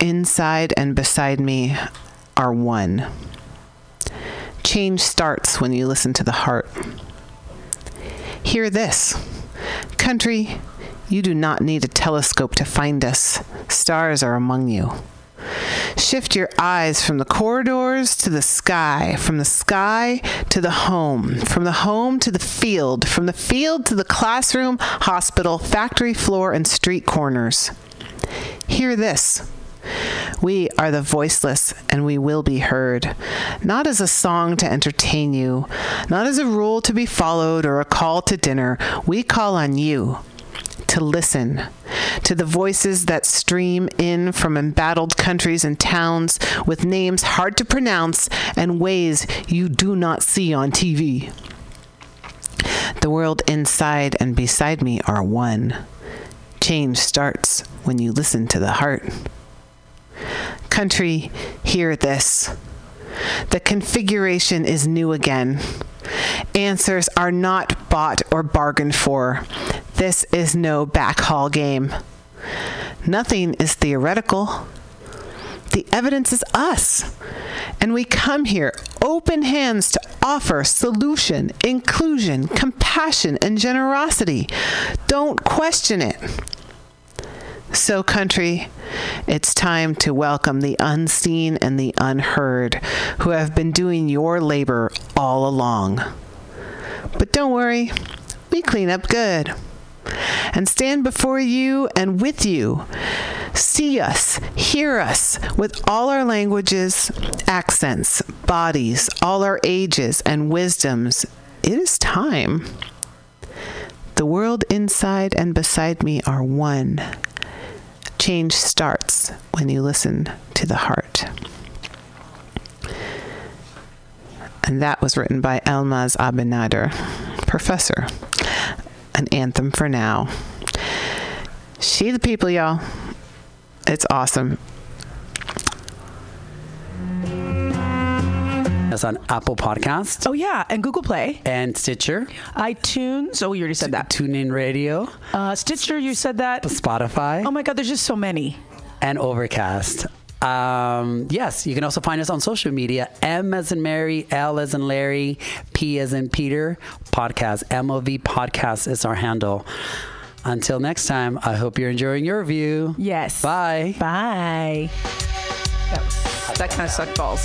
inside and beside me are one. Change starts when you listen to the heart. Hear this Country, you do not need a telescope to find us, stars are among you. Shift your eyes from the corridors to the sky, from the sky to the home, from the home to the field, from the field to the classroom, hospital, factory floor, and street corners. Hear this. We are the voiceless and we will be heard, not as a song to entertain you, not as a rule to be followed or a call to dinner. We call on you to listen to the voices that stream in from embattled countries and towns with names hard to pronounce and ways you do not see on TV. The world inside and beside me are one. Change starts when you listen to the heart. Country, hear this. The configuration is new again. Answers are not bought or bargained for. This is no backhall game. Nothing is theoretical. The evidence is us. And we come here open hands to offer solution, inclusion, compassion, and generosity. Don't question it. So, country, it's time to welcome the unseen and the unheard who have been doing your labor all along. But don't worry, we clean up good and stand before you and with you. See us, hear us with all our languages, accents, bodies, all our ages and wisdoms. It is time. The world inside and beside me are one change starts when you listen to the heart. And that was written by Elmaz Abinader, professor. An anthem for now. She the people, y'all. It's awesome. That's on Apple Podcast Oh yeah, and Google Play, and Stitcher, iTunes. Oh, you already said that. TuneIn Radio, Uh, Stitcher, you said that. Spotify, Oh my God, there's just so many. and Overcast. Um, yes, you can also find us on social media. M as in Mary, L as in Larry, P as in Peter. Podcast, MOV Podcast is our handle. Until next time, I hope you're enjoying your view. Yes. Bye. Bye. That, was, that kind of sucked balls.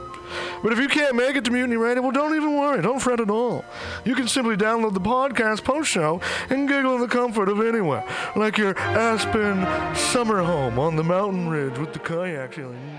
But if you can't make it to Mutiny Radio, well, don't even worry. Don't fret at all. You can simply download the podcast post show and giggle in the comfort of anywhere, like your Aspen summer home on the mountain ridge with the kayak feeling.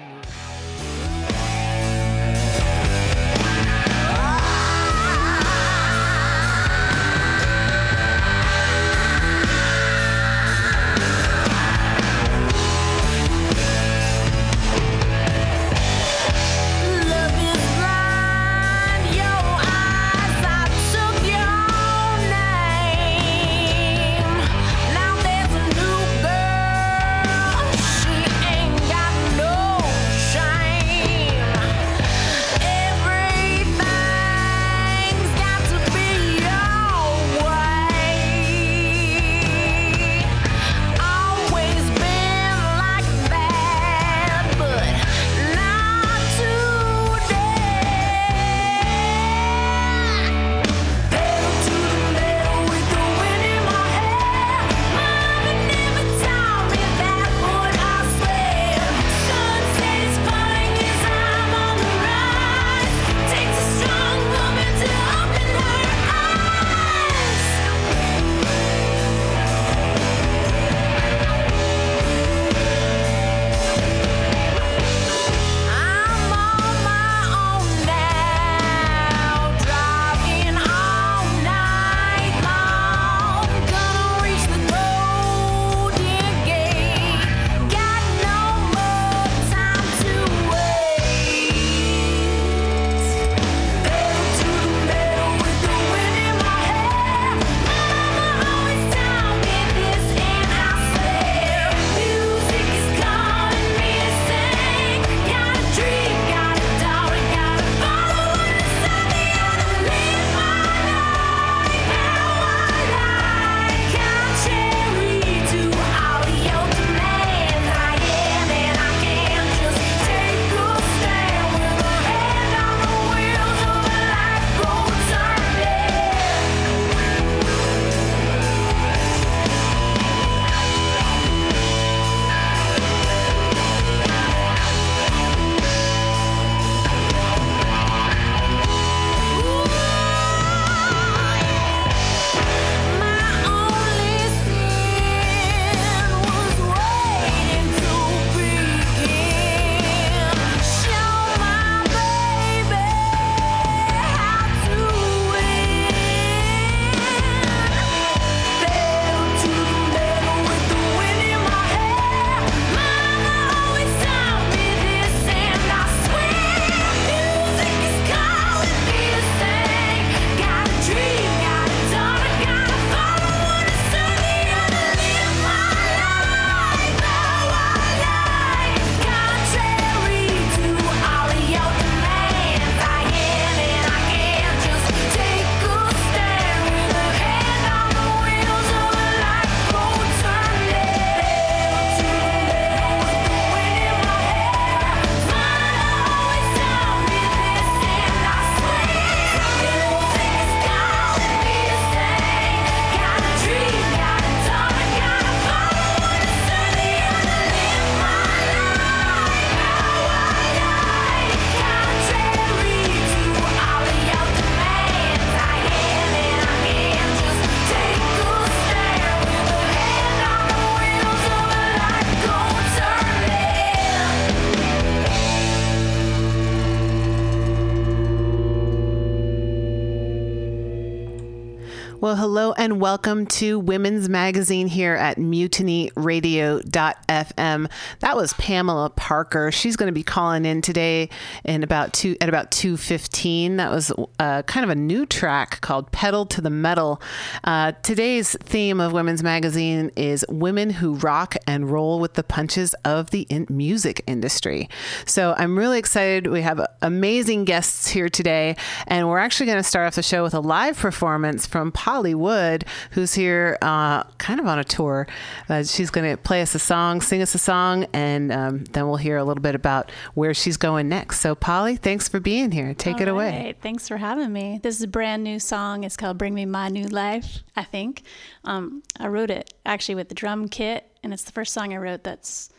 And welcome to Women's Magazine here at mutinyradio.fm. That was Pamela Parker. She's going to be calling in today in about two at about 2:15. That was uh, kind of a new track called Pedal to the Metal. Uh, today's theme of Women's Magazine is women who rock and roll with the punches of the in- music industry. So, I'm really excited. We have amazing guests here today and we're actually going to start off the show with a live performance from Polly Wood, who's here uh, kind of on a tour. Uh, she's going to play us a song, sing us a song, and um, then we'll hear a little bit about where she's going next. So, Polly, thanks for being here. Take it away. right. Thanks for having me. This is a brand new song. It's called Bring Me My New Life, I think. Um, I wrote it actually with the drum kit, and it's the first song I wrote that's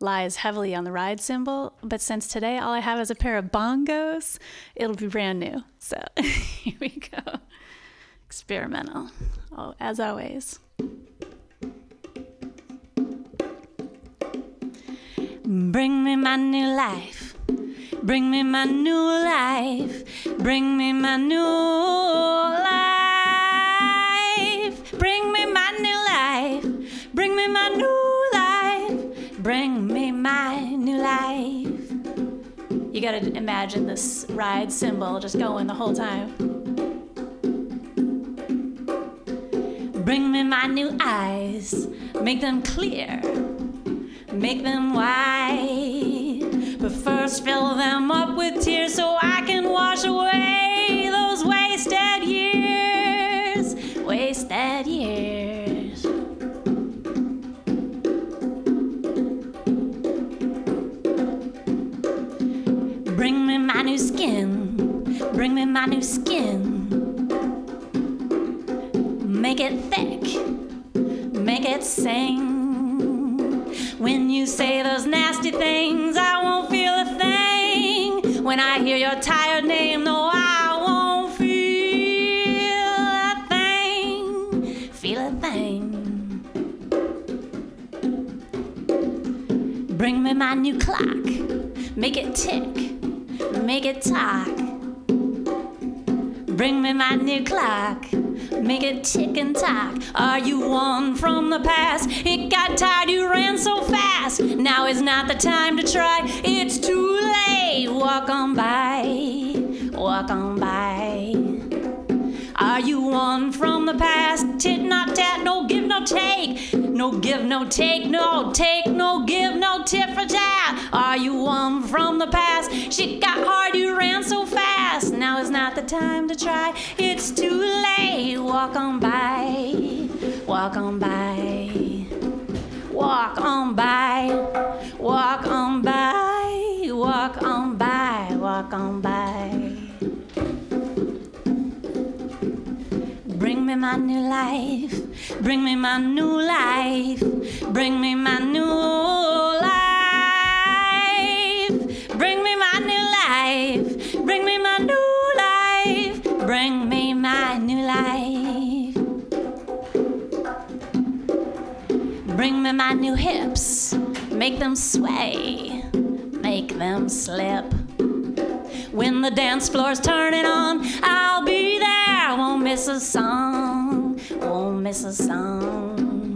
lies heavily on the ride cymbal. But since today all I have is a pair of bongos, it'll be brand new. So here we go. Experimental, oh, as always. Bring me my new life. Bring me my new life. Bring me my new life. Bring me my new life. Bring me my new life. Bring me my new life. You gotta imagine this ride cymbal just going the whole time. Bring me my new eyes. Make them clear make them white. But first, fill them up with tears so I can wash away those wasted years. Wasted years. Bring me my new skin. Bring me my new skin. Make it thick. Make it sing. When you say those nasty things, I won't feel a thing. When I hear your tired name, no, I won't feel a thing. Feel a thing. Bring me my new clock. Make it tick. Make it talk. Bring me my new clock. Make it tick and talk. Are you one from the past? It got tired, you ran so fast. Now is not the time to try. It's too late. Walk on by. Walk on by. Are you one from the past? Tit not tat, no give, no take. No give, no take, no take, no give, no tit for tat. Are you one from the past? Shit got hard, you ran so fast. Now is not the time to try. It's too late. Walk on by. Walk on by. Walk on by. Walk on by. Walk on by. Walk on by. Bring me my new life. Bring me my new life. Bring me my new life. Bring me my new life. Bring me my new life. Bring me my new life. Bring me my new hips. Make them sway. Make them slip. When the dance floor's turning on, I'll be there. Miss a song. Won't miss a song.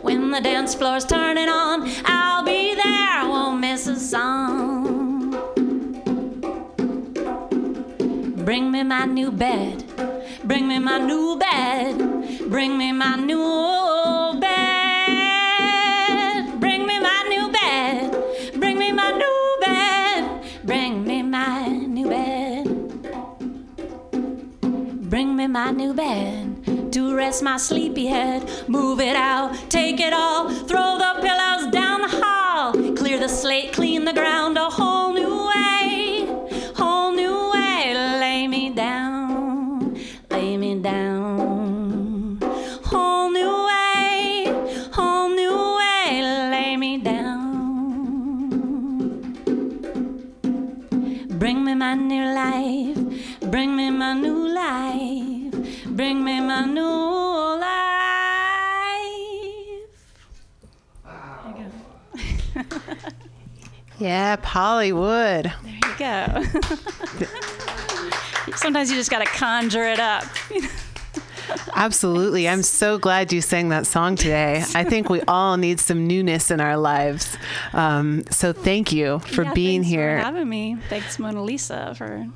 When the dance floor's turning on, I'll be there. Won't miss a song. Bring me my new bed. Bring me my new bed. Bring me my new Bring me my new bed. To rest my sleepy head. Move it out, take it all, throw the pillows down the hall, clear the slate, clean the ground. A Yeah, Pollywood. There you go. Sometimes you just got to conjure it up. Absolutely. I'm so glad you sang that song today. I think we all need some newness in our lives. Um, so thank you for Yeah, being thanks here. For having me. Thanks, Mona Lisa, for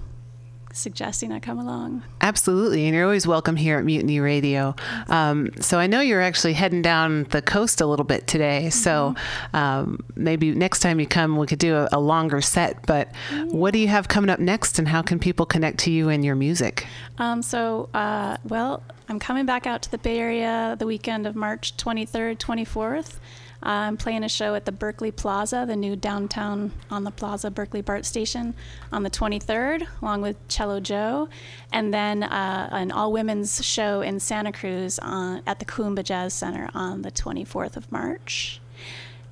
suggesting I come along. Absolutely. And you're always welcome here at Mutiny Radio. Um, so I know you're actually heading down the coast a little bit today. So um, maybe next time you come, we could do a, a longer set. But what do you have coming up next, and how can people connect to you and your music? Um, so, uh, well, I'm coming back out to the Bay Area the weekend of March 23rd, 24th. Uh, I'm playing a show at the Berkeley Plaza, the new downtown on the Plaza Berkeley BART station, on the 23rd, along with Cello Joe, and then uh, an all women's show in Santa Cruz on, at the Kuumbwa Jazz Center on the 24th of March.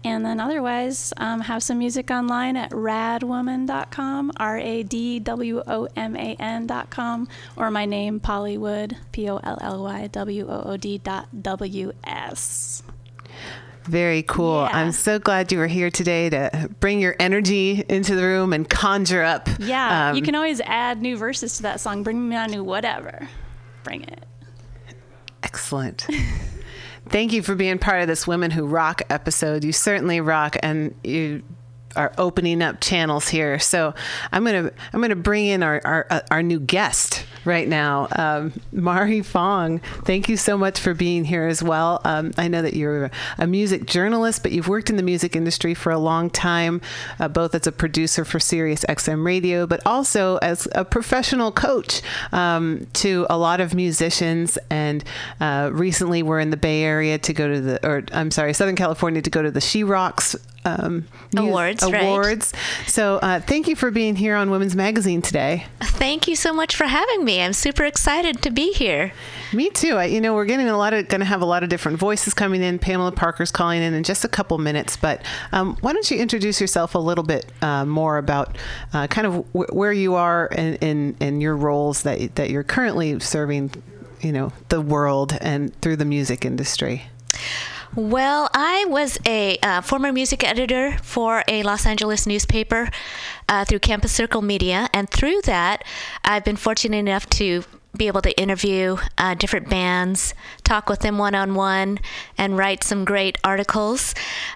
And then otherwise, um, have some music online at radwoman.com, R A D W O M A N.com, or my name, Polly Wood, P O L L Y W O O D dot W S. Very cool. Yeah. I'm so glad you were here today to bring your energy into the room and conjure up. Yeah, um, you can always add new verses to that song. Bring me on new whatever. Bring it. Excellent. Thank you for being part of this Women Who Rock episode. You certainly rock, and you are opening up channels here. So I'm gonna I'm gonna bring in our our, uh, our new guest right now, um, Mari Fong. Thank you so much for being here as well. Um, I know that you're a music journalist, but you've worked in the music industry for a long time, uh, both as a producer for Sirius XM Radio, but also as a professional coach um, to a lot of musicians. And uh, recently, we're in the Bay Area to go to the, or I'm sorry, Southern California to go to the She Rocks um, Awards, right. awards. So uh, thank you for being here on Women's Magazine today. Thank you so much for having me. I'm super excited to be here. Me too. I, you know, we're getting a lot of, going to have a lot of different voices coming in. Pamela Parker's calling in in just a couple minutes, but um, why don't you introduce yourself a little bit uh, more about uh, kind of wh- where you are in, in, in your roles that that you're currently serving, you know, the world and through the music industry. Well, I was a uh, former music editor for a Los Angeles newspaper uh, through Campus Circle Media, and through that, I've been fortunate enough to be able to interview uh, different bands, talk with them one on one, and write some great articles.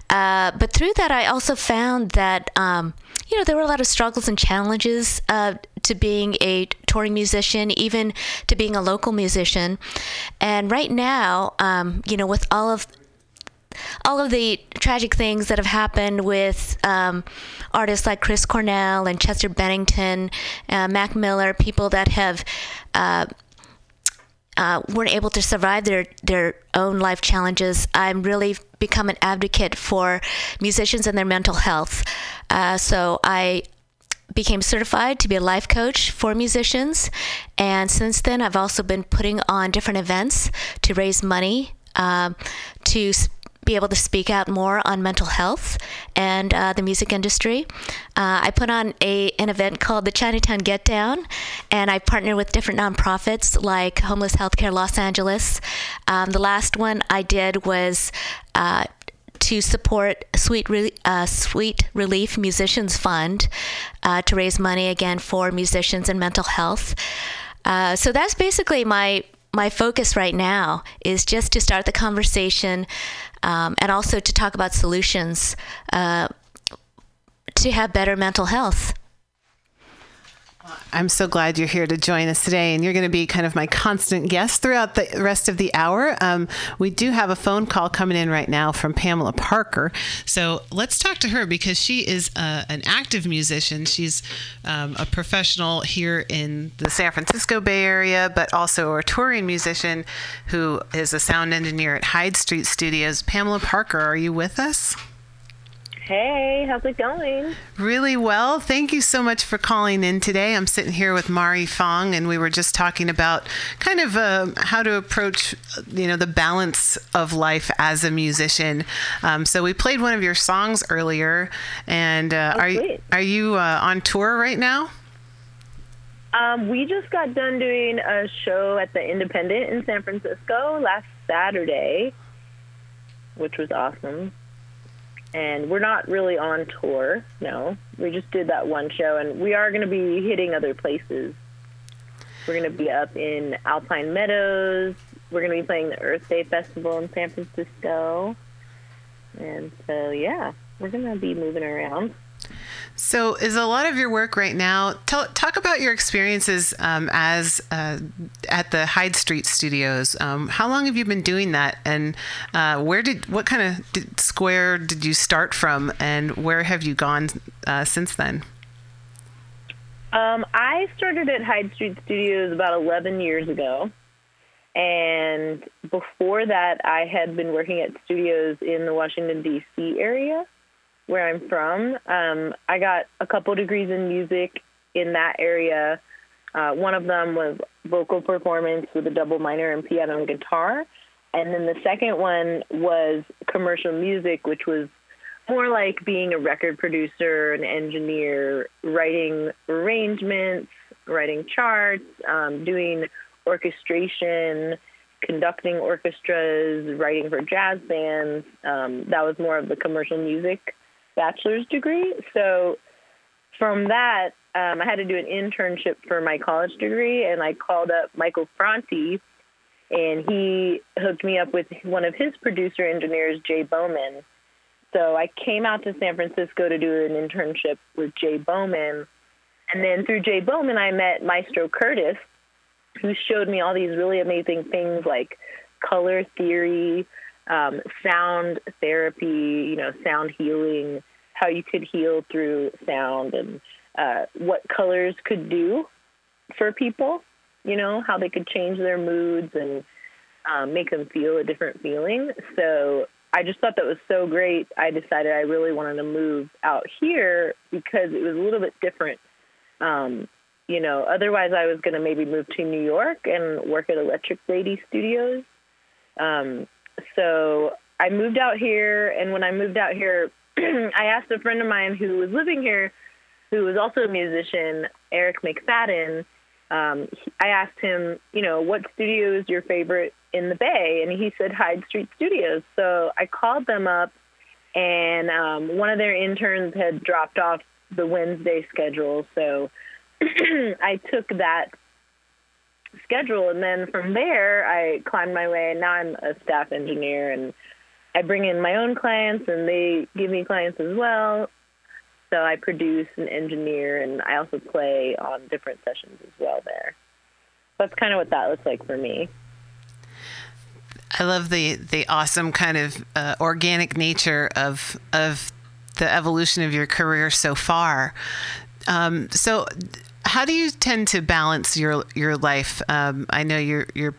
Uh, but through that, I also found that um, you know there were a lot of struggles and challenges uh, to being a touring musician, even to being a local musician. And right now, um, you know, with all of all of the tragic things that have happened with um, artists like Chris Cornell and Chester Bennington, uh, Mac Miller, people that have uh, uh, weren't able to survive their their own life challenges. I'm really become an advocate for musicians and their mental health. Uh, so I became certified to be a life coach for musicians. And since then, I've also been putting on different events to raise money um, to be able to speak out more on mental health and uh, the music industry. Uh, I put on a an event called the Chinatown Get Down, and I partner with different nonprofits like Homeless Healthcare Los Angeles. Um, the last one I did was. Uh, to support Sweet, Re- uh, Sweet Relief Musicians Fund uh, to raise money again for musicians and mental health. Uh, so that's basically my my focus right now is just to start the conversation um, and also to talk about solutions uh, to have better mental health. I'm so glad you're here to join us today, and you're going to be kind of my constant guest throughout the rest of the hour. Um, we do have a phone call coming in right now from Pamela Parker. So let's talk to her because she is uh, an active musician. She's um, a professional here in the San Francisco Bay Area, but also a touring musician who is a sound engineer at Hyde Street Studios. Pamela Parker, are you with us? Hey, how's it going? Really well. Thank you so much for calling in today. I'm sitting here with Mari Fong, and we were just talking about kind of uh, how to approach, you know, the balance of life as a musician. Um, so we played one of your songs earlier, and uh, Oh, are you are you uh, on tour right now? Um, we just got done doing a show at the Independent in San Francisco last Saturday, which was awesome. And we're not really on tour, no. We just did that one show, and we are going to be hitting other places. We're going to be up in Alpine Meadows. We're going to be playing the Earth Day Festival in San Francisco. And so, yeah, we're going to be moving around. So, is a lot of your work right now? Tell, talk about your experiences um, as uh, at the Hyde Street Studios. Um, how long have you been doing that, and uh, where did what kind of did, square did you start from, and where have you gone uh, since then? Um, I started at Hyde Street Studios about 11 years ago. And before that, I had been working at studios in the Washington, D.C. area where I'm from. Um, I got a couple degrees in music in that area. Uh, one of them was vocal performance with a double minor in piano and guitar. And then the second one was commercial music, which was more like being a record producer, an engineer, writing arrangements, writing charts, um, doing orchestration, conducting orchestras, writing for jazz bands. Um, that was more of the commercial music bachelor's degree. So from that, um, I had to do an internship for my college degree, and I called up Michael Franti, and he hooked me up with one of his producer engineers, Jay Bowman. So I came out to San Francisco to do an internship with Jay Bowman. And then through Jay Bowman, I met Maestro Curtis, who showed me all these really amazing things like color theory, um, sound therapy, you know, sound healing, how you could heal through sound, and uh, what colors could do for people, you know, how they could change their moods and um, make them feel a different feeling. So I just thought that was so great. I decided I really wanted to move out here because it was a little bit different. Um, you know, otherwise I was going to maybe move to New York and work at Electric Lady Studios. Um, so I moved out here, and when I moved out here, I asked a friend of mine who was living here, who was also a musician, Eric McFadden. Um, I asked him, you know, what studio is your favorite in the Bay? And he said Hyde Street Studios. So I called them up, and um, one of their interns had dropped off the Wednesday schedule. So I took that schedule, and then from there, I climbed my way. And now I'm a staff engineer, and I bring in my own clients, and they give me clients as well. So I produce and engineer, and I also play on different sessions as well there. That's kind of what that looks like for me. I love the the awesome kind of uh, organic nature of of the evolution of your career so far. Um, so, how do you tend to balance your your life? Um, I know you're you're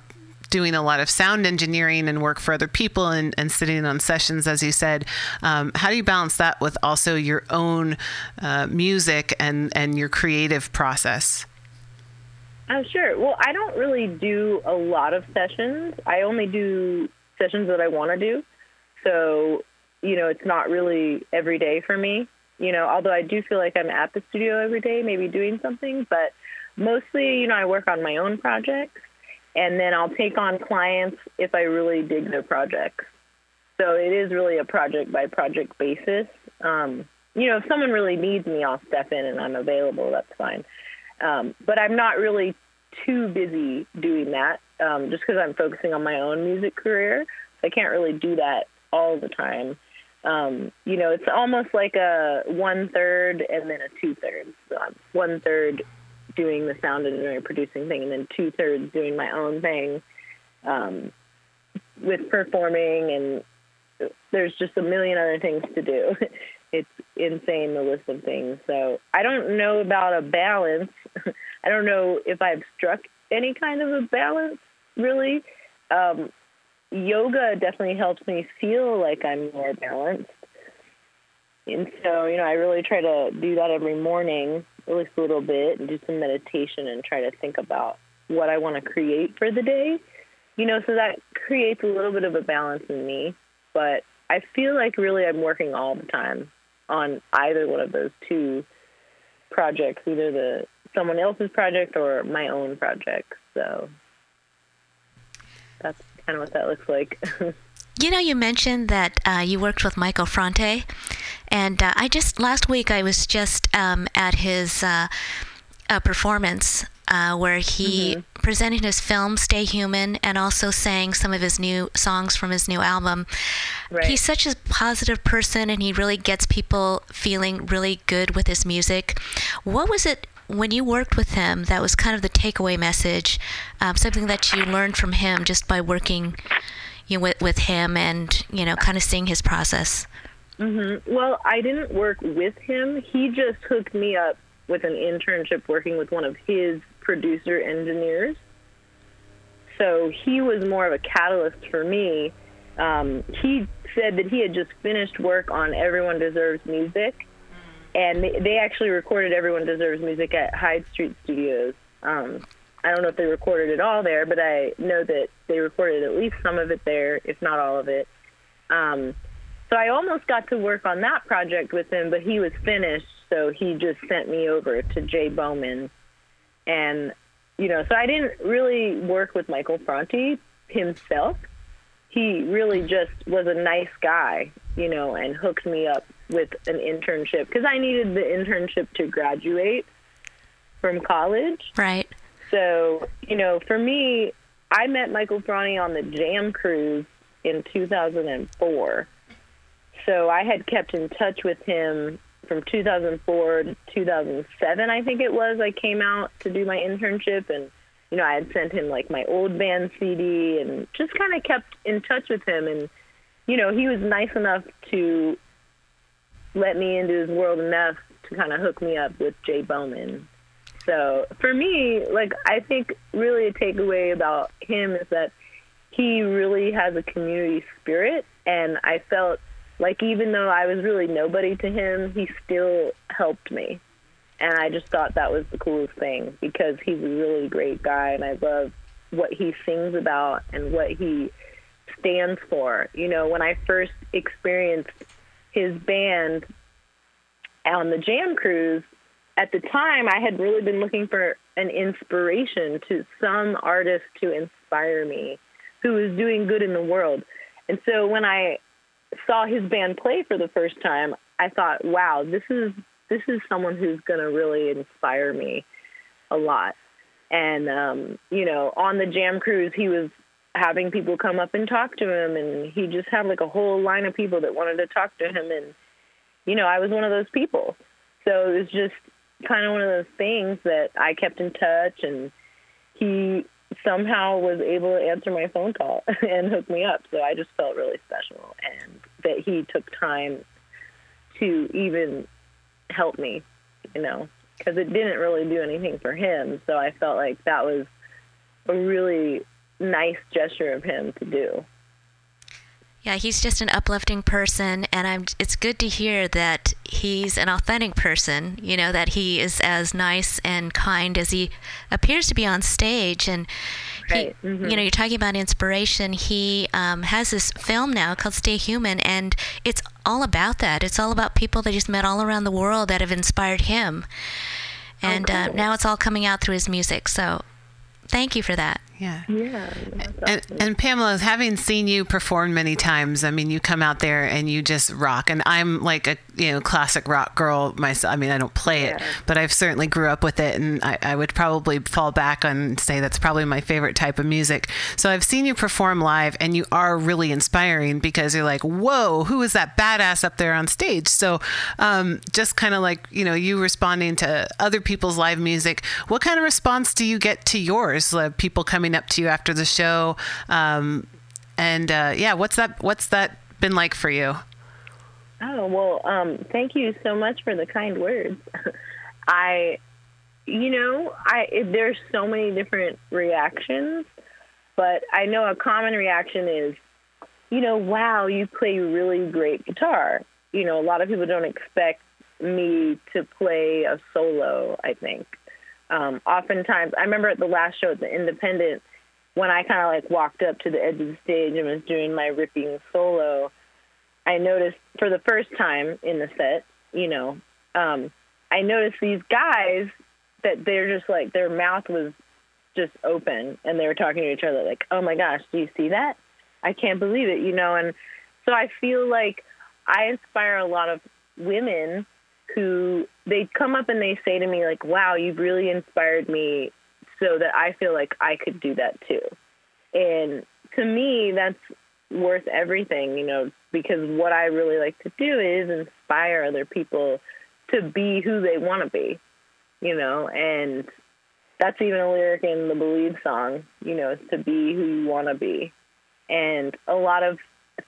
doing a lot of sound engineering and work for other people and, and sitting on sessions, as you said. Um, how do you balance that with also your own uh, music and and your creative process? Oh, sure. Well, I don't really do a lot of sessions. I only do sessions that I want to do. So, you know, it's not really every day for me. You know, although I do feel like I'm at the studio every day, maybe doing something, but mostly, you know, I work on my own projects and then I'll take on clients if I really dig their projects. So it is really a project by project basis. Um, you know, if someone really needs me, I'll step in and I'm available. That's fine. Um, but I'm not really too busy doing that um, just because I'm focusing on my own music career. So I can't really do that all the time. Um, you know, it's almost like a one third and then a two thirds. So I'm one third doing the sound engineering producing thing, and then two thirds doing my own thing um, with performing. And there's just a million other things to do. it's insane the list of things. So I don't know about a balance. I don't know if I've struck any kind of a balance really. Um, yoga definitely helps me feel like I'm more balanced. And so, you know, I really try to do that every morning, at least a little bit, and do some meditation and try to think about what I want to create for the day. You know, so that creates a little bit of a balance in me. But I feel like really I'm working all the time on either one of those two projects, either the someone else's project or my own project. So that's kind of what that looks like. You know, you mentioned that uh, you worked with Michael Franti, and uh, I just last week I was just um, at his uh, performance uh, where he Mm-hmm. presented his film Stay Human and also sang some of his new songs from his new album. Right. He's such a positive person and he really gets people feeling really good with his music. What was it when you worked with him that was kind of the takeaway message, um, something that you learned from him just by working you know, with, with him and, you know, kind of seeing his process? Well, I didn't work with him. He just hooked me up with an internship working with one of his producer engineers. So he was more of a catalyst for me. Um, he said that he had just finished work on Everyone Deserves Music, and they, actually recorded Everyone Deserves Music at Hyde Street Studios. Um, I don't know if they recorded it all there, but I know that they recorded at least some of it there, if not all of it. Um, so I almost got to work on that project with him, but he was finished, so he just sent me over to Jay Bowman. And, you know, so I didn't really work with Michael Franti himself. He really just was a nice guy, you know, and hooked me up with an internship because I needed the internship to graduate from college. Right. So, you know, for me, I met Michael Franti on the Jam Cruise in 2004. So I had kept in touch with him from 2004 to 2007, I think it was. I came out to do my internship, and you know, I had sent him like my old band CD, and just kind of kept in touch with him. And you know, he was nice enough to let me into his world enough to kind of hook me up with Jay Bowman. So for me, like I think really a takeaway about him is that he really has a community spirit, and I felt like even though I was really nobody to him, he still helped me, and I just thought that was the coolest thing because he's a really great guy, and I love what he sings about and what he stands for. You know, when I first experienced his band on the Jam Cruise, at the time I had really been looking for an inspiration to some artist to inspire me who was doing good in the world. And so when I saw his band play for the first time, I thought, wow, this is this is someone who's going to really inspire me a lot. And um, you know, on the Jam Cruise, he was having people come up and talk to him and he just had like a whole line of people that wanted to talk to him and you know, I was one of those people. So it was just kind of one of those things that I kept in touch and he somehow was able to answer my phone call and hook me up. So I just felt really special and that he took time to even help me, you know, because it didn't really do anything for him. So I felt like that was a really nice gesture of him to do. Yeah, he's just an uplifting person, and I'm. It's good to hear that he's an authentic person. You know that he is as nice and kind as he appears to be on stage, and Right, he, mhm. you know, you're talking about inspiration. He um, has this film now called Stay Human, and it's all about that. It's all about people that he's met all around the world that have inspired him, and uh, cool. now it's all coming out through his music. So, thank you for that. Yeah. Yeah. And, and Pamela, having seen you perform many times, I mean, you come out there and you just rock. And I'm like a you know classic rock girl myself. I mean, I don't play it, Yeah. but I've certainly grew up with it, and I, I would probably fall back on and say that's probably my favorite type of music. So I've seen you perform live, and you are really inspiring because you're like, whoa, who is that badass up there on stage? So um, just kind of like you know you responding to other people's live music. What kind of response do you get to yours? Uh, people coming up to you after the show, um, and uh, yeah, what's that? What's that been like for you? Oh well, um, thank you so much for the kind words. I, you know, I it, there's so many different reactions, but I know a common reaction is, you know, wow, you play really great guitar. You know, a lot of people don't expect me to play a solo. I think. Um, oftentimes, I remember at the last show at the Independent when I kind of like walked up to the edge of the stage and was doing my ripping solo. I noticed for the first time in the set, you know, um, I noticed these guys that they're just like their mouth was just open and they were talking to each other like, "Oh my gosh, do you see that? I can't believe it," you know. And so I feel like I inspire a lot of women who they come up and they say to me like, "Wow, you've really inspired me so that I feel like I could do that too. And to me, that's worth everything, you know, because what I really like to do is inspire other people to be who they want to be, you know, and that's even a lyric in the Believe song, you know, to be who you want to be. And a lot of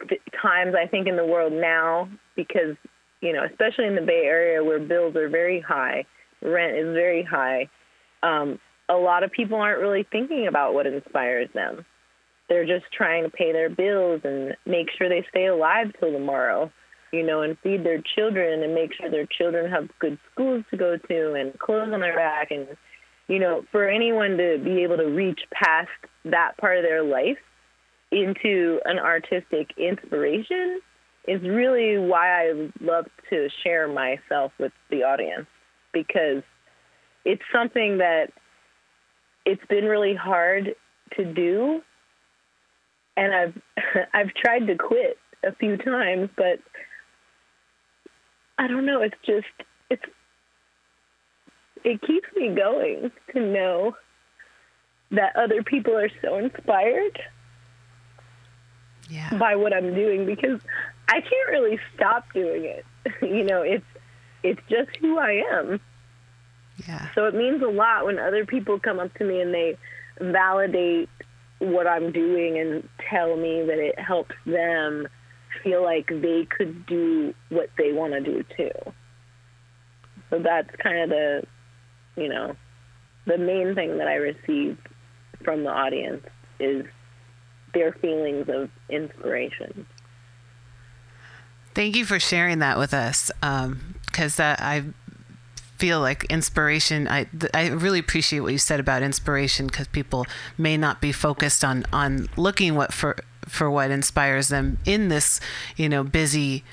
th- times I think in the world now, because, you know, especially in the Bay Area where bills are very high, rent is very high, um, a lot of people aren't really thinking about what inspires them. They're just trying to pay their bills and make sure they stay alive till tomorrow, you know, and feed their children and make sure their children have good schools to go to and clothes on their back. And, you know, for anyone to be able to reach past that part of their life into an artistic inspiration is really why I love to share myself with the audience because it's something that it's been really hard to do and I've I've tried to quit a few times but I don't know it's just it's it keeps me going to know that other people are so inspired Yeah. by what I'm doing because I can't really stop doing it. you know, it's it's just who I am. Yeah. So it means a lot when other people come up to me and they validate what I'm doing and tell me that it helps them feel like they could do what they want to do too. So that's kind of the, you know, the main thing that I receive from the audience is their feelings of inspiration. Thank you for sharing that with us, because uh, I feel like inspiration. I th- I really appreciate what you said about inspiration, because people may not be focused on on looking what for for what inspires them in this you know busy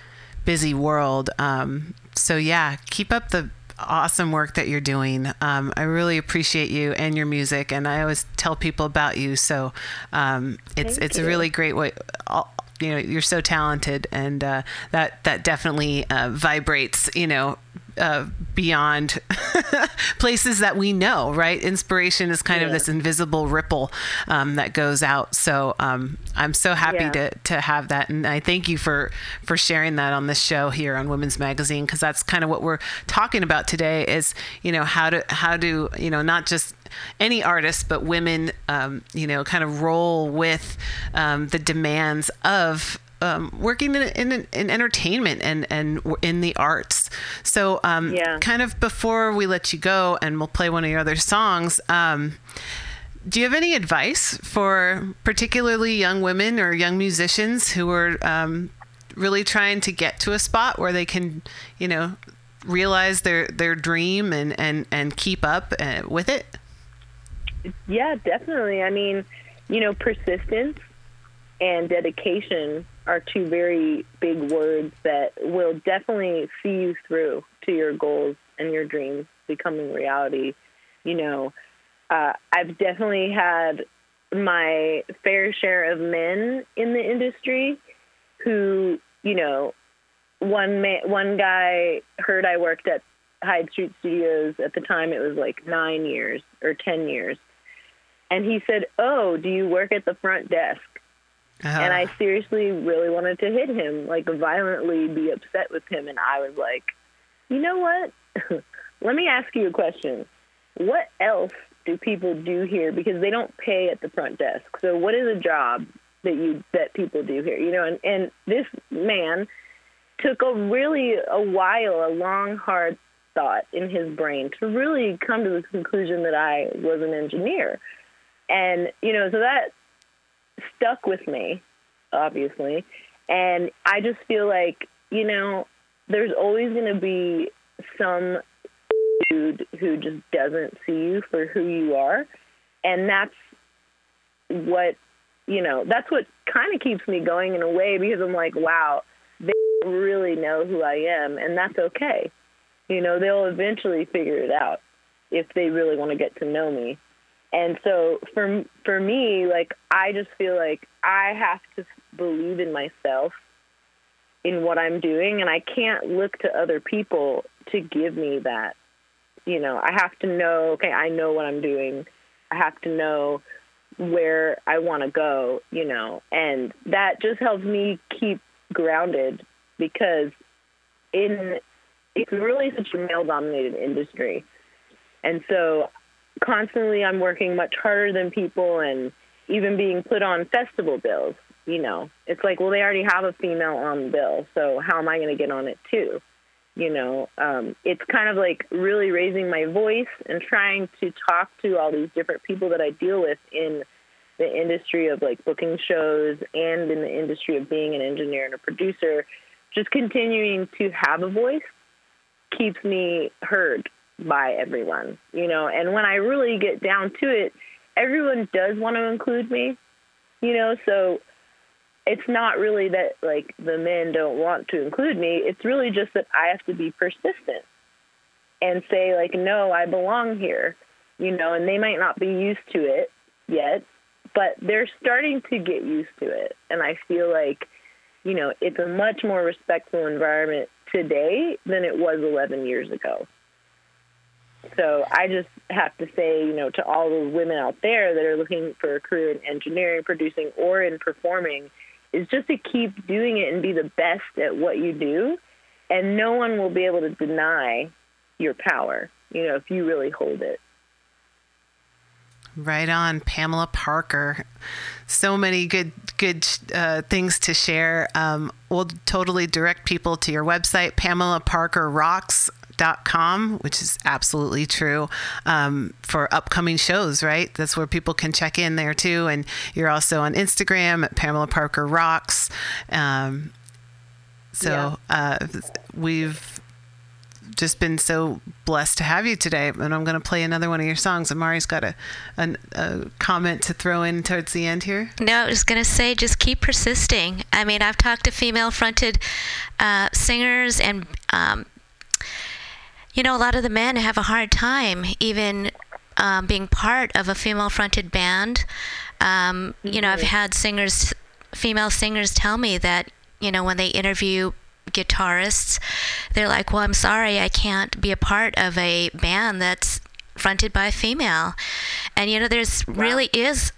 busy world. Um, so yeah, keep up the awesome work that you're doing. Um, I really appreciate you and your music, and I always tell people about you. So um, it's Thank it's a really great way. all- You know, you're so talented, and uh, that that definitely uh, vibrates. You know. Uh, beyond places that we know, right? Inspiration is kind of this invisible ripple um, that goes out. So um, I'm so happy Yeah. to to have that, and I thank you for for sharing that on this show here on Women's Magazine because that's kind of what we're talking about today. Is you know how to how do you know not just any artist, but women um, you know kind of roll with um, the demands of um, working in, in, in entertainment and, and in the arts. So, um, Yeah. kind of before we let you go and we'll play one of your other songs, um, do you have any advice for particularly young women or young musicians who are um, really trying to get to a spot where they can, you know, realize their, their dream and, and, and keep up uh, with it? Yeah, definitely. I mean, you know, persistence and dedication are two very big words that will definitely see you through to your goals and your dreams becoming reality. You know, uh, I've definitely had my fair share of men in the industry who, you know, one man, one guy heard I worked at Hyde Street Studios at the time. It was like nine years or ten years, and he said, "Oh, do you work at the front desk?" And uh-huh. I seriously really wanted to hit him, like violently be upset with him. And I was like, you know what? Let me ask you a question. What else do people do here? Because they don't pay at the front desk. So what is a job that you that people do here? You know, and, and this man took a really a while, a long, hard thought in his brain to really come to the conclusion that I was an engineer. And, you know, so that stuck with me, obviously. And I just feel like, you know, there's always going to be some dude who just doesn't see you for who you are. And that's what, you know, that's what kind of keeps me going in a way because I'm like, wow, they really know who I am. And that's okay. You know, they'll eventually figure it out if they really want to get to know me. And so for for me, like I just feel like I have to believe in myself in what I'm doing and I can't look to other people to give me that. You know, I have to know, okay, I know what I'm doing I have to know where I want to go, you know, and that just helps me keep grounded because in it's really such a male dominated industry. And so constantly I'm working much harder than people and even being put on festival bills, you know. It's like, well, they already have a female on the bill, so how am I going to get on it too? You know, um, it's kind of like really raising my voice and trying to talk to all these different people that I deal with in the industry of like booking shows and in the industry of being an engineer and a producer. Just continuing to have a voice keeps me heard by everyone, you know. And when I really get down to it, everyone does want to include me, you know. So it's not really that like the men don't want to include me. It's really just that I have to be persistent and say like, no, I belong here, you know. And they might not be used to it yet, but they're starting to get used to it, and I feel like you know, it's a much more respectful environment today than it was 11 years ago. So I just have to say, you know, to all the women out there that are looking for a career in engineering, producing, or in performing, is just to keep doing it and be the best at what you do. And no one will be able to deny your power, you know, if you really hold it. Right on, Pamela Parker. So many good good uh, things to share. Um, we'll totally direct people to your website, PamelaParkerRocks.com, which is absolutely true um, for upcoming shows. Right, that's where people can check in there too. And you're also on Instagram at Pamela Parker Rocks. Um, so uh, we've just been so blessed to have you today. And I'm going to play another one of your songs. Amari's got a, a, a comment to throw in towards the end here. No, I was going to say just keep persisting. I mean, I've talked to female fronted uh, singers, and, um, you know, a lot of the men have a hard time even um, being part of a female fronted band. Um, you know, I've had singers, female singers tell me that, you know, when they interview guitarists, they're like, well, I'm sorry, I can't be a part of a band that's fronted by a female. And, you know, there's really is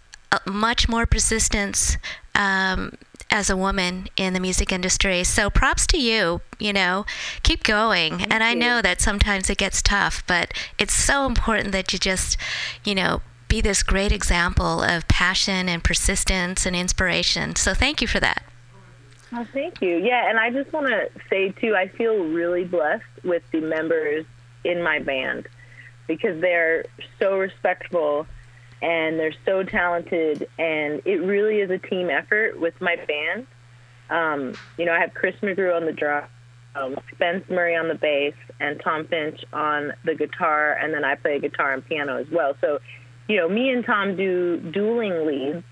much more persistence um, as a woman in the music industry. So props to you, you know, keep going. and I know that sometimes it gets tough, but it's so important that you just, you know, be this great example of passion and persistence and inspiration. So thank you for that. Oh, thank you. Yeah, and I just want to say too, I feel really blessed with the members in my band because they're so respectful and they're so talented, and it really is a team effort with my band. Um, you know, I have Chris McGrew on the drum, um, Spence Murray on the bass, and Tom Finch on the guitar, and then I play guitar and piano as well. So, you know, me and Tom do dueling leads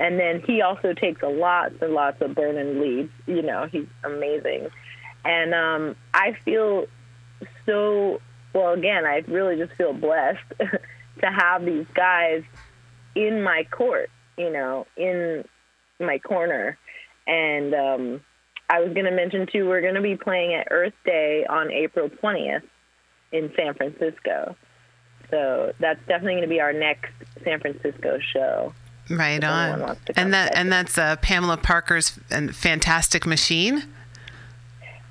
and then he also takes a lots and lots of burning leads. You know, he's amazing. And um, I feel so, well, again, I really just feel blessed to have these guys in my court, you know, in my corner. And um, I was going to mention, too, we're going to be playing at Earth Day on April 20th in San Francisco. So that's definitely going to be our next San Francisco show. Right on. wants to come And that and that's uh, Pamela Parker's and Fantastic Machine.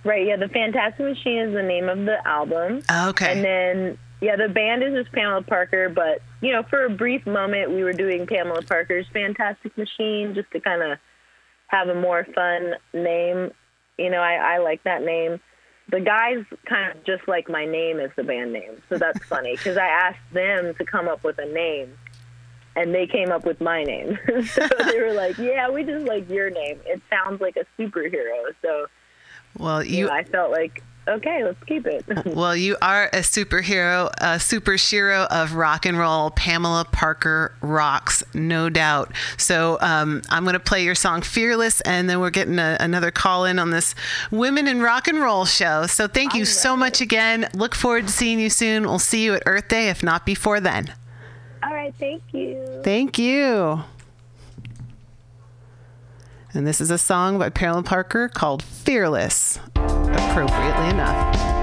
Right, yeah, the Fantastic Machine is the name of the album. Okay. And then, yeah, the band is just Pamela Parker, but, you know, for a brief moment, we were doing Pamela Parker's Fantastic Machine just to kind of have a more fun name. You know, I, I like that name. The guys kind of just like my name as the band name, so that's funny because I asked them to come up with a name, and they came up with my name. so they were like, "Yeah, we just like your name. It sounds like a superhero." So Well, you you know, I felt like, okay, let's keep it. well, you are a superhero, a super shiro of rock and roll. Pamela Parker rocks, no doubt. So um, I'm going to play your song "Fearless," and then we're getting a, another call in on this Women in Rock and Roll show. So thank you so much again. Look forward to seeing you soon. We'll see you at Earth Day, if not before then. All right, thank you. Thank you. And this is a song by Pamela Parker called Fearless, appropriately enough.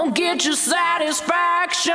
won't get you satisfaction.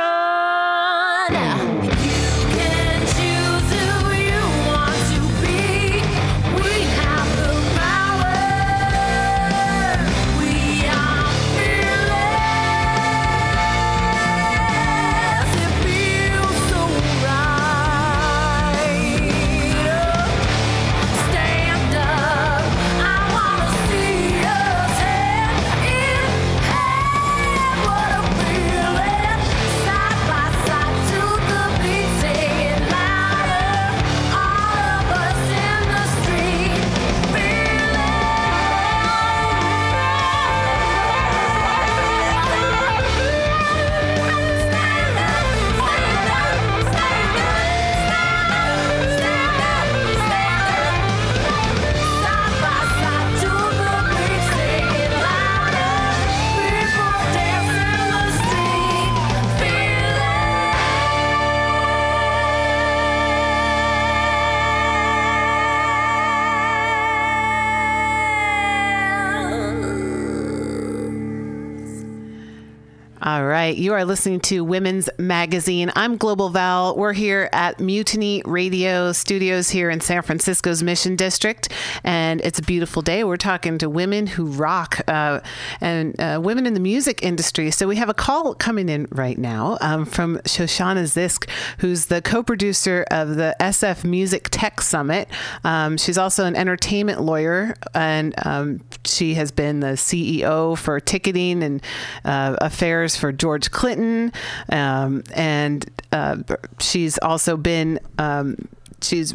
You are listening to Women's Magazine. I'm Global Val. We're here at Mutiny Radio Studios here in San Francisco's Mission District, and it's a beautiful day. We're talking to women who rock uh, and uh, women in the music industry. So we have a call coming in right now um, from Shoshana Zisk, who's the co-producer of the SF Music Tech Summit. Um, she's also an entertainment lawyer, and um, she has been the CEO for ticketing and uh, affairs for George Clinton, um, and uh, she's also been um, she's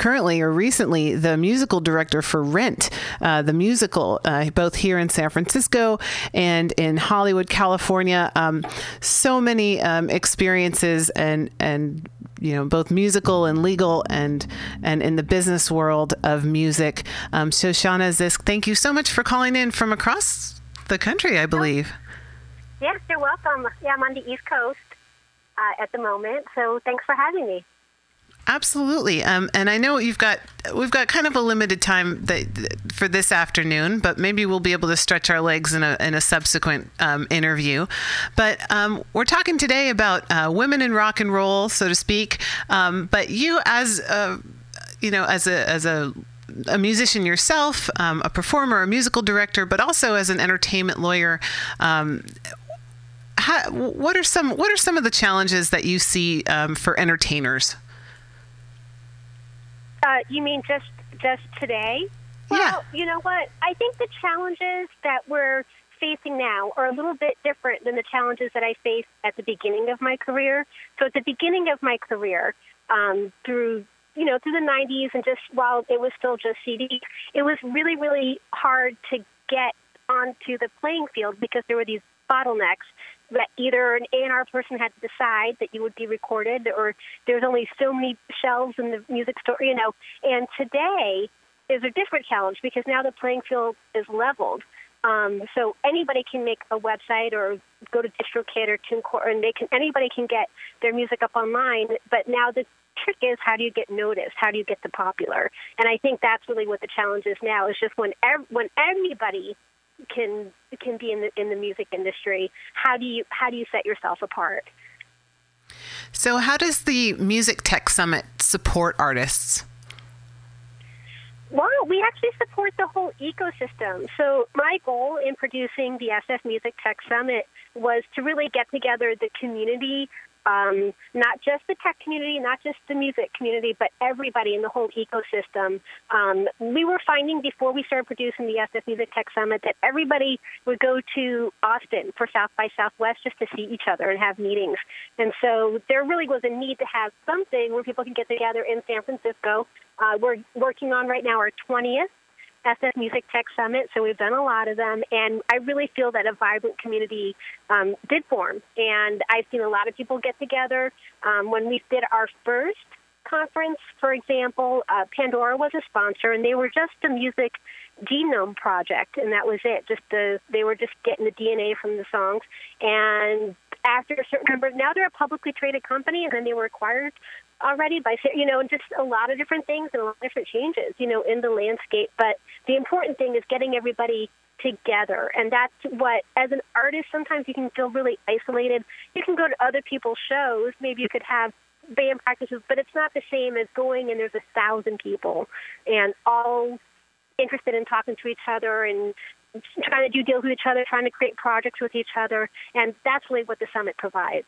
currently or recently the musical director for Rent, uh, the musical, uh, both here in San Francisco and in Hollywood, California. Um, so many um, experiences and and you know both musical and legal and and in the business world of music. Um, Shoshana Zisk, thank you so much for calling in from across the country, I believe. Yes, you're welcome. Yeah, I'm on the East Coast uh, at the moment, so thanks for having me. Absolutely, um, and I know you've got we've got kind of a limited time that, for this afternoon, but maybe we'll be able to stretch our legs in a in a subsequent um, interview. But um, we're talking today about uh, women in rock and roll, so to speak. Um, but you, as a, you know, as a as a a musician yourself, um, a performer, a musical director, but also as an entertainment lawyer. Um, how, what are some What are some of the challenges that you see um, for entertainers? Uh, you mean just just today? Well, you know what? I think the challenges that we're facing now are a little bit different than the challenges that I faced at the beginning of my career. So at the beginning of my career, um, through you know through the 90s and just while it was still just CD, it was really really hard to get onto the playing field because there were these bottlenecks that either an A&R person had to decide that you would be recorded or there's only so many shelves in the music store, you know. And today is a different challenge because now the playing field is leveled. Um, so anybody can make a website or go to DistroKid or TuneCore, and they can anybody can get their music up online. But now the trick is how do you get noticed? How do you get the popular? And I think that's really what the challenge is now. Is just when ev- when everybody can can be in the in the music industry. How do you how do you set yourself apart? So, how does the Music Tech Summit support artists? Well, we actually support the whole ecosystem. So, my goal in producing the SF Music Tech Summit was to really get together the community um, not just the tech community, not just the music community, but everybody in the whole ecosystem. Um, we were finding before we started producing the SF Music Tech Summit that everybody would go to Austin for South by Southwest just to see each other and have meetings. And so there really was a need to have something where people can get together in San Francisco. Uh, we're working on right now our 20th SF Music Tech Summit, so we've done a lot of them, and I really feel that a vibrant community um, did form. And I've seen a lot of people get together. Um, when we did our first conference, for example, uh, Pandora was a sponsor, and they were just a music genome project, and that was it. Just the they were just getting the DNA from the songs, and after a certain number, now they're a publicly traded company, and then they were acquired already by you know just a lot of different things and a lot of different changes you know in the landscape. But the important thing is getting everybody together. And that's what as an artist sometimes you can feel really isolated. You can go to other people's shows. Maybe you could have band practices but it's not the same as going and there's a thousand people and all interested in talking to each other and trying to do deals with each other trying to create projects with each other. And that's really what the summit provides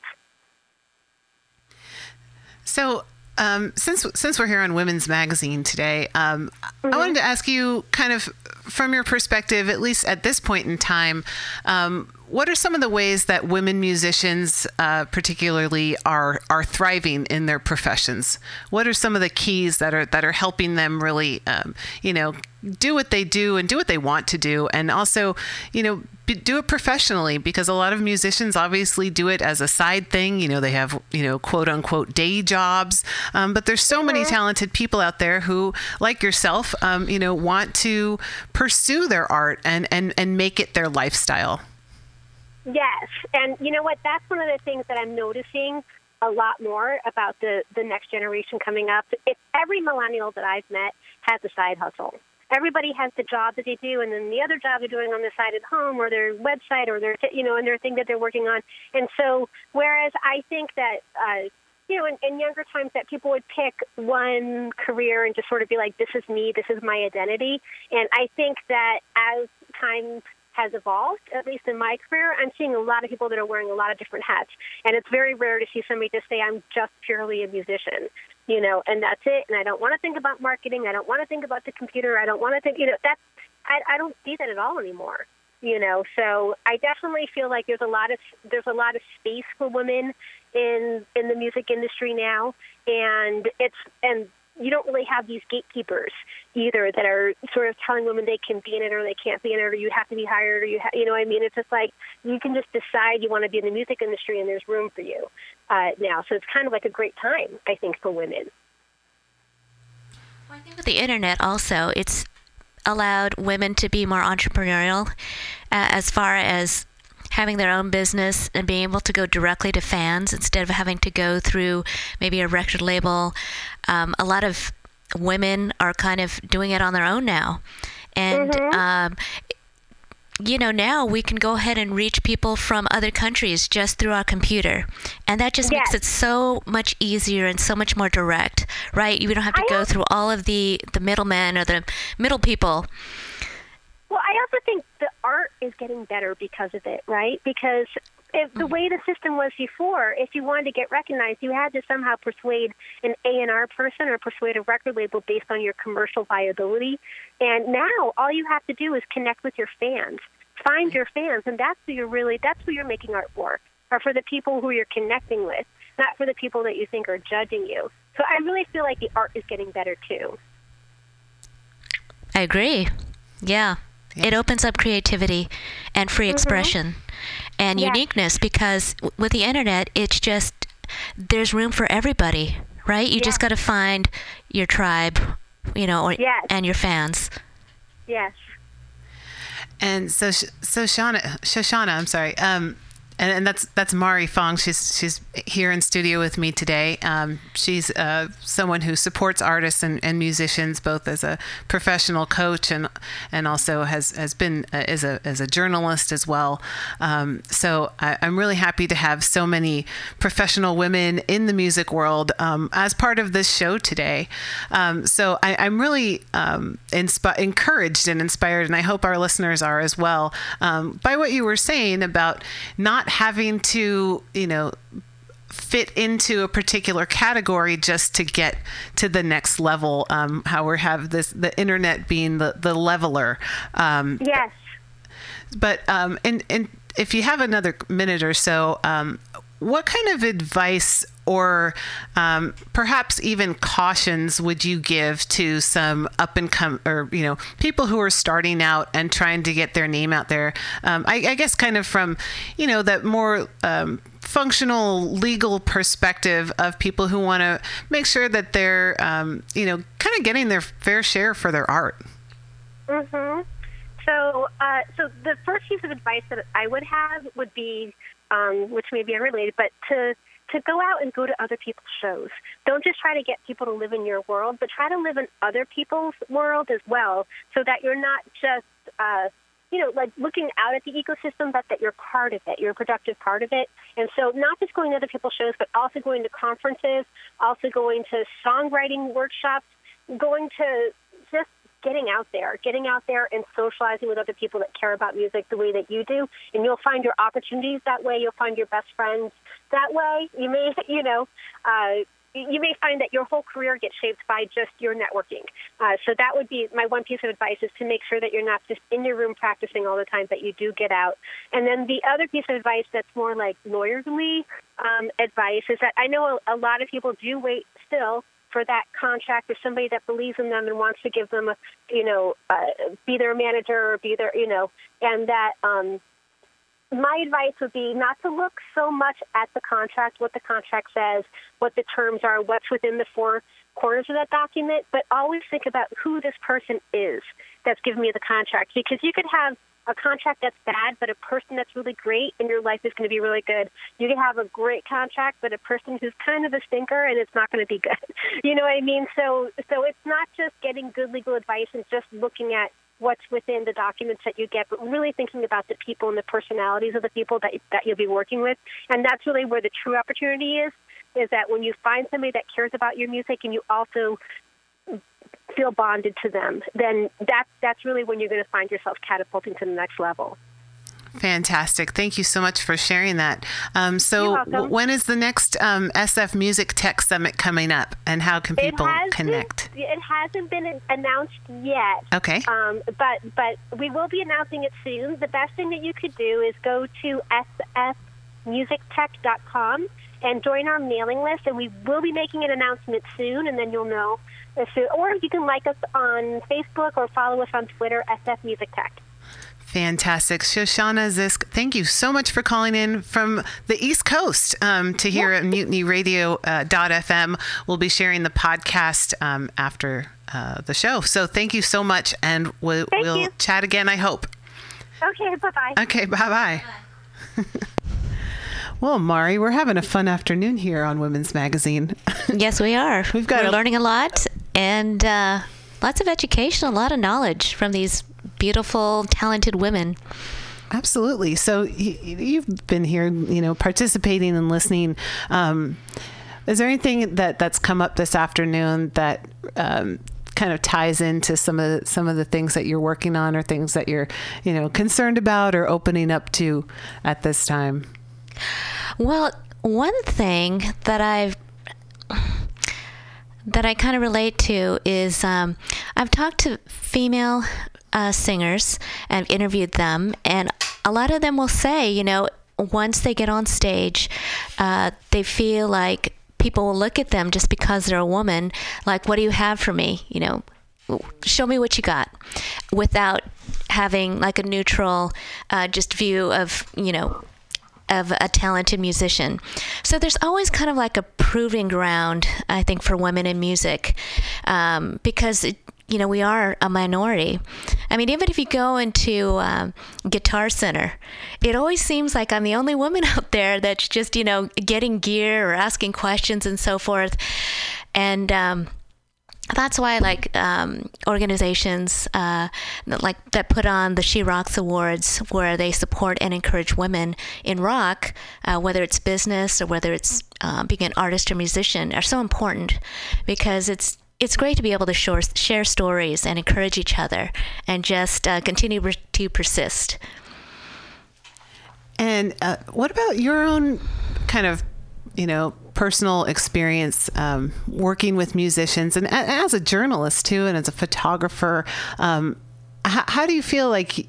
So, um, since since we're here on Women's Magazine today, um, I wanted to ask you, kind of from your perspective, at least at this point in time, um, what are some of the ways that women musicians, uh, particularly, are are thriving in their professions? What are some of the keys that are that are helping them really, um, you know, do what they do and do what they want to do, and also, you know, do it professionally? Because a lot of musicians obviously do it as a side thing. You know, they have you know quote unquote day jobs, um, but there's so many talented people out there who, like yourself, um, you know, want to pursue their art and and and make it their lifestyle. Yes, and you know what? That's one of the things that I'm noticing a lot more about the the next generation coming up. If every millennial that I've met has a side hustle. Everybody has the job that they do, and then the other job they're doing on the side at home, or their website, or their you know, and their thing that they're working on. And so, whereas I think that. Uh, you know, in, in younger times, that people would pick one career and just sort of be like, "This is me. This is my identity." And I think that as time has evolved, at least in my career, I'm seeing a lot of people that are wearing a lot of different hats. And it's very rare to see somebody just say, I'm just purely a musician, you know, and that's it. And I don't want to think about marketing. I don't want to think about the computer. I don't want to think, you know, that's, I, I don't see that at all anymore. You know, so I definitely feel like there's a lot of there's a lot of space for women in in the music industry now, and it's and you don't really have these gatekeepers either that are sort of telling women they can be in it or they can't be in it or you have to be hired or you ha- you know what I mean it's just like you can just decide you want to be in the music industry and there's room for you uh, now so it's kind of like a great time I think for women. Well, I think with the internet, also, it's allowed women to be more entrepreneurial uh, as far as having their own business and being able to go directly to fans instead of having to go through maybe a record label. Um, a lot of women are kind of doing it on their own now. And, um, you know, now we can go ahead and reach people from other countries just through our computer. And that just makes it so much easier and so much more direct, right? You don't have to I go through all of the, the middlemen or the middle people. Well, I also think the art is getting better because of it, right? Because if the mm-hmm. way the system was before, if you wanted to get recognized, you had to somehow persuade an A and R person or persuade a record label based on your commercial viability. And now all you have to do is connect with your fans, find mm-hmm. your fans, and that's who you're really that's who you're making art for, or for the people who you're connecting with, not for the people that you think are judging you. So I really feel like the art is getting better too. I agree. Yeah. It opens up creativity and free expression and Yeah. uniqueness because w- with the internet, it's just there's room for everybody, right? You just got to find your tribe, you know, or, Yes. and your fans. Yes. And so, Sh- so Shauna, Shoshana, I'm sorry. Um, and, and that's that's Mari Fong. She's she's here in studio with me today. Um, she's uh, someone who supports artists and, and musicians both as a professional coach and and also has has been uh, as a as a journalist as well. Um, so I, I'm really happy to have so many professional women in the music world um, as part of this show today. Um, so I, I'm really um, encouraged and inspired, and I hope our listeners are as well um, by what you were saying about not having to, you know, fit into a particular category just to get to the next level. Um, how we have this, the internet being the the leveler. Um, Yes. but um, and and if you have another minute or so, um, what kind of advice or um, perhaps even cautions would you give to some up and come or you know people who are starting out and trying to get their name out there? Um, I, I guess kind of from you know that more um, functional legal perspective of people who want to make sure that they're um, you know kind of getting their fair share for their art. hmm So, uh, so the first piece of advice that I would have would be, um, which may be unrelated, but to to go out and go to other people's shows. Don't just try to get people to live in your world, but try to live in other people's world as well, so that you're not just, uh, you know, like looking out at the ecosystem, but that you're part of it. You're a productive part of it. And so, not just going to other people's shows, but also going to conferences, also going to songwriting workshops, going to getting out there, getting out there and socializing with other people that care about music the way that you do, and you'll find your opportunities that way. You'll find your best friends that way. You may, you know, uh, you may find that your whole career gets shaped by just your networking. Uh, so that would be my one piece of advice: is to make sure that you're not just in your room practicing all the time, but you do get out. And then the other piece of advice that's more like lawyerly um, advice is that I know a, a lot of people do wait still for that contract or somebody that believes in them and wants to give them a you know uh, be their manager or be their you know and that um my advice would be not to look so much at the contract what the contract says what the terms are what's within the four corners of that document but always think about who this person is that's giving me the contract. Because you could have a contract that's bad, but a person that's really great in your life is going to be really good. You can have a great contract, but a person who's kind of a stinker and it's not going to be good. You know what I mean? So, so it's not just getting good legal advice and just looking at what's within the documents that you get, but really thinking about the people and the personalities of the people that that you'll be working with. And that's really where the true opportunity is. Is that when you find somebody that cares about your music and you also feel bonded to them, then that that's really when you're going to find yourself catapulting to the next level. Fantastic. Thank you so much for sharing that. Um, so, w- when is the next um, SF Music Tech Summit coming up, and how can people it connect? It hasn't been announced yet. Okay. Um, but but we will be announcing it soon. The best thing that you could do is go to sfmusictech.com and join our mailing list, and we will be making an announcement soon, and then you'll know. As soon- Or you can like us on Facebook or follow us on Twitter, SF Music Tech. Fantastic. Shoshana Zisk, thank you so much for calling in from the East Coast um, to hear at Mutiny Radio uh, dot FM. We'll be sharing the podcast um, after uh, the show. So thank you so much, and we'll, we'll chat again, I hope. Okay, bye bye. Okay, bye bye. well, Mari, we're having a fun afternoon here on Women's Magazine. Yes, we are. We've got We're a- learning a lot and uh, lots of education, a lot of knowledge from these beautiful, talented women. Absolutely. So y- y- you've been here, you know, participating and listening. Um, is there anything that that's come up this afternoon that um, kind of ties into some of the, some of the things that you're working on, or things that you're, you know, concerned about or opening up to at this time? Well, one thing that I've that I kind of relate to is um, I've talked to female uh, singers and interviewed them, and a lot of them will say, you know, once they get on stage, uh, they feel like people will look at them just because they're a woman, like, what do you have for me? You know, show me what you got without having like a neutral uh, just view of, you know, of a talented musician. So there's always kind of like a proving ground, I think, for women in music, um, because you know we are a minority. I mean, even if you go into um, Guitar Center, it always seems like I'm the only woman out there that's just you know getting gear or asking questions and so forth, and. Um, that's why like um, organizations uh, that like that put on the She Rocks Awards, where they support and encourage women in rock, uh, whether it's business or whether it's uh, being an artist or musician, are so important because it's it's great to be able to share, share stories and encourage each other and just uh, continue to persist. And uh, what about your own kind of, you know, personal experience um, working with musicians and as a journalist too, and as a photographer? Um, how, how do you feel like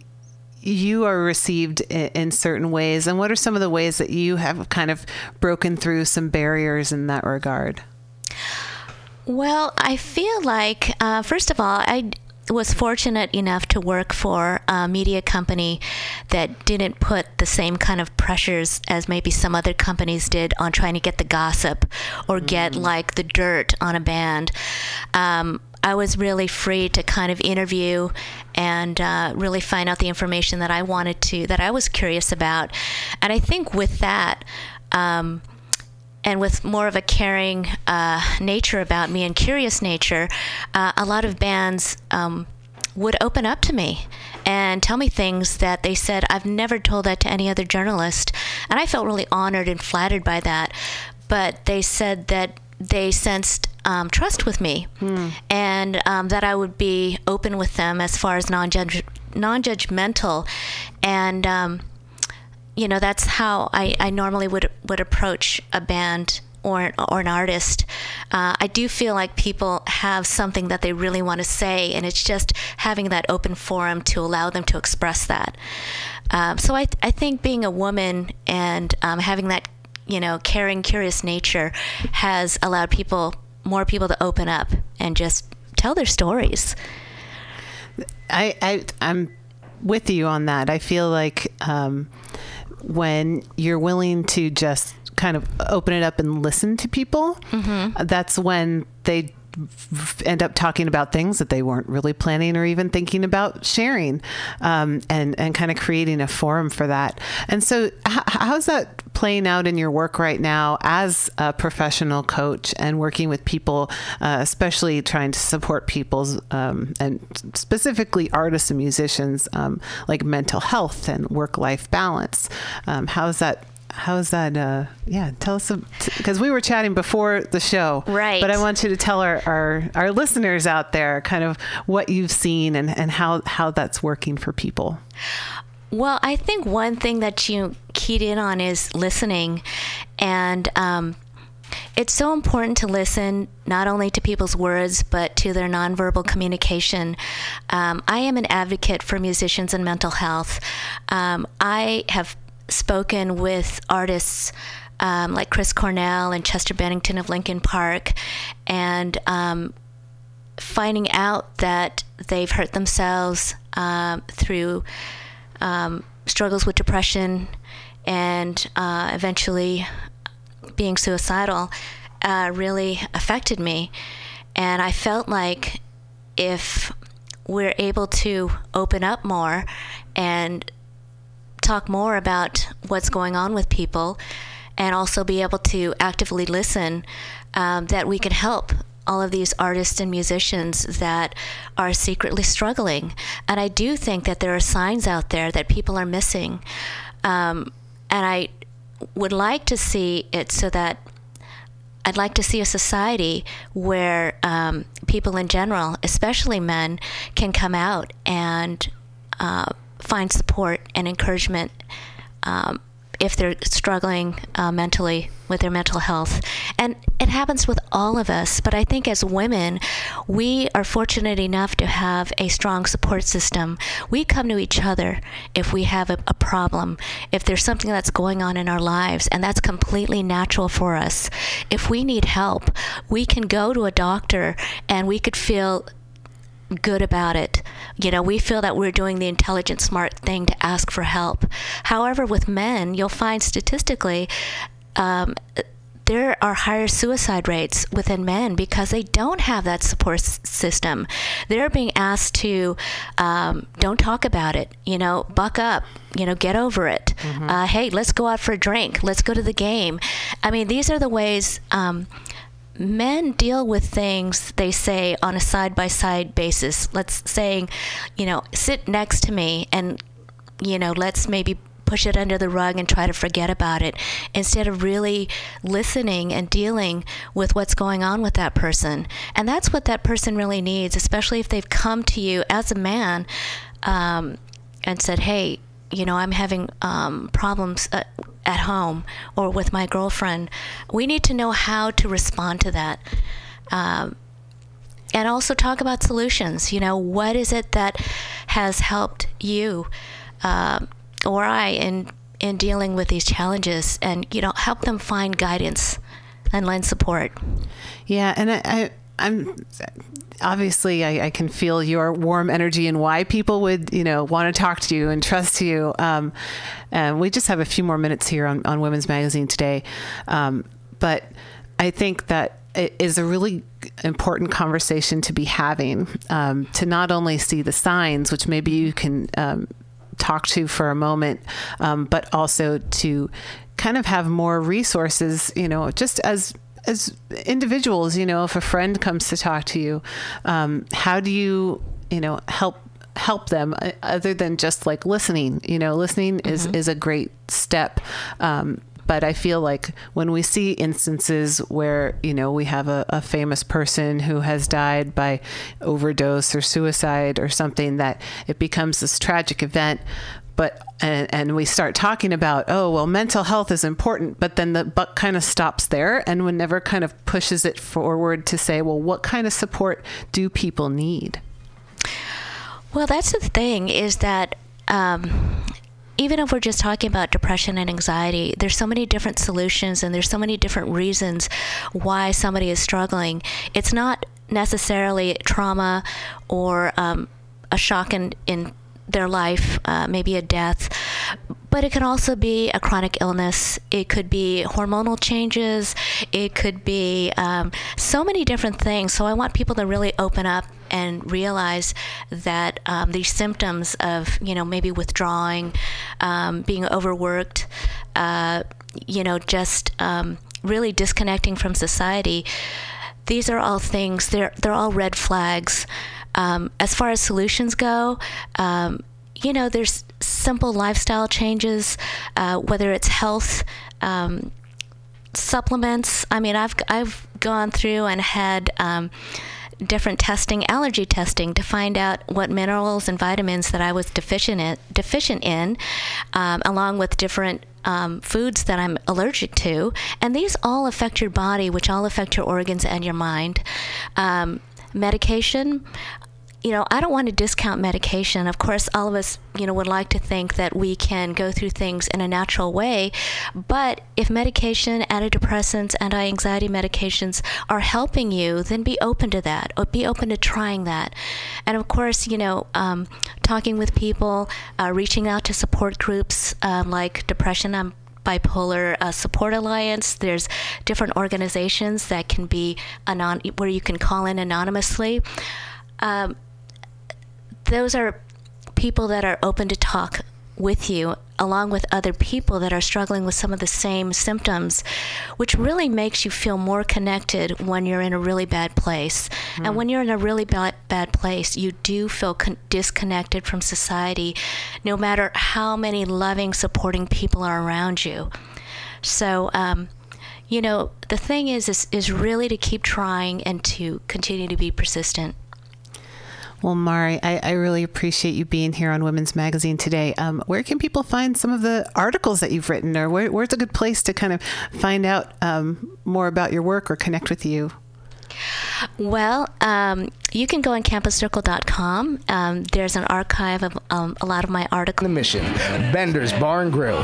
you are received in, in certain ways, and what are some of the ways that you have kind of broken through some barriers in that regard? Well, I feel like, uh, first of all, I was fortunate enough to work for a media company that didn't put the same kind of pressures as maybe some other companies did on trying to get the gossip or get like the dirt on a band. Um, I was really free to kind of interview and uh, really find out the information that I wanted to, that I was curious about. And I think with that, um, and with more of a caring uh, nature about me and curious nature, uh, a lot of bands um, would open up to me and tell me things that they said I've never told that to any other journalist, and I felt really honored and flattered by that. But they said that they sensed um, trust with me, and um, that I would be open with them as far as non-judge non-judgmental, and um, you know that's how I, I normally would would approach a band or or an artist. Uh, I do feel like people have something that they really want to say, and it's just having that open forum to allow them to express that. Um, so I I think being a woman and um, having that you know caring, curious nature has allowed people more people to open up and just tell their stories. I, I I'm with you on that. I feel like um, when you're willing to just kind of open it up and listen to people, Mm-hmm. that's when they end up talking about things that they weren't really planning or even thinking about sharing, um, and and kind of creating a forum for that. And so, h- how's that playing out in your work right now as a professional coach and working with people, uh, especially trying to support people's um, and specifically artists and musicians, um, like mental health and work life balance? Um, how's that? How's that? Uh, yeah, tell us because we were chatting before the show, Right. But I want you to tell our, our, our listeners out there kind of what you've seen and, and how, how that's working for people. Well, I think one thing that you keyed in on is listening. And um, it's so important to listen not only to people's words, but to their nonverbal communication. Um, I am an advocate for musicians and mental health. Um, I have spoken with artists. Um, like Chris Cornell and Chester Bennington of Linkin Park, and um, finding out that they've hurt themselves um, through um, struggles with depression and uh, eventually being suicidal uh, really affected me. And I felt like if we're able to open up more and talk more about what's going on with people and also be able to actively listen, um, that we can help all of these artists and musicians that are secretly struggling. And I do think that there are signs out there that people are missing. Um, and I would like to see it so that I'd like to see a society where um, people in general, especially men, can come out and uh, find support and encouragement um, if they're struggling uh, mentally with their mental health. And it happens with all of us, but I think as women, we are fortunate enough to have a strong support system. We come to each other if we have a, a problem, if there's something that's going on in our lives, and that's completely natural for us. If we need help, we can go to a doctor and we could feel good about it. You know, we feel that we're doing the intelligent, smart thing to ask for help. However, with men, you'll find statistically, um, there are higher suicide rates within men because they don't have that support s- system. They're being asked to um, don't talk about it, you know, buck up, you know, get over it. Uh, hey, let's go out for a drink. Let's go to the game. I mean, these are the ways. Um, men deal with things they say on a side by side basis. Let's saying you know sit next to me and you know let's maybe push it under the rug and try to forget about it instead of really listening and dealing with what's going on with that person. And that's what that person really needs especially if they've come to you as a man um, and said hey you know i'm having um, problems uh, at home or with my girlfriend we need to know how to respond to that. Um, and also talk about solutions you know what is it that has helped you um or i in in dealing with these challenges and you know help them find guidance and lend support. Yeah, and I, I I'm obviously I, I can feel your warm energy and why people would you know want to talk to you and trust you. Um, and we just have a few more minutes here on, on Women's Magazine today, um, but I think that it is a really important conversation to be having um, to not only see the signs, which maybe you can um, talk to for a moment, um, but also to kind of have more resources, you know, just as as individuals, you know, if a friend comes to talk to you, um, how do you, you know, help help them uh, other than just like listening? You know, listening is is a great step. Um, but I feel like when we see instances where you know we have a, a famous person who has died by overdose or suicide or something, that it becomes this tragic event. But and, and we start talking about oh well mental health is important, but then the buck kind of stops there and one never kind of pushes it forward to say well what kind of support do people need? Well, that's the thing is that um, even if we're just talking about depression and anxiety, there's so many different solutions and there's so many different reasons why somebody is struggling. It's not necessarily trauma or um, a shock in, in their life, uh, maybe a death, but it can also be a chronic illness. It could be hormonal changes. It could be um, so many different things. So I want people to really open up and realize that um, these symptoms of, you know, maybe withdrawing, um, being overworked, uh, you know, just um, really disconnecting from society. These are all things. They're they're all red flags. Um, as far as solutions go, um, you know, there's simple lifestyle changes, uh, whether it's health. Um, supplements. I mean, I've I've gone through and had um, different testing, allergy testing, to find out what minerals and vitamins that I was deficient in, deficient in, um, along with different. Um, foods that I'm allergic to, and these all affect your body, which all affect your organs and your mind. Um, medication, you know, I don't want to discount medication. Of course, all of us, you know, would like to think that we can go through things in a natural way. But if medication, antidepressants, anti anxiety medications are helping you, then be open to that or be open to trying that. And of course, you know, um, talking with people, uh, reaching out to support groups um, like Depression. I'm bipolar uh, support alliance there's different organizations that can be anon- where you can call in anonymously um, those are people that are open to talk with you along with other people that are struggling with some of the same symptoms which really makes you feel more connected when you're in a really bad place. And when you're in a really bad, bad place you do feel con- disconnected from society no matter how many loving supporting people are around you. So um, you know the thing is, is is really to keep trying and to continue to be persistent Well, Mari, I, I really appreciate you being here on Women's Magazine today. Um, where can people find some of the articles that you've written, or where, where's a good place to kind of find out um, more about your work or connect with you? Well, um, you can go on campuscircle.com. Um, there's an archive of um, a lot of my articles. The mission Bender's Bar and Grill.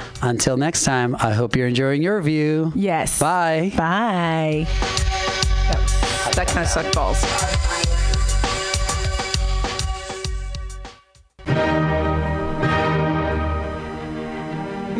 Until next time, I hope you're enjoying your view. Yes. Bye. Bye. That kind of sucked balls.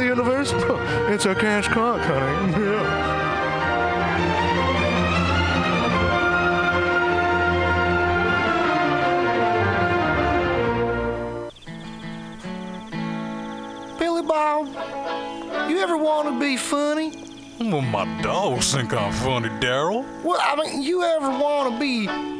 the universe? It's a cash cock, honey. Yeah. Billy Bob, you ever want to be funny? Well, my dogs think I'm funny, Daryl. Well, I mean, you ever want to be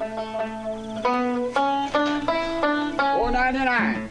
499.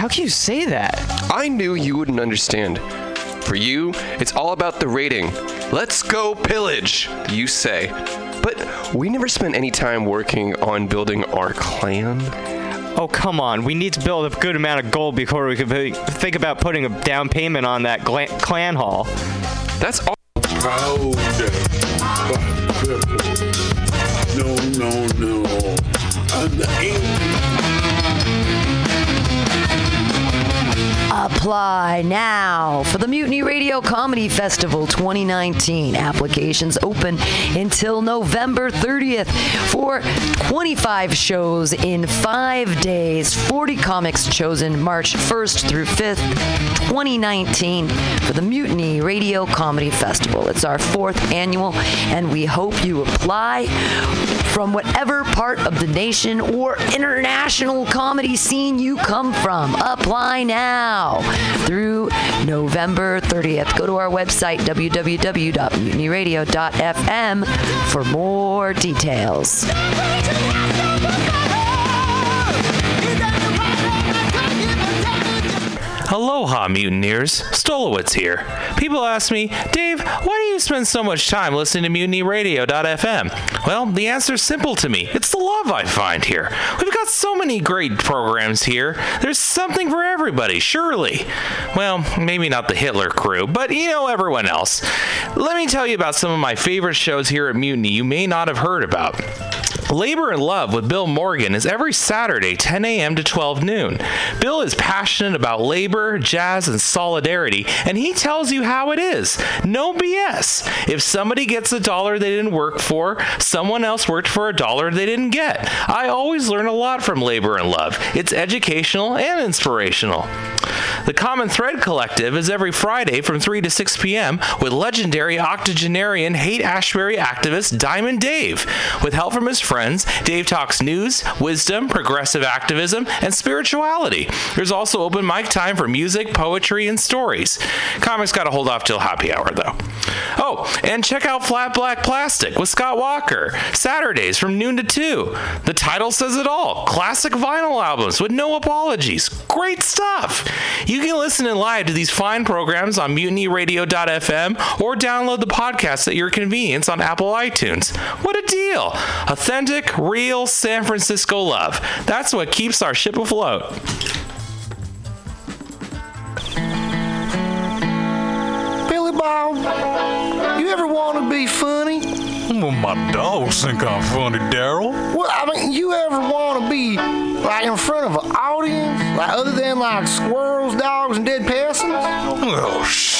How can you say that? I knew you wouldn't understand. For you, it's all about the rating. Let's go pillage, you say. But we never spent any time working on building our clan. Oh, come on. We need to build a good amount of gold before we can think about putting a down payment on that gla- clan hall. That's all. Proud No, no, no. I'm the angry. Apply now for the Mutiny Radio Comedy Festival 2019. Applications open until November 30th for 25 shows in five days. 40 comics chosen March 1st through 5th, 2019 for the Mutiny Radio Comedy Festival. It's our fourth annual, and we hope you apply from whatever part of the nation or international comedy scene you come from. Apply now through November 30th. Go to our website, www.mutinyradio.fm, for more details. Aloha, mutineers. Stolowitz here. People ask me, Dave, why do you spend so much time listening to mutinyradio.fm? Well, the answer's simple to me. It's the love I find here. We've got so many great programs here. There's something for everybody, surely. Well, maybe not the Hitler crew, but you know everyone else. Let me tell you about some of my favorite shows here at Mutiny you may not have heard about. Labor and Love with Bill Morgan is every Saturday, 10 a.m. to 12 noon. Bill is passionate about labor, jazz, and solidarity, and he tells you how it is. No BS. If somebody gets a dollar they didn't work for, someone else worked for a dollar they didn't get. I always learn a lot from Labor and Love. It's educational and inspirational. The Common Thread Collective is every Friday from 3 to 6 p.m. with legendary octogenarian Haight-Ashbury activist Diamond Dave, with help from his friends, Dave talks news, wisdom, progressive activism, and spirituality. There's also open mic time for music, poetry, and stories. Comics got to hold off till happy hour, though. Oh, and check out Flat Black Plastic with Scott Walker, Saturdays from noon to 2. The title says it all classic vinyl albums with no apologies. Great stuff. You can listen in live to these fine programs on mutinyradio.fm or download the podcast at your convenience on Apple iTunes. What a deal! Authentic, real San Francisco love. That's what keeps our ship afloat. Bob, you ever want to be funny? Well, my dogs think I'm funny, Daryl. Well, I mean, you ever want to be like in front of an audience, like other than like squirrels, dogs, and dead peasants? Oh, shit.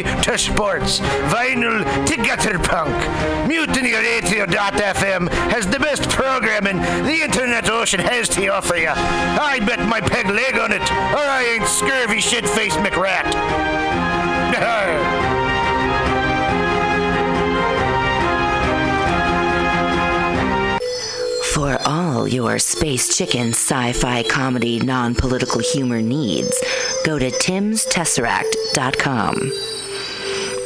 to sports, vinyl to gutter punk. MutinyRadio.fm has the best programming the internet ocean has to offer you. I bet my peg leg on it, or I ain't scurvy shit-faced McRat. For all your space chicken sci fi comedy non political humor needs, go to timstesseract.com.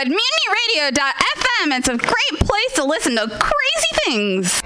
at mutinyradio.fm. It's a great place to listen to crazy things.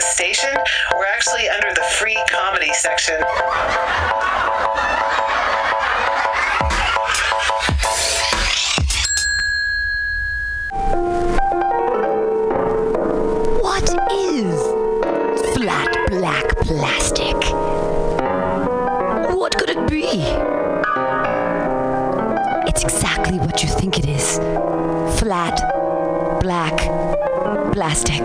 Station, we're actually under the free comedy section. What is flat black plastic? What could it be? It's exactly what you think it is. Flat black plastic,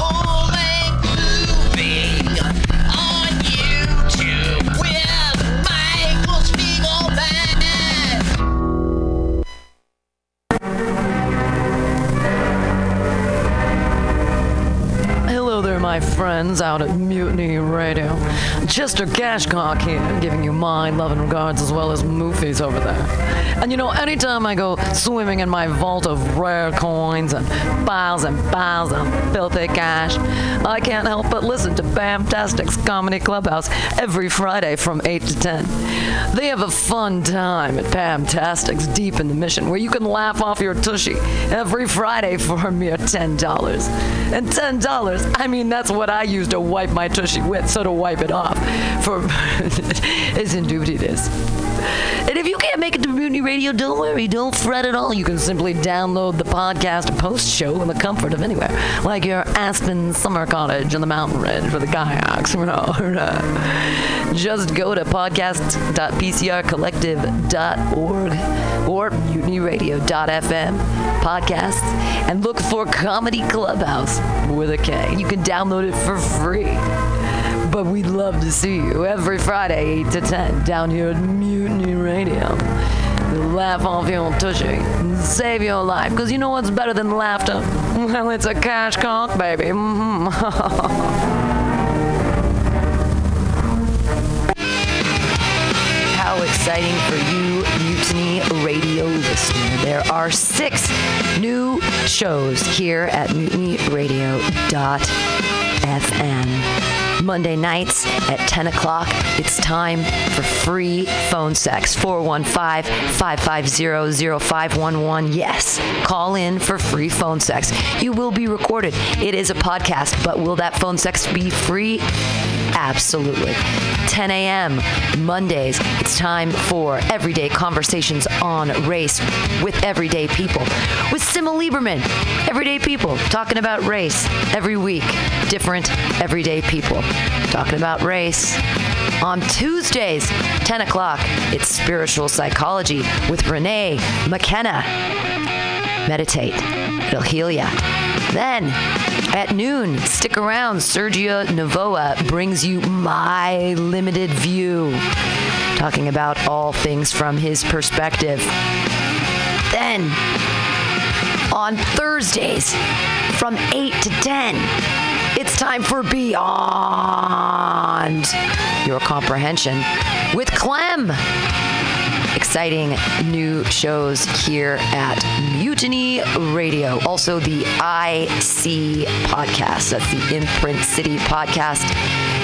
friends out at Mutiny Radio. Chester Cashcock here, giving you my love and regards as well as Moofy's over there. And you know, anytime I go swimming in my vault of rare coins and piles and piles of filthy cash, I can't help but listen to Pamtastic's Comedy Clubhouse every Friday from 8 to 10. They have a fun time at Pamtastic's Deep in the Mission where you can laugh off your tushy every Friday for a mere $10. And $10, I mean, that's what I use to wipe my tushy with, so to wipe it off for in duty this. And if you can't make it to Mutiny Radio, don't worry, don't fret at all. You can simply download the podcast post show in the comfort of anywhere, like your Aspen summer cottage on the mountain ridge for the kayaks. Just go to podcast.pcrcollective.org or mutinyradio.fm podcasts and look for Comedy Clubhouse with a K. You can download it for free. But we'd love to see you every Friday, 8 to 10, down here at Mutiny Radio. Laugh off your tushy and save your life. Because you know what's better than laughter? Well, it's a cash cock, baby. Mhm. How exciting for you, Mutiny Radio listener. There are six new shows here at mutinyradio.fm. Monday nights at 10 o'clock, it's time for free phone sex. 415 550 0511. Yes, call in for free phone sex. You will be recorded. It is a podcast, but will that phone sex be free? Absolutely. 10 a.m. Mondays, it's time for everyday conversations on race with everyday people. With Sima Lieberman, everyday people talking about race every week. Different everyday people talking about race. On Tuesdays, 10 o'clock, it's spiritual psychology with Renee McKenna. Meditate, it'll heal ya. Then at noon, stick around. Sergio Navoa brings you My Limited View, talking about all things from his perspective. Then on Thursdays from 8 to 10, it's time for Beyond Your Comprehension with Clem exciting new shows here at Mutiny Radio. Also, the IC podcast. That's the Imprint City podcast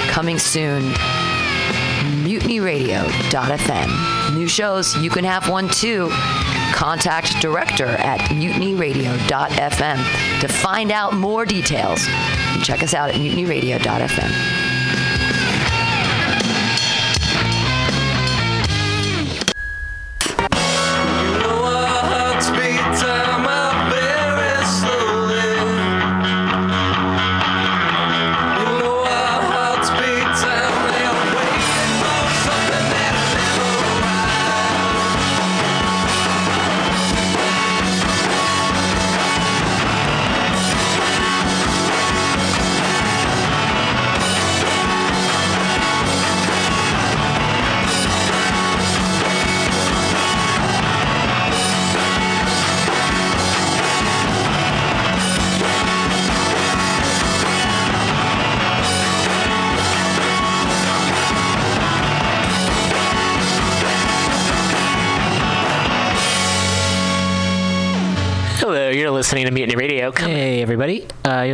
coming soon. MutinyRadio.fm. New shows, you can have one too. Contact director at mutinyradio.fm to find out more details. Check us out at mutinyradio.fm.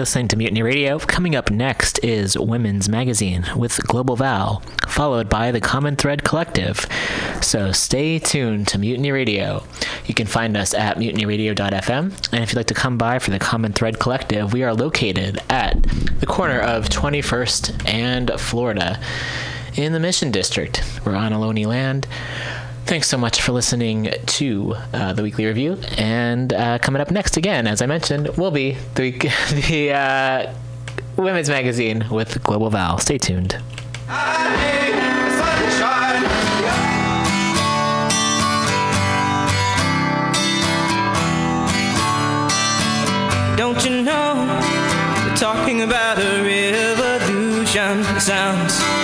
listening to Mutiny Radio. Coming up next is Women's Magazine with Global Val, followed by the Common Thread Collective. So stay tuned to Mutiny Radio. You can find us at mutinyradio.fm. And if you'd like to come by for the Common Thread Collective, we are located at the corner of 21st and Florida in the Mission District. We're on Ohlone land. Thanks so much for listening to uh, the weekly review. And uh, coming up next, again, as I mentioned, will be the, the uh, Women's Magazine with Global Val. Stay tuned. Don't you know we're talking about a revolution? Sounds.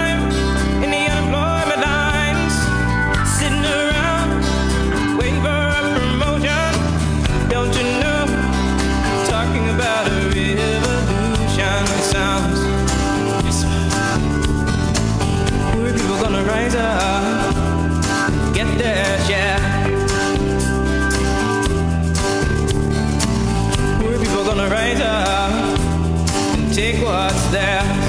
up and take what's there.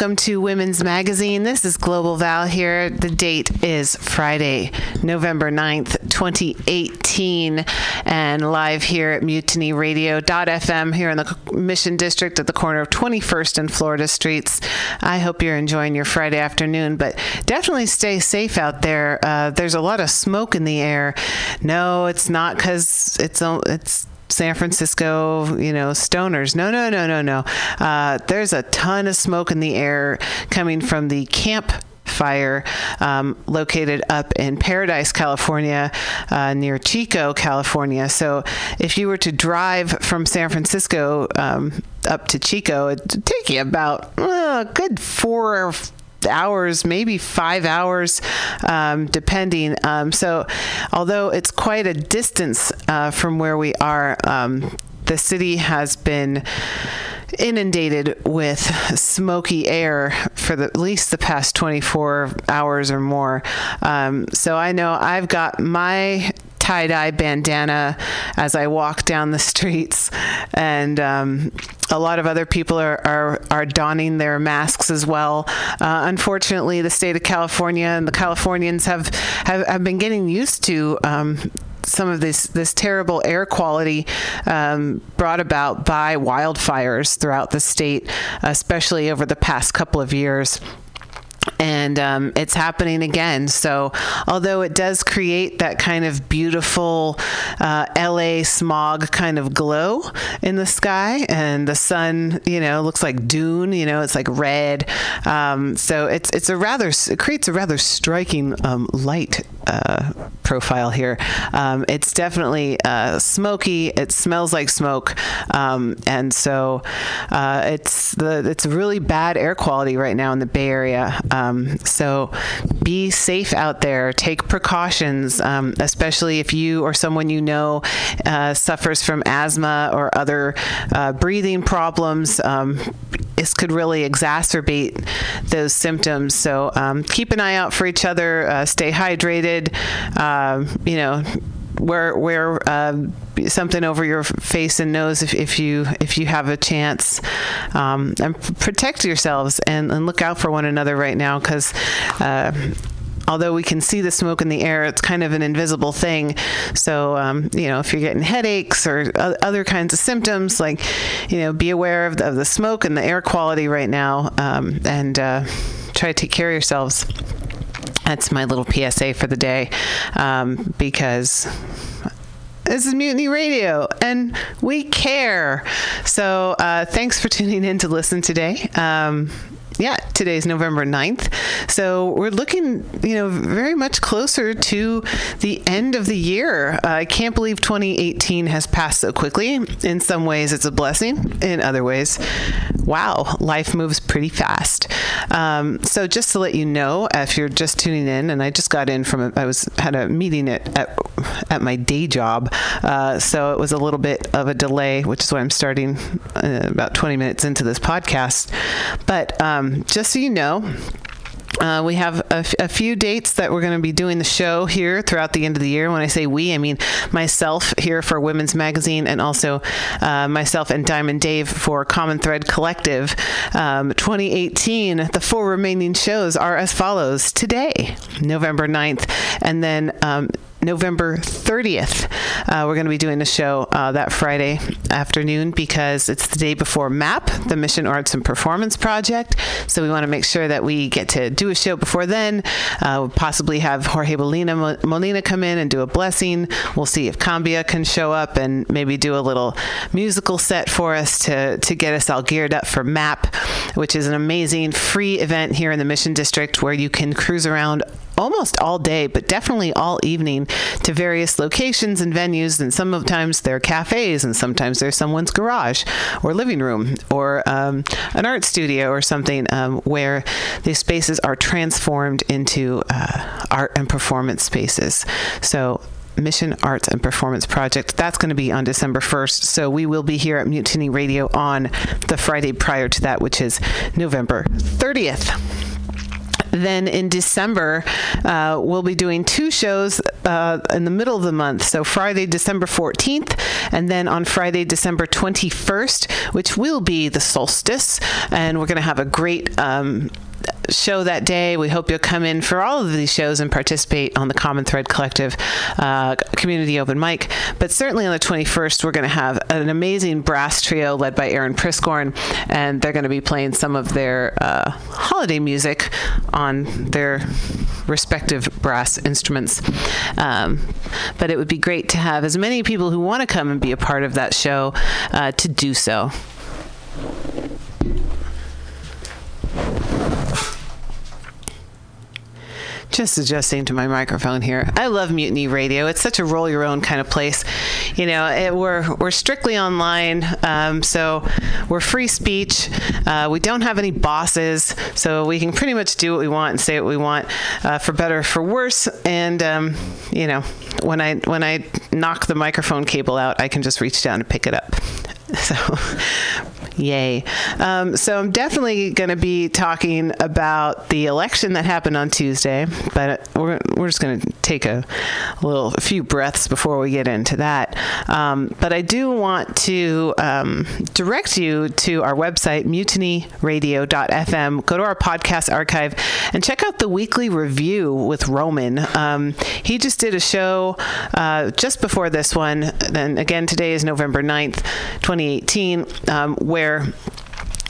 Welcome to Women's Magazine. This is Global Val here. The date is Friday, November 9th, 2018, and live here at mutinyradio.fm here in the Mission District at the corner of 21st and Florida Streets. I hope you're enjoying your Friday afternoon, but definitely stay safe out there. Uh, there's a lot of smoke in the air. No, it's not because it's, it's, San Francisco, you know, stoners. No, no, no, no, no. Uh, there's a ton of smoke in the air coming from the camp fire um, located up in Paradise, California, uh, near Chico, California. So if you were to drive from San Francisco um, up to Chico, it'd take you about uh, a good four hours, maybe five hours, um, depending. Um, so, although it's quite a distance uh, from where we are, um, the city has been inundated with smoky air for the, at least the past 24 hours or more. Um, so I know I've got my tie dye bandana as I walk down the streets, and um, a lot of other people are, are, are donning their masks as well. Uh, unfortunately, the state of California and the Californians have, have, have been getting used to. Um, some of this this terrible air quality um, brought about by wildfires throughout the state, especially over the past couple of years. And um, it's happening again. So, although it does create that kind of beautiful uh, LA smog kind of glow in the sky, and the sun, you know, looks like dune. You know, it's like red. Um, so it's it's a rather it creates a rather striking um, light uh, profile here. Um, it's definitely uh, smoky. It smells like smoke, um, and so uh, it's the it's really bad air quality right now in the Bay Area. Um, so be safe out there. Take precautions, um, especially if you or someone you know uh, suffers from asthma or other uh, breathing problems. Um, this could really exacerbate those symptoms. So um, keep an eye out for each other. Uh, stay hydrated. Um, you know wear wear uh, something over your face and nose if, if you if you have a chance um, and protect yourselves and, and look out for one another right now because uh, although we can see the smoke in the air, it's kind of an invisible thing. So, um, you know, if you're getting headaches or other kinds of symptoms, like, you know, be aware of the, of the smoke and the air quality right now um, and uh, try to take care of yourselves. That's my little PSA for the day um, because this is Mutiny Radio, and we care. So, uh, thanks for tuning in to listen today. Um, yeah, today's November 9th. So we're looking, you know, very much closer to the end of the year. Uh, I can't believe 2018 has passed so quickly. In some ways, it's a blessing. In other ways, wow, life moves pretty fast. Um, so just to let you know, if you're just tuning in, and I just got in from, a, I was had a meeting at at, at my day job, uh, so it was a little bit of a delay, which is why I'm starting uh, about 20 minutes into this podcast. But um, just so you know, uh, we have a, f- a few dates that we're going to be doing the show here throughout the end of the year. When I say we, I mean myself here for Women's Magazine and also uh, myself and Diamond Dave for Common Thread Collective. Um, 2018, the four remaining shows are as follows today, November 9th, and then um, November 30th. Uh, we're going to be doing a show uh, that Friday afternoon because it's the day before MAP, the Mission Arts and Performance Project. So we want to make sure that we get to do a show before then. Uh, we'll possibly have Jorge Molina, Molina come in and do a blessing. We'll see if Cambia can show up and maybe do a little musical set for us to, to get us all geared up for MAP, which is an amazing free event here in the Mission District where you can cruise around almost all day, but definitely all evening to various locations and venues. And sometimes they're cafes, and sometimes they're someone's garage or living room or um, an art studio or something um, where these spaces are transformed into uh, art and performance spaces. So Mission Arts and Performance Project. That's going to be on December 1st. So we will be here at Mutiny Radio on the Friday prior to that, which is November 30th. Then in December, uh, we'll be doing two shows uh, in the middle of the month. So Friday, December 14th, and then on Friday, December 21st, which will be the solstice. And we're going to have a great um, show that day. We hope you'll come in for all of these shows and participate on the Common Thread Collective uh, community open mic. But certainly on the 21st, we're going to have an amazing brass trio led by Aaron Priscorn, and they're going to be playing some of their uh, holiday music on their respective brass instruments. Um, but it would be great to have as many people who want to come and be a part of that show uh, to do so. Just adjusting to my microphone here. I love Mutiny Radio. It's such a roll your own kind of place. You know, it, we're we're strictly online, um, so we're free speech. Uh, we don't have any bosses, so we can pretty much do what we want and say what we want, uh, for better, for worse. And um, you know, when I when I knock the microphone cable out, I can just reach down and pick it up. So, yay. Um, so, I'm definitely going to be talking about the election that happened on Tuesday, but we're, we're just going to take a, little a few breaths before we get into that. Um, but I do want to um, direct you to our website, mutinyradio.fm. Go to our podcast archive and check out the weekly review with Roman. Um, he just did a show uh, just before this one. Then again, today is November 9th, 2018, um, where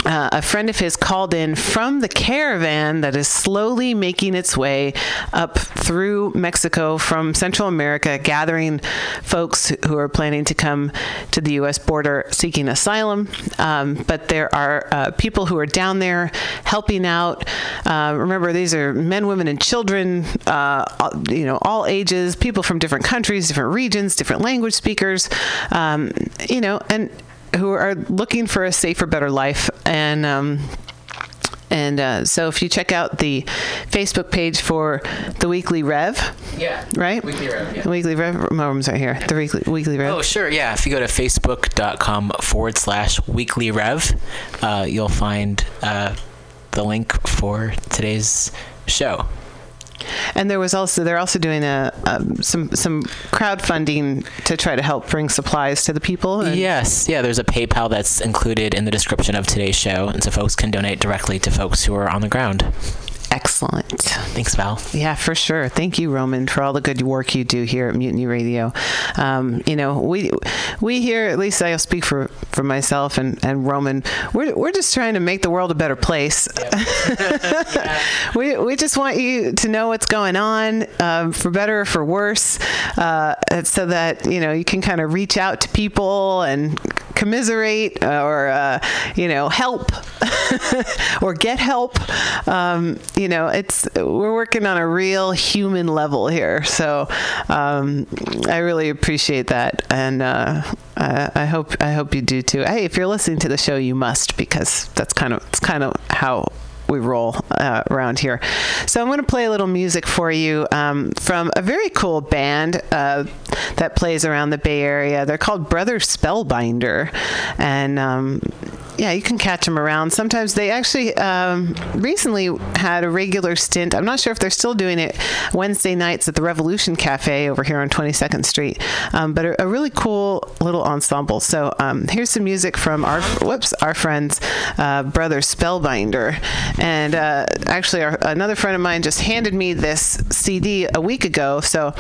uh, a friend of his called in from the caravan that is slowly making its way up through Mexico from Central America, gathering folks who are planning to come to the U.S. border seeking asylum. Um, but there are uh, people who are down there helping out. Uh, remember, these are men, women, and children, uh, know, all ages, people from different countries, different regions, different language speakers, um, you know, and who are looking for a safer, better life. And um, and uh, so, if you check out the Facebook page for the Weekly Rev, Yeah. right? Weekly Rev, yeah. The Weekly Rev. My room's right here. The Weekly Weekly Rev. Oh, sure. Yeah. If you go to facebook.com forward slash weekly rev, uh, you'll find uh, the link for today's show. And there was also they're also doing a some some crowdfunding to try to help bring supplies to the people. Yes. Yeah. There's a PayPal that's included in the description of today's show. And so folks can donate directly to folks who are on the ground. Excellent. Thanks, Val. Yeah, for sure. Thank you, Roman, for all the good work you do here at Mutiny Radio. Um, you know, we we here, at least I'll speak for, for myself and, and Roman. We're, we're just trying to make the world a better place. we we just want you to know what's going on, um, for better or for worse, uh, so that you know you can kind of reach out to people and commiserate or uh, you know help or get help. Um, you know, it's we're working on a real human level here, so um, I really appreciate that, and uh, I, I hope I hope you do too. Hey, if you're listening to the show, you must because that's kind of it's kind of how we roll uh, around here. So I'm going to play a little music for you um, from a very cool band uh, that plays around the Bay Area. They're called Brother Spellbinder, and um, yeah, you can catch them around. Sometimes they actually um, recently had a regular stint. I'm not sure if they're still doing it Wednesday nights at the Revolution Cafe over here on 22nd Street, um, but a, a really cool little ensemble. So um, here's some music from our whoops our friends uh, Brother Spellbinder, and uh, actually our, another friend of mine just handed me this CD a week ago. So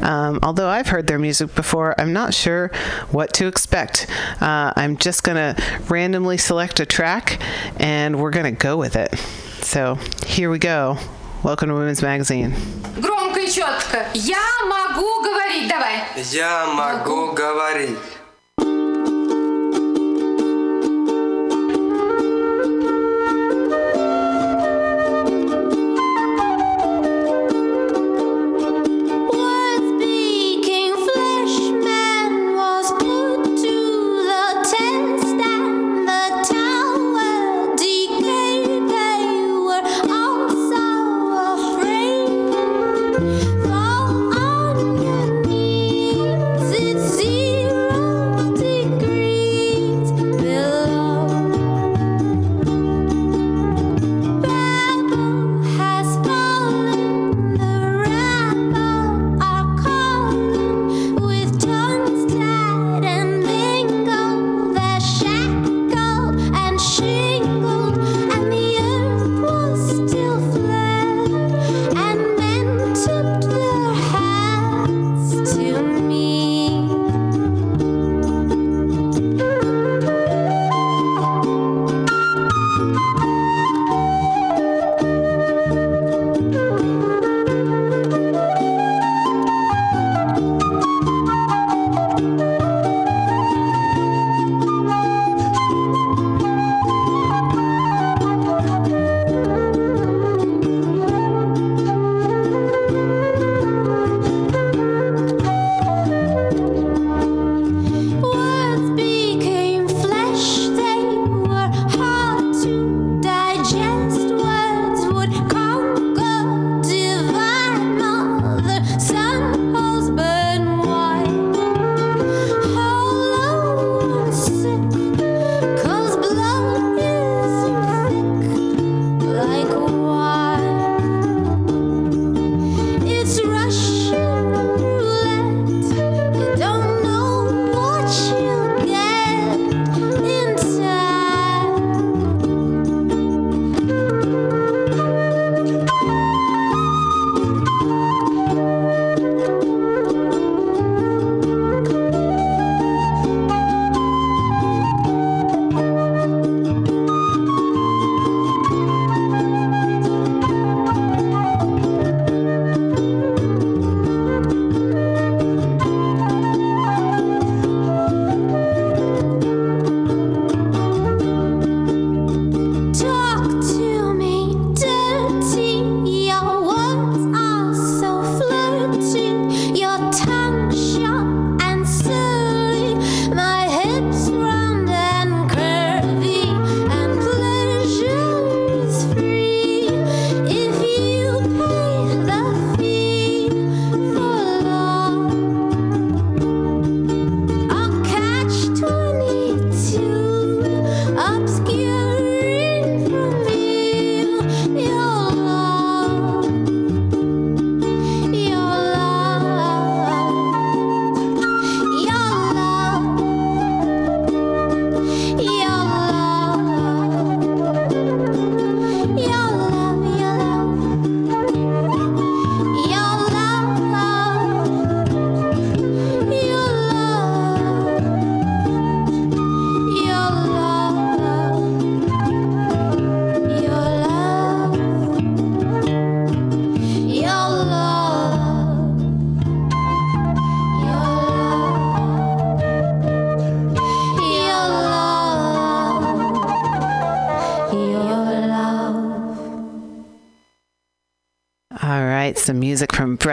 um, although I've heard their music before, I'm not sure what to expect. Uh, I'm just gonna randomly select a track, and we're gonna go with it. So here we go. Welcome to Women's Magazine. Громко и четко. Я могу говорить. Давай. Я могу говорить.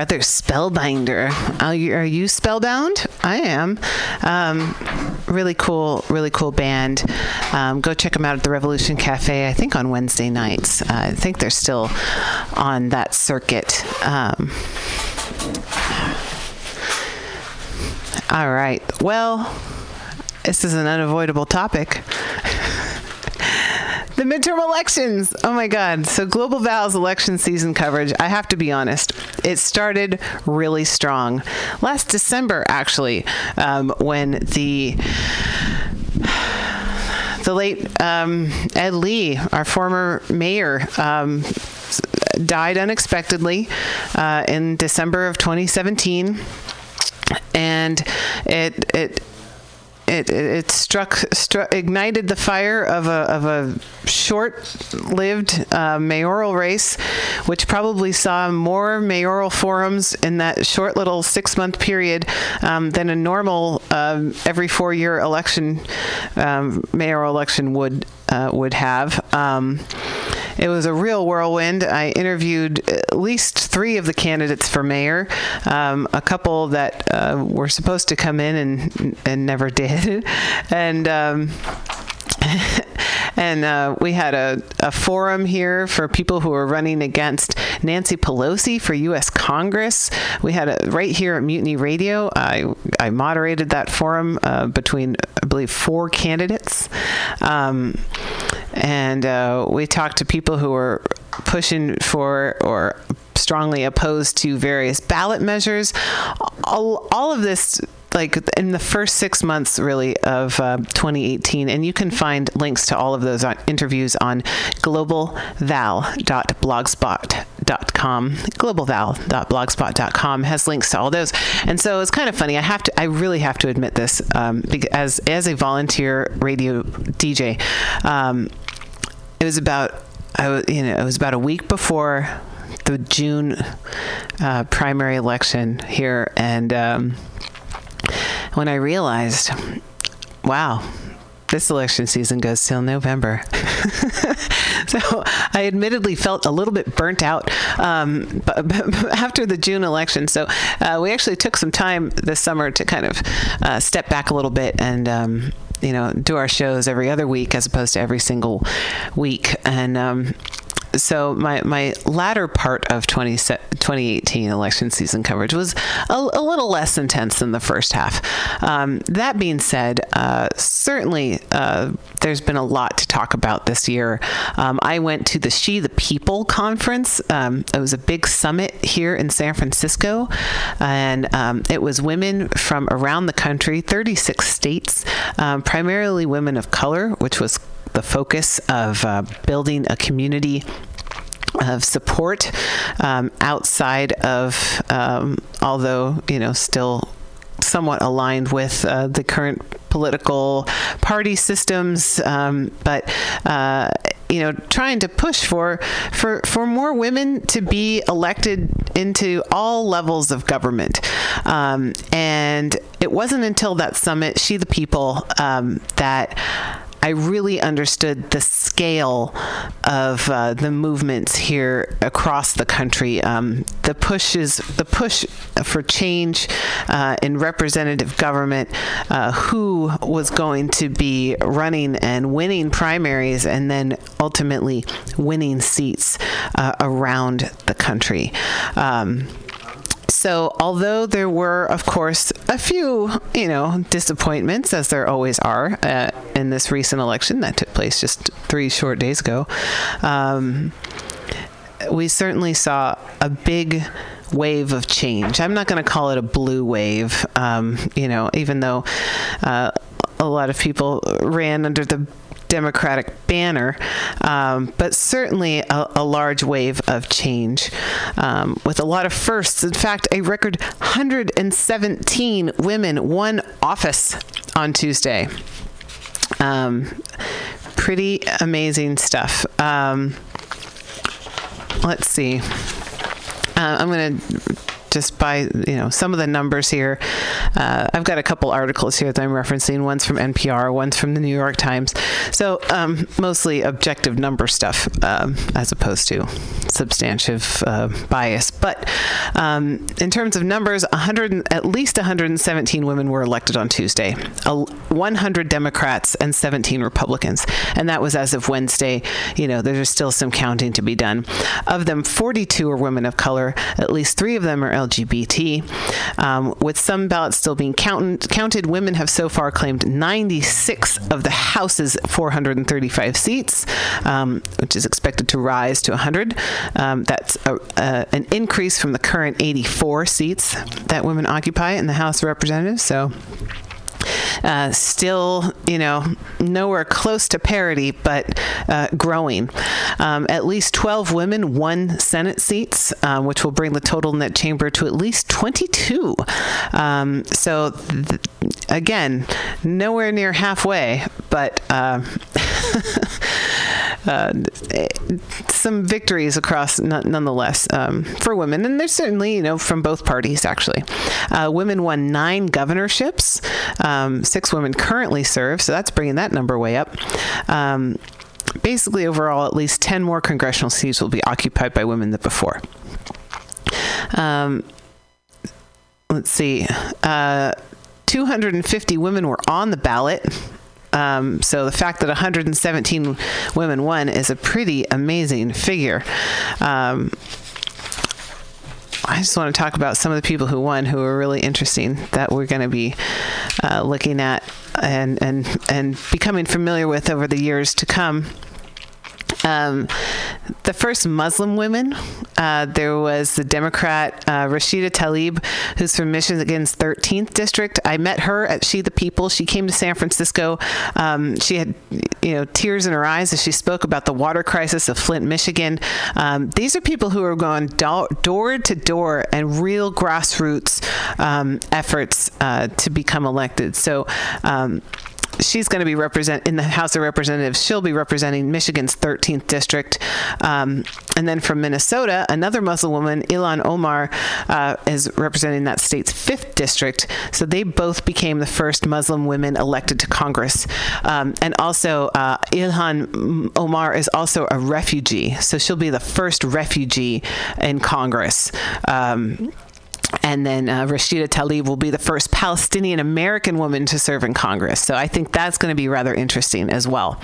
Brother Spellbinder. Are you, are you spellbound? I am. Um, really cool, really cool band. Um, go check them out at the Revolution Cafe. I think on Wednesday nights. Uh, I think they're still on that circuit. Um, all right. Well, this is an unavoidable topic. The midterm elections. Oh my God. So, Global Val's election season coverage, I have to be honest, it started really strong. Last December, actually, um, when the the late um, Ed Lee, our former mayor, um, died unexpectedly uh, in December of 2017, and it it it, it, struck, struck ignited the fire of a, of a short-lived uh, mayoral race, which probably saw more mayoral forums in that short little six-month period um, than a normal um, every four-year election um, mayoral election would uh, would have. Um, it was a real whirlwind. I interviewed at least three of the candidates for mayor, um, a couple that uh, were supposed to come in and and never did, and. Um, and uh, we had a, a forum here for people who were running against Nancy Pelosi for U.S. Congress. We had a right here at Mutiny Radio. I I moderated that forum uh, between I believe four candidates, um, and uh, we talked to people who were pushing for or strongly opposed to various ballot measures. All, all of this like in the first six months really of uh, 2018 and you can find links to all of those on, interviews on globalval.blogspot.com globalval.blogspot.com has links to all those. And so it's kind of funny i have to i really have to admit this um, as as a volunteer radio dj um, it was about I you know, it was about a week before the June uh, primary election here, and um, when I realized, wow, this election season goes till November. so I admittedly felt a little bit burnt out um, after the June election. So uh, we actually took some time this summer to kind of uh, step back a little bit and. Um, you know, do our shows every other week as opposed to every single week, and um, so my my latter part of 20, 2018 election season coverage was a, a little less intense than the first half. Um, that being said, uh, certainly uh, there's been a lot to talk about this year. Um, I went to the She the People conference. Um, it was a big summit here in San Francisco, and um, it was women from around the country, 36 states, um, primarily women of color, which was the focus of uh, building a community of support um, outside of, um, although you know, still somewhat aligned with uh, the current political party systems, um, but uh, you know, trying to push for for for more women to be elected into all levels of government. Um, and it wasn't until that summit, She the People, um, that. I really understood the scale of uh, the movements here across the country. Um, the pushes, the push for change uh, in representative government, uh, who was going to be running and winning primaries, and then ultimately winning seats uh, around the country. Um, so, although there were, of course, a few, you know, disappointments, as there always are uh, in this recent election that took place just three short days ago, um, we certainly saw a big wave of change. I'm not going to call it a blue wave, um, you know, even though uh, a lot of people ran under the Democratic banner, um, but certainly a, a, large wave of change um, with a lot of firsts. In fact, a record 117 women won office on Tuesday. Um, pretty amazing stuff. Um, let's see. Uh, I'm going to just by you know some of the numbers here. Uh, I've got a couple articles here that I'm referencing. One's from NPR, one's from the New York Times. So um, mostly objective number stuff um, as opposed to substantive uh, bias. But um, in terms of numbers, 100 at least 117 women were elected on Tuesday. 100 Democrats and 17 Republicans, and that was as of Wednesday. You know, there's still some counting to be done. Of them, 42 are women of color. At least three of them are LGBT. Um, with some ballots still being count- counted, women have so far claimed 96 of the House's 435 seats, um, which is expected to rise to 100. Um, that's a, uh, an increase from the current 84 seats that women occupy in the House of Representatives. So. Uh, still, you know, nowhere close to parity, but uh, growing. Um, at least 12 women won Senate seats, um, which will bring the total in that chamber to at least 22. Um, so, th- again, nowhere near halfway, but. Uh, uh, some victories across nonetheless um, for women, and there's certainly you know from both parties actually. Uh, women won nine governorships. Um, six women currently serve, so that's bringing that number way up. Um, basically, overall, at least 10 more congressional seats will be occupied by women than before. Um, let's see. Uh, 250 women were on the ballot. Um, so the fact that 117 women won is a pretty amazing figure. Um, I just want to talk about some of the people who won who are really interesting that we're going to be uh, looking at and, and, and becoming familiar with over the years to come. Um, the first Muslim women, uh, there was the Democrat uh, Rashida Tlaib, who's from Michigan's 13th district. I met her at She the People. She came to San Francisco. Um, she had, you know, tears in her eyes as she spoke about the water crisis of Flint, Michigan. Um, these are people who are going do- door to door and real grassroots um, efforts uh, to become elected. So um, she's going to be represent in the House of Representatives. She'll be representing Michigan's 13th district, um, and then from Minnesota, another Muslim woman, Ilhan Omar, uh, is representing that state's fifth district. So they both became the first Muslim women elected to Congress, um, and also uh, Ilhan Omar is also a refugee. So she'll be the first refugee in Congress. Um, and then uh, Rashida Tlaib will be the first Palestinian American woman to serve in Congress. So I think that's going to be rather interesting as well.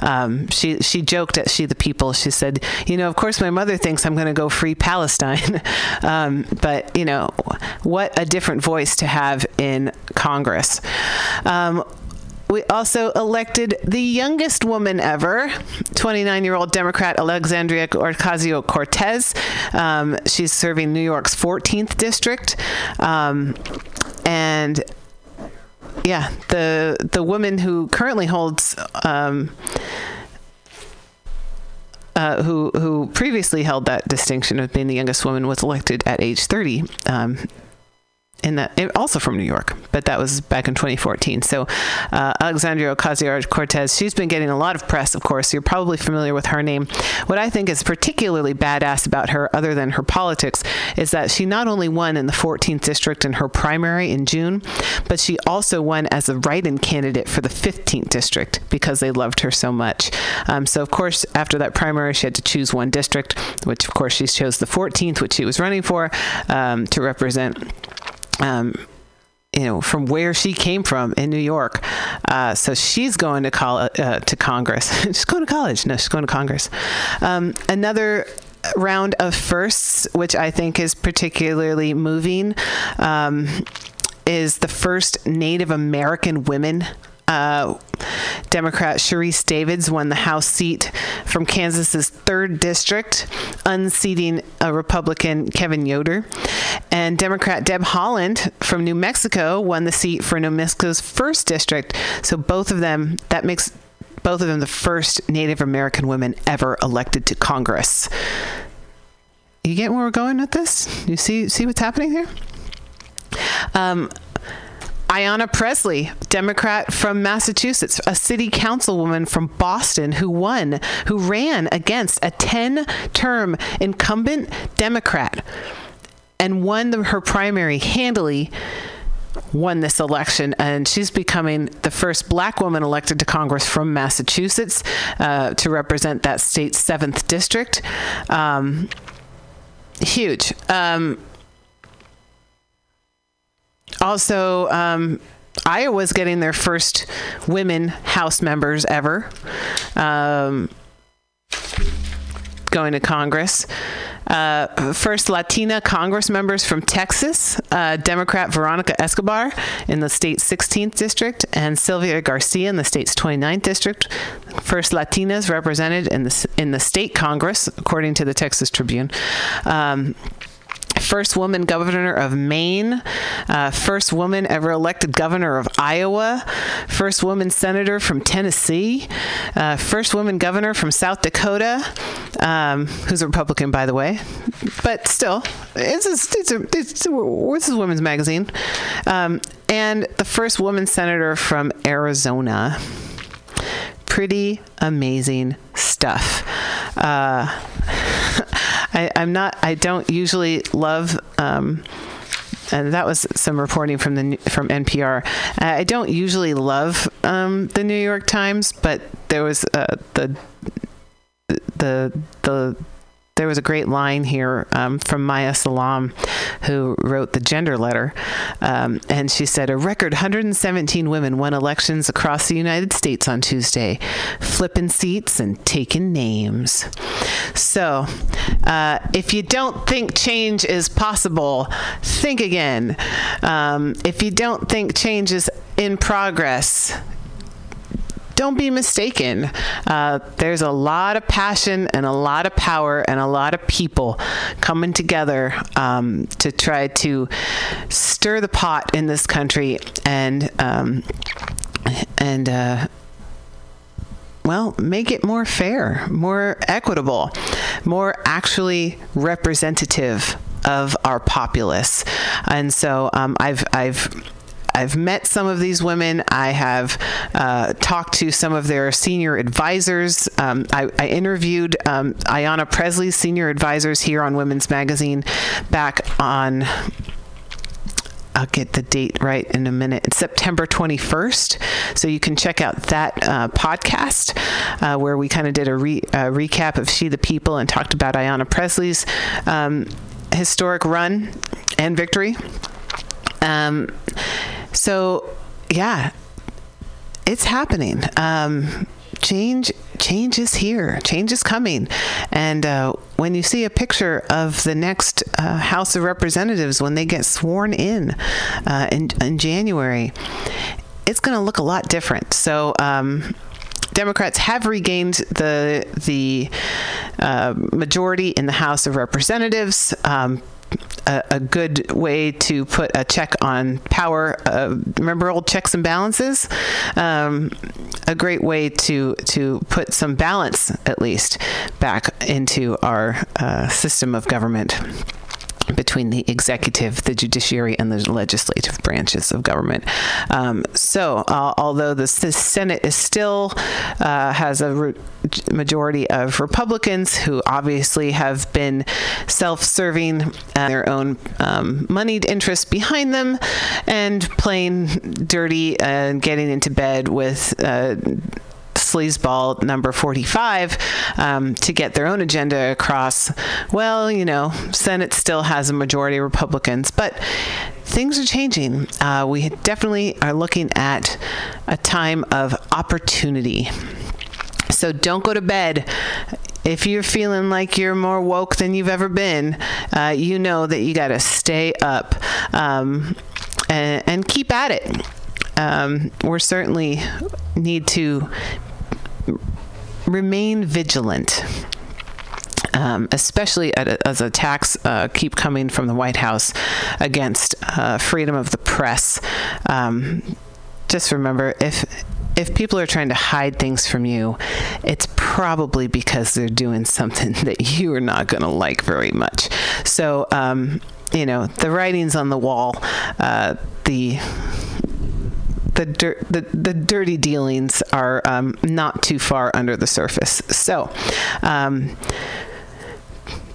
Um, she she joked at She the People. She said, you know, of course my mother thinks I'm going to go free Palestine, um, but you know, what a different voice to have in Congress. Um, we also elected the youngest woman ever, 29 year old Democrat Alexandria Ocasio Cortez. Um, she's serving New York's 14th district. Um, and yeah, the the woman who currently holds um, uh, who who previously held that distinction of being the youngest woman was elected at age 30. Um, in that also from New York, but that was back in 2014. So uh, Alexandria Ocasio Cortez, she's been getting a lot of press, of course. You're probably familiar with her name. What I think is particularly badass about her, other than her politics, is that she not only won in the 14th district in her primary in June, but she also won as a write-in candidate for the 15th district because they loved her so much. Um, so of course, after that primary, she had to choose one district, which of course she chose the 14th, which she was running for um, to represent um, you know, from where she came from in New York. Uh, so she's going to call uh, to Congress. she's going to college. No, she's going to Congress. Um, another round of firsts, which I think is particularly moving, um, is the first Native American women uh, Democrat Sharice Davids won the House seat from Kansas's third district, unseating a Republican Kevin Yoder. And Democrat Deb Haaland from New Mexico won the seat for New Mexico's first district. So both of them, that makes both of them the first Native American women ever elected to Congress. You get where we're going with this? You see see what's happening here? Um, Ayanna Pressley, Democrat from Massachusetts, a city councilwoman from Boston who won, who ran against a 10 term incumbent Democrat. and won the, her primary handily. Won this election, and she's becoming the first black woman elected to Congress from Massachusetts uh, to represent that state's seventh district. Um, huge. Um, also, um, Iowa's getting their first women House members ever um, going to Congress. Uh, first Latina Congress members from Texas, uh, Democrat Veronica Escobar in the state's 16th district, and Sylvia Garcia in the state's 29th district. First Latinas represented in the in the state Congress, according to the Texas Tribune. Um, First woman governor of Maine, uh, first woman ever elected governor of Iowa, first woman senator from Tennessee, uh, first woman governor from South Dakota, um, who's a Republican, by the way, but still, it's a, it's a, it's a, this is Women's Magazine, um, and the first woman senator from Arizona. Pretty amazing stuff. Uh, I, I'm not. I don't usually love. Um, and that was some reporting from the from NPR. I don't usually love um, the New York Times, but there was uh, the the the there was a great line here um, from Maya Salam, who wrote the gender letter. Um, and she said, A record 117 women won elections across the United States on Tuesday, flipping seats and taking names. So, uh, if you don't think change is possible, think again. Um, if you don't think change is in progress, don't be mistaken. Uh, there's a lot of passion and a lot of power and a lot of people coming together um, to try to stir the pot in this country and um, and uh, well, make it more fair, more equitable, more actually representative of our populace. And so um, I've I've I've met some of these women. I have uh, talked to some of their senior advisors. Um, I, I, interviewed um, Ayanna Pressley's senior advisors here on Women's Magazine back on. I'll get the date right in a minute. It's September 21st. So you can check out that uh, podcast uh, where we kind of did a re- recap of She the People and talked about Ayanna Pressley's um, historic run and victory. Um, so, yeah, it's happening. Um, change change is here change is coming and uh, when you see a picture of the next uh, house of representatives when they get sworn in uh, in, in january it's going to look a lot different so um, Democrats have regained the the uh, majority in the House of Representatives. Um, a, a, good way to put a check on power. Uh, remember old checks and balances? Um, a great way to to put some balance, at least, back into our uh, system of government between the executive, the judiciary, and the legislative branches of government. Um, so, uh, although the, the, Senate is still uh, has a majority of Republicans who obviously have been self-serving, uh, their own um, moneyed interests behind them, and playing dirty and getting into bed with uh, sleazeball number 45 um, to get their own agenda across. Well, you know, Senate still has a majority of Republicans, but things are changing. Uh, we definitely are looking at a time of opportunity. So don't go to bed if you're feeling like you're more woke than you've ever been, uh, you know that you got to stay up um, and, and, keep at it. Um, we're certainly need to remain vigilant. Um, especially a, as attacks uh, keep coming from the White House against uh, freedom of the press. Um, just remember if if people are trying to hide things from you, it's probably because they're doing something that you are not going to like very much. So, um, you know, the writing's on the wall. Uh, the the, the, the dirty dealings are um, not too far under the surface. So, um,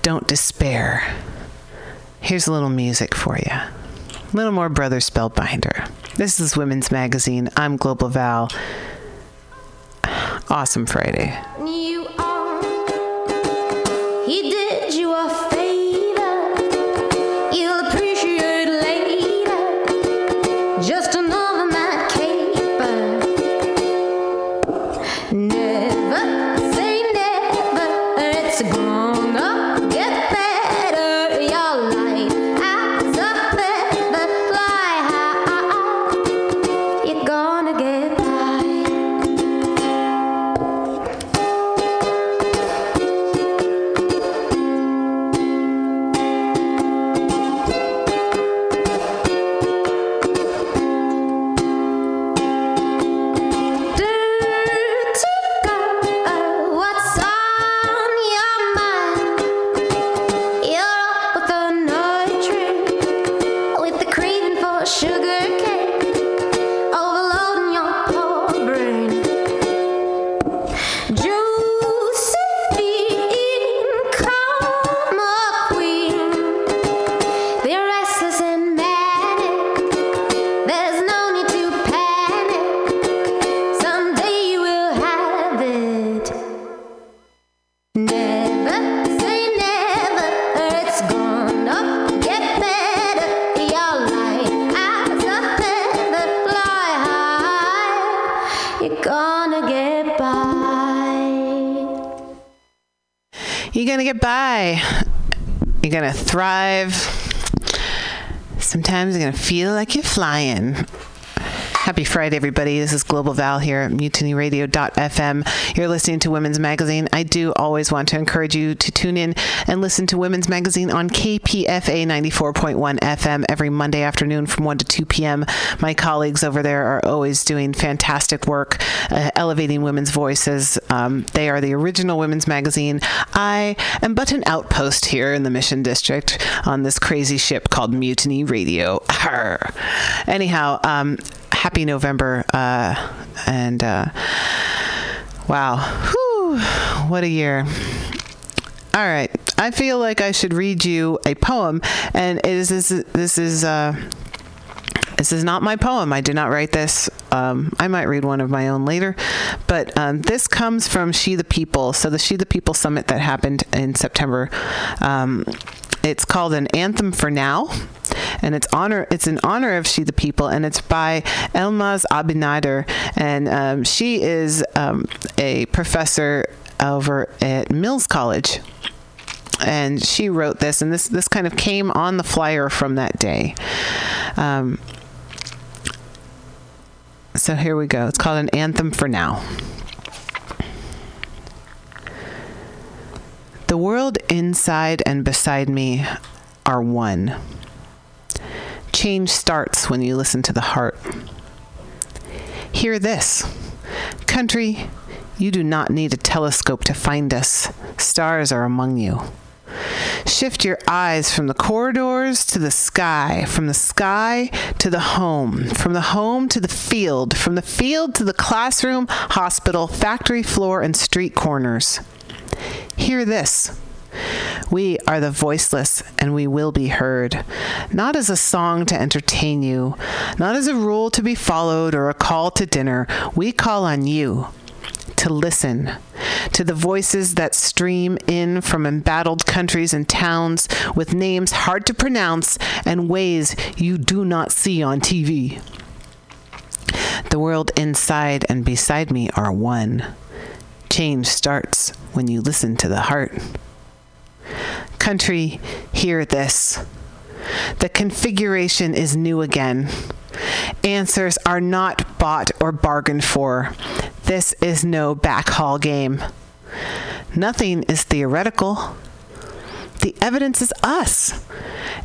don't despair. Here's a little music for you. Little more Brother Spellbinder. This is Women's Magazine. I'm Global Val. Awesome Friday. You are. He did to get by. You're going to thrive. Sometimes you're going to feel like you're flying. Happy Friday, everybody. This is Global Val here at mutinyradio.fm. You're listening to Women's Magazine. I do always want to encourage you to tune in and listen to Women's Magazine on KPFA 94.1 FM every Monday afternoon from 1 to 2 p.m. My colleagues over there are always doing fantastic work uh, elevating women's voices. Um, they are the original Women's Magazine. I am but an outpost here in the Mission District on this crazy ship called Mutiny Radio. Arr. Anyhow, um, happy November. Uh, and uh, wow, Whew, what a year. All right. I feel like I should read you a poem, and it is this, this is uh, this is not my poem. I did not write this. Um, I might read one of my own later, but um, this comes from She the People. So the She the People summit that happened in September. Um, it's called an anthem for now, and it's honor. It's in honor of She the People, and it's by Elmaz Abinader, and um, she is um, a professor over at Mills College and she wrote this, and this this kind of came on the flyer from that day. Um, so here we go. It's called an anthem for now. The world inside and beside me are one. Change starts when you listen to the heart. Hear this Country, you do not need a telescope to find us. Stars are among you. Shift your eyes from the corridors to the sky, from the sky to the home, from the home to the field, from the field to the classroom, hospital, factory floor, and street corners. Hear this. We are the voiceless and we will be heard. Not as a song to entertain you, not as a rule to be followed or a call to dinner. We call on you to listen to the voices that stream in from embattled countries and towns with names hard to pronounce and ways you do not see on TV. The world inside and beside me are one. Change starts when you listen to the heart. Country, hear this. The configuration is new again. Answers are not bought or bargained for. This is no backhall game. Nothing is theoretical. The evidence is us.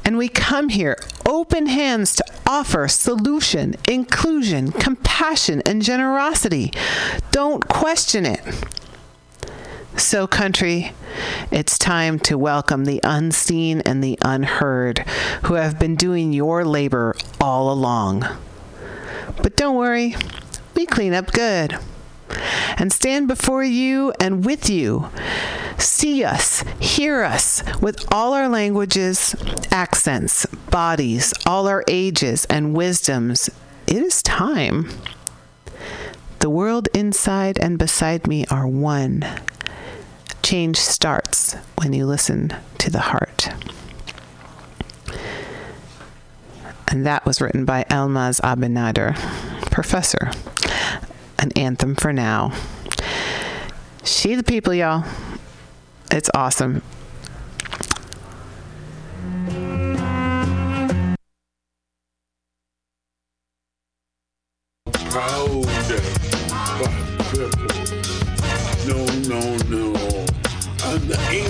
And we come here open hands to offer solution, inclusion, compassion, and generosity. Don't question it. So, country, it's time to welcome the unseen and the unheard who have been doing your labor all along. But don't worry, we clean up good. And stand before you and with you. See us, hear us with all our languages, accents, bodies, all our ages and wisdoms. It is time. The world inside and beside me are one. Change starts when you listen to the heart. And that was written by Elmaz Abinader, professor. An anthem for now. She the people, y'all. It's awesome. No, no, no. I'm the angel.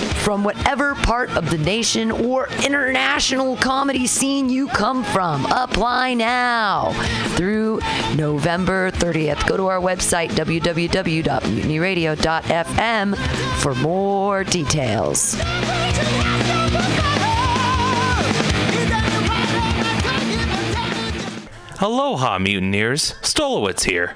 from whatever part of the nation or international comedy scene you come from. Apply now through November 30th. Go to our website, www.mutinyradio.fm, for more details. Aloha, mutineers. Stolowitz here.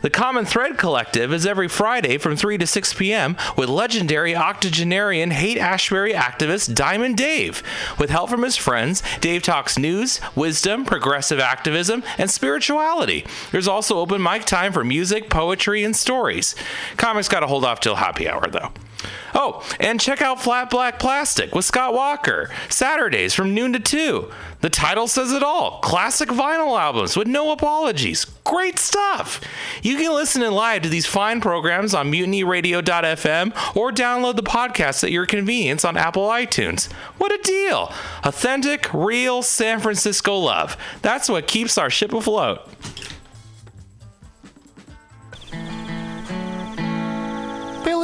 The Common Thread Collective is every Friday from 3 to 6 p.m. with legendary octogenarian Haight-Ashbury activist Diamond Dave. With help from his friends, Dave talks news, wisdom, progressive activism, and spirituality. There's also open mic time for music, poetry, and stories. Comics got to hold off till happy hour, though. Oh, and check out Flat Black Plastic with Scott Walker, Saturdays from noon to 2. The title says it all classic vinyl albums with no apologies. Great stuff! You can listen in live to these fine programs on mutinyradio.fm or download the podcast at your convenience on Apple iTunes. What a deal! Authentic, real San Francisco love. That's what keeps our ship afloat.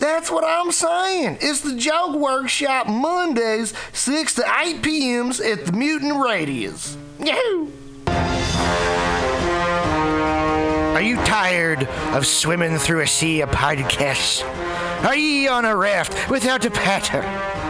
That's what I'm saying. It's the Joke Workshop Mondays, 6 to 8 p.m.s at the Mutant Radius. Yahoo! Are you tired of swimming through a sea of podcasts? Are ye on a raft without a paddle?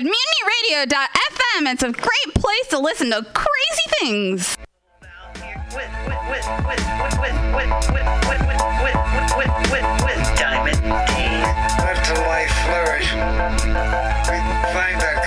at mutinyradio.fm. It's a great place to listen to crazy things. Diamond Dave. Let the life flourish. We find that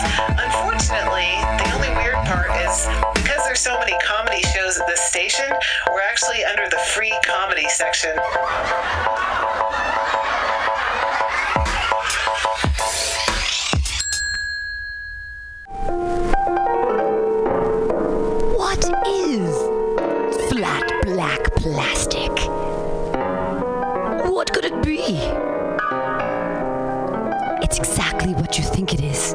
Unfortunately, the only weird part is because there's so many comedy shows at this station, we're actually under the free comedy section. What is flat black plastic? What could it be? It's exactly what you think it is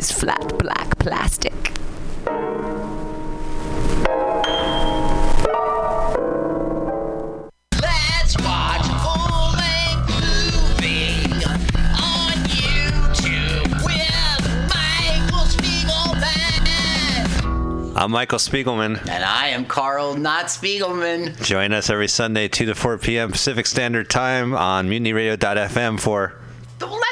is flat black plastic. Let's watch a full-length movie on YouTube with Michael Spiegelman. I'm Michael Spiegelman. And I am Carl Not Spiegelman. Join us every Sunday, 2 to 4 p.m. Pacific Standard Time on mutinyradio.fm for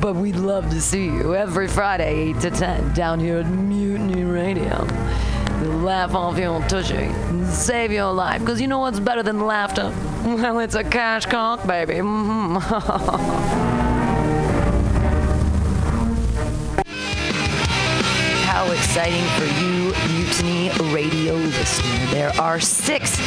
But we'd love to see you every Friday, 8 to 10, down here at Mutiny Radio. Laugh off your tushy and save your life. Because you know what's better than laughter? Well, it's a cash cock, baby. Mhm. How exciting for you, Mutiny Radio listener. There are six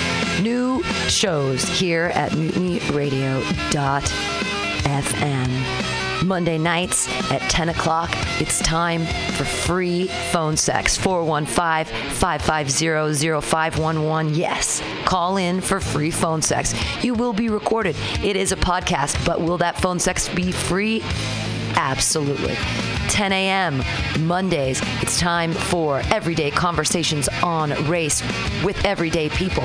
new shows here at mutinyradio.fm. Monday nights at 10 o'clock, it's time for free phone sex. 415 550 0511. Yes, call in for free phone sex. You will be recorded. It is a podcast, but will that phone sex be free? Absolutely. 10 a.m. Mondays, it's time for everyday conversations on race with everyday people.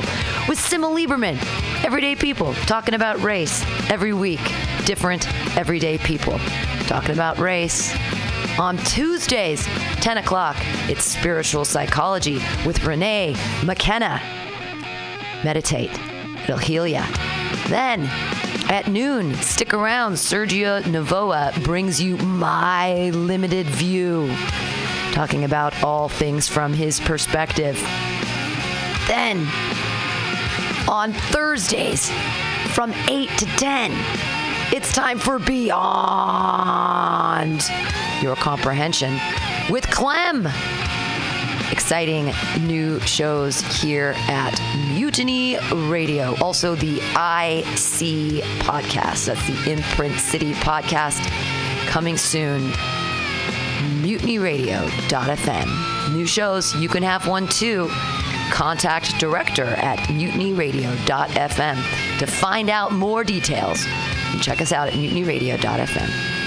With Sima Lieberman, everyday people talking about race every week. Different everyday people talking about race. On Tuesdays, 10 o'clock, it's spiritual psychology with Renee McKenna. Meditate, it'll heal ya. Then, at noon, stick around. Sergio Navoa brings you My Limited View, talking about all things from his perspective. Then, on Thursdays, from 8 to 10, it's time for Beyond Your Comprehension with Clem exciting new shows here at Mutiny Radio. Also, the IC podcast. That's the Imprint City podcast coming soon. MutinyRadio.fm. New shows, you can have one too. Contact director at mutinyradio.fm to find out more details. Check us out at mutinyradio.fm.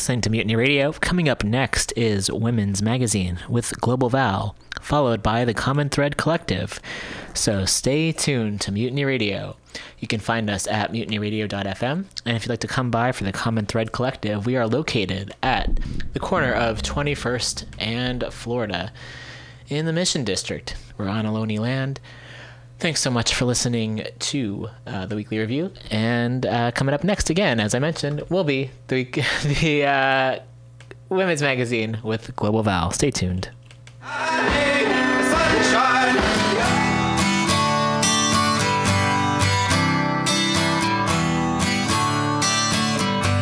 listening to Mutiny Radio. Coming up next is Women's Magazine with Global Val, followed by the Common Thread Collective. So stay tuned to Mutiny Radio. You can find us at mutinyradio.fm. And if you'd like to come by for the Common Thread Collective, we are located at the corner of 21st and Florida in the Mission District. We're on Ohlone land. Thanks so much for listening to uh, the weekly review. And uh, coming up next, again, as I mentioned, will be the the uh, women's magazine with Global Val. Stay tuned.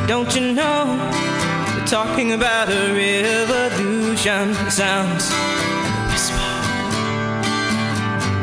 Don't you know? They're talking about a revolution. Sounds.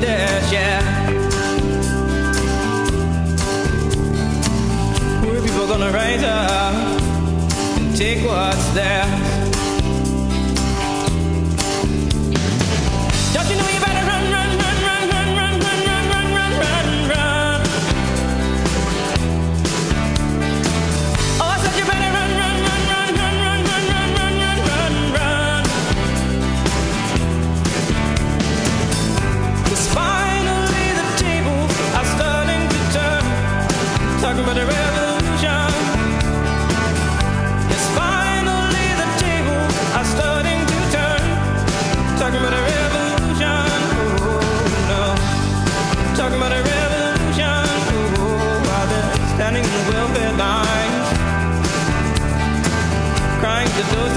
does, yeah. where are people gonna rise up and take what's there.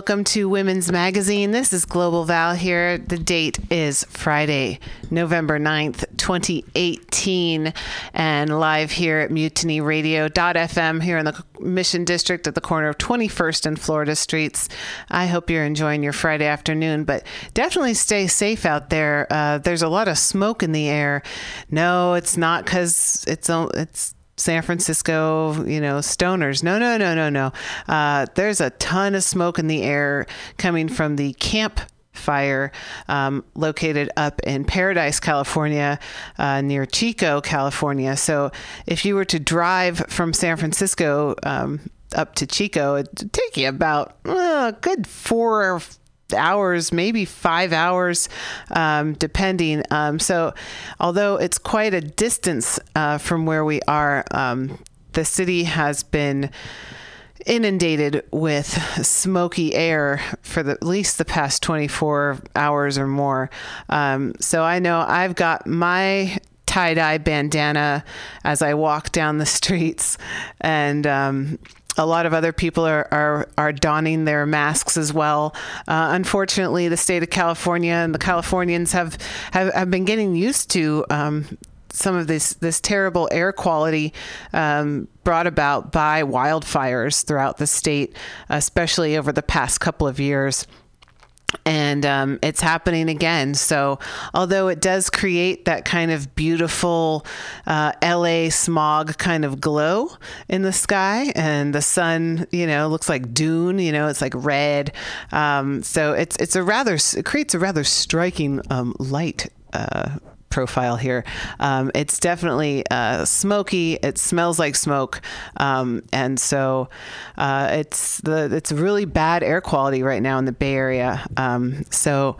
welcome to Women's Magazine. This is Global Val here. The date is Friday, November 9th, 2018, and live here at mutinyradio.fm here in the Mission District at the corner of 21st and Florida Streets. I hope you're enjoying your Friday afternoon, but definitely stay safe out there. Uh, there's a lot of smoke in the air. No, it's not because it's, it's, San Francisco, you know, stoners. No, no, no, no, no. Uh, there's a ton of smoke in the air coming from the camp fire um, located up in Paradise, California, uh, near Chico, California. So if you were to drive from San Francisco um, up to Chico, it'd take you about uh, a good four or hours, maybe five hours, um, depending. Um, so, although it's quite a distance uh, from where we are, um, the city has been inundated with smoky air for the, at least the past 24 hours or more. Um, so I know I've got my tie dye bandana as I walk down the streets, and um, a lot of other people are, are, are donning their masks as well. Uh, unfortunately, the state of California and the Californians have, have, have been getting used to um, some of this this terrible air quality um, brought about by wildfires throughout the state, especially over the past couple of years. And um, it's happening again. So, although it does create that kind of beautiful uh, LA smog kind of glow in the sky, and the sun, you know, looks like dune. You know, it's like red. Um, so it's it's a rather it creates a rather striking um, light uh, profile here. Um, it's definitely uh, smoky. It smells like smoke, um, and so uh, it's the it's really bad air quality right now in the Bay Area. Um, so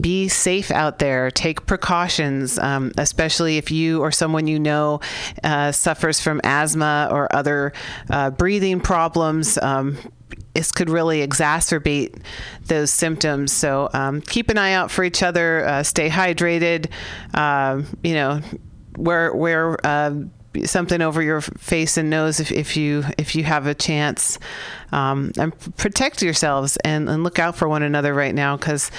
be safe out there. Take precautions, um, especially if you or someone you know uh, suffers from asthma or other uh, breathing problems. This could really exacerbate those symptoms. So um, keep an eye out for each other. Uh, stay hydrated. Um, you know, wear wear uh, something over your face and nose if, if you if you have a chance. Um, and protect yourselves and, and look out for one another right now because.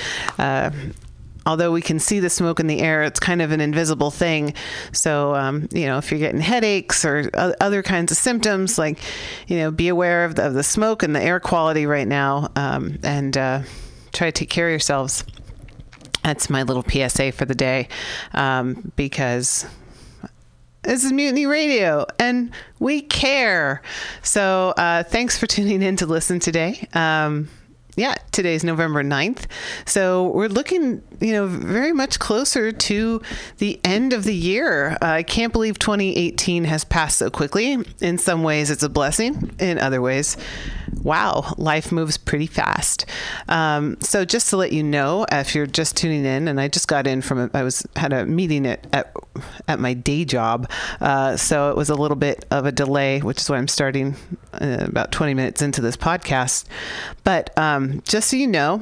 Although we can see the smoke in the air, it's kind of an invisible thing. So, um, you know, if you're getting headaches or other kinds of symptoms, like, you know, be aware of the, of the smoke and the air quality right now um, and uh, try to take care of yourselves. That's my little PSA for the day um, because This is Mutiny Radio, and we care. So uh, thanks for tuning in to listen today. Um, yeah, today's November 9th. So we're looking, you know, very much closer to the end of the year. Uh, I can't believe 2018 has passed so quickly. In some ways, it's a blessing. In other ways, wow, life moves pretty fast. Um, so just to let you know, if you're just tuning in, and I just got in from, a, I was had a meeting at at, at my day job, uh, so it was a little bit of a delay, which is why I'm starting uh, about 20 minutes into this podcast. But um, just so you know.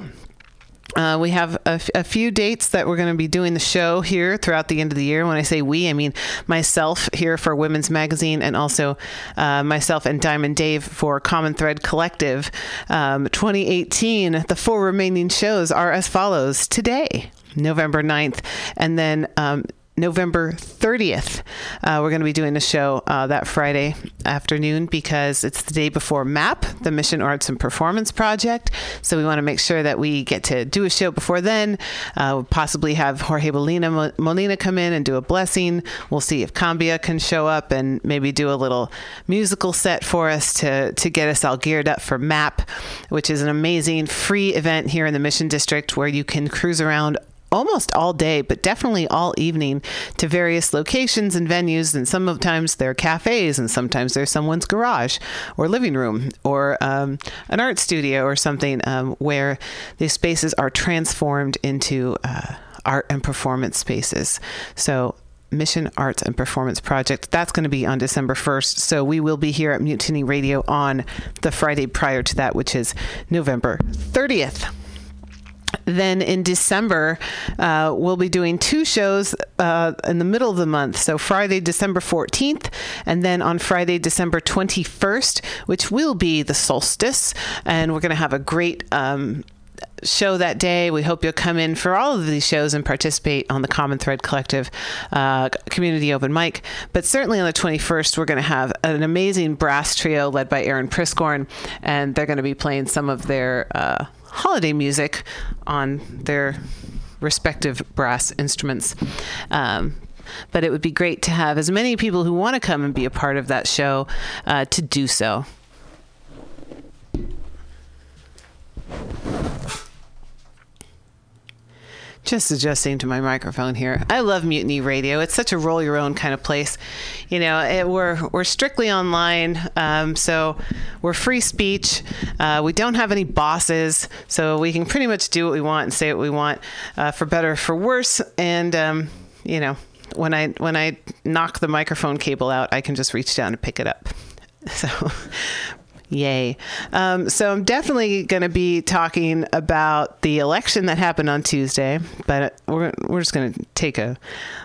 Uh, we have a, f- a few dates that we're going to be doing the show here throughout the end of the year. When I say we, I mean myself here for Women's Magazine and also uh, myself and Diamond Dave for Common Thread Collective. Um, 2018, the four remaining shows are as follows today, November 9th, and then um, November 30th. Uh, we're going to be doing a show uh, that Friday afternoon because it's the day before MAP, the Mission Arts and Performance Project. So we want to make sure that we get to do a show before then. Uh, we'll possibly have Jorge Molina, Molina come in and do a blessing. We'll see if Cambia can show up and maybe do a little musical set for us to, to get us all geared up for MAP, which is an amazing free event here in the Mission District where you can cruise around almost all day, but definitely all evening to various locations and venues. And sometimes they're cafes, and sometimes they're someone's garage or living room or um, an art studio or something um, where these spaces are transformed into uh, art and performance spaces. So Mission Arts and Performance Project. That's going to be on December 1st. So we will be here at Mutiny Radio on the Friday prior to that, which is November 30th then in December, uh, we'll be doing two shows uh, in the middle of the month. So Friday, December 14th, and then on Friday, December 21st, which will be the solstice. And we're going to have a great. Um, show that day. We hope you'll come in for all of these shows and participate on the Common Thread Collective uh, community open mic. But certainly on the 21st, we're going to have an amazing brass trio led by Aaron Priscorn, and they're going to be playing some of their uh, holiday music on their respective brass instruments. Um, but it would be great to have as many people who want to come and be a part of that show uh, to do so. Just adjusting to my microphone here. I love Mutiny Radio. It's such a roll your own kind of place. You know, it, we're we're strictly online, um, so we're free speech. Uh, we don't have any bosses, so we can pretty much do what we want and say what we want, uh, for better or for worse. And um, you know, when I when I knock the microphone cable out, I can just reach down and pick it up. So, Yay. Um, so I'm definitely going to be talking about the election that happened on Tuesday, but we're, we're just going to take a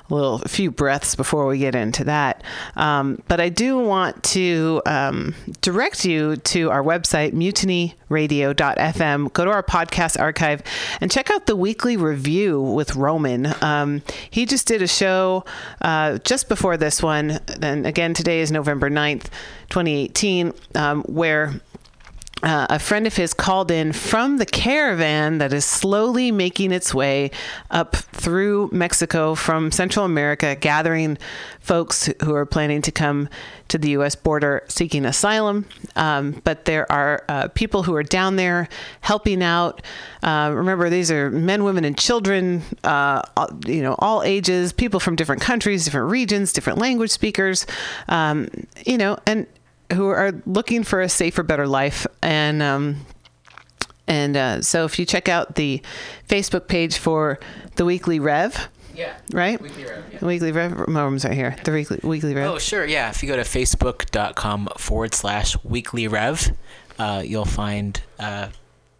little a few breaths before we get into that. Um, but I do want to um, direct you to our website, mutinyradio.fm. Go to our podcast archive and check out the weekly review with Roman. Um, he just did a show uh, just before this one. And again, today is November 9th, 2018, um, where uh, a friend of his called in from the caravan that is slowly making its way up through Mexico from Central America, gathering folks who are planning to come to the U.S. border seeking asylum. Um, but there are uh, people who are down there helping out. Uh, remember, these are men, women, and children. Uh, all- you know, all ages, people from different countries, different regions, different language speakers. Um, you know, and who are looking for a safer, better life. And um, and uh, so, if you check out the Facebook page for the Weekly Rev, Yeah. right? Weekly Rev, yeah. The Weekly Rev. Mom's right here. The Weekly Weekly Rev. Oh, sure. Yeah. If you go to facebook.com forward slash weekly rev, uh, you'll find uh,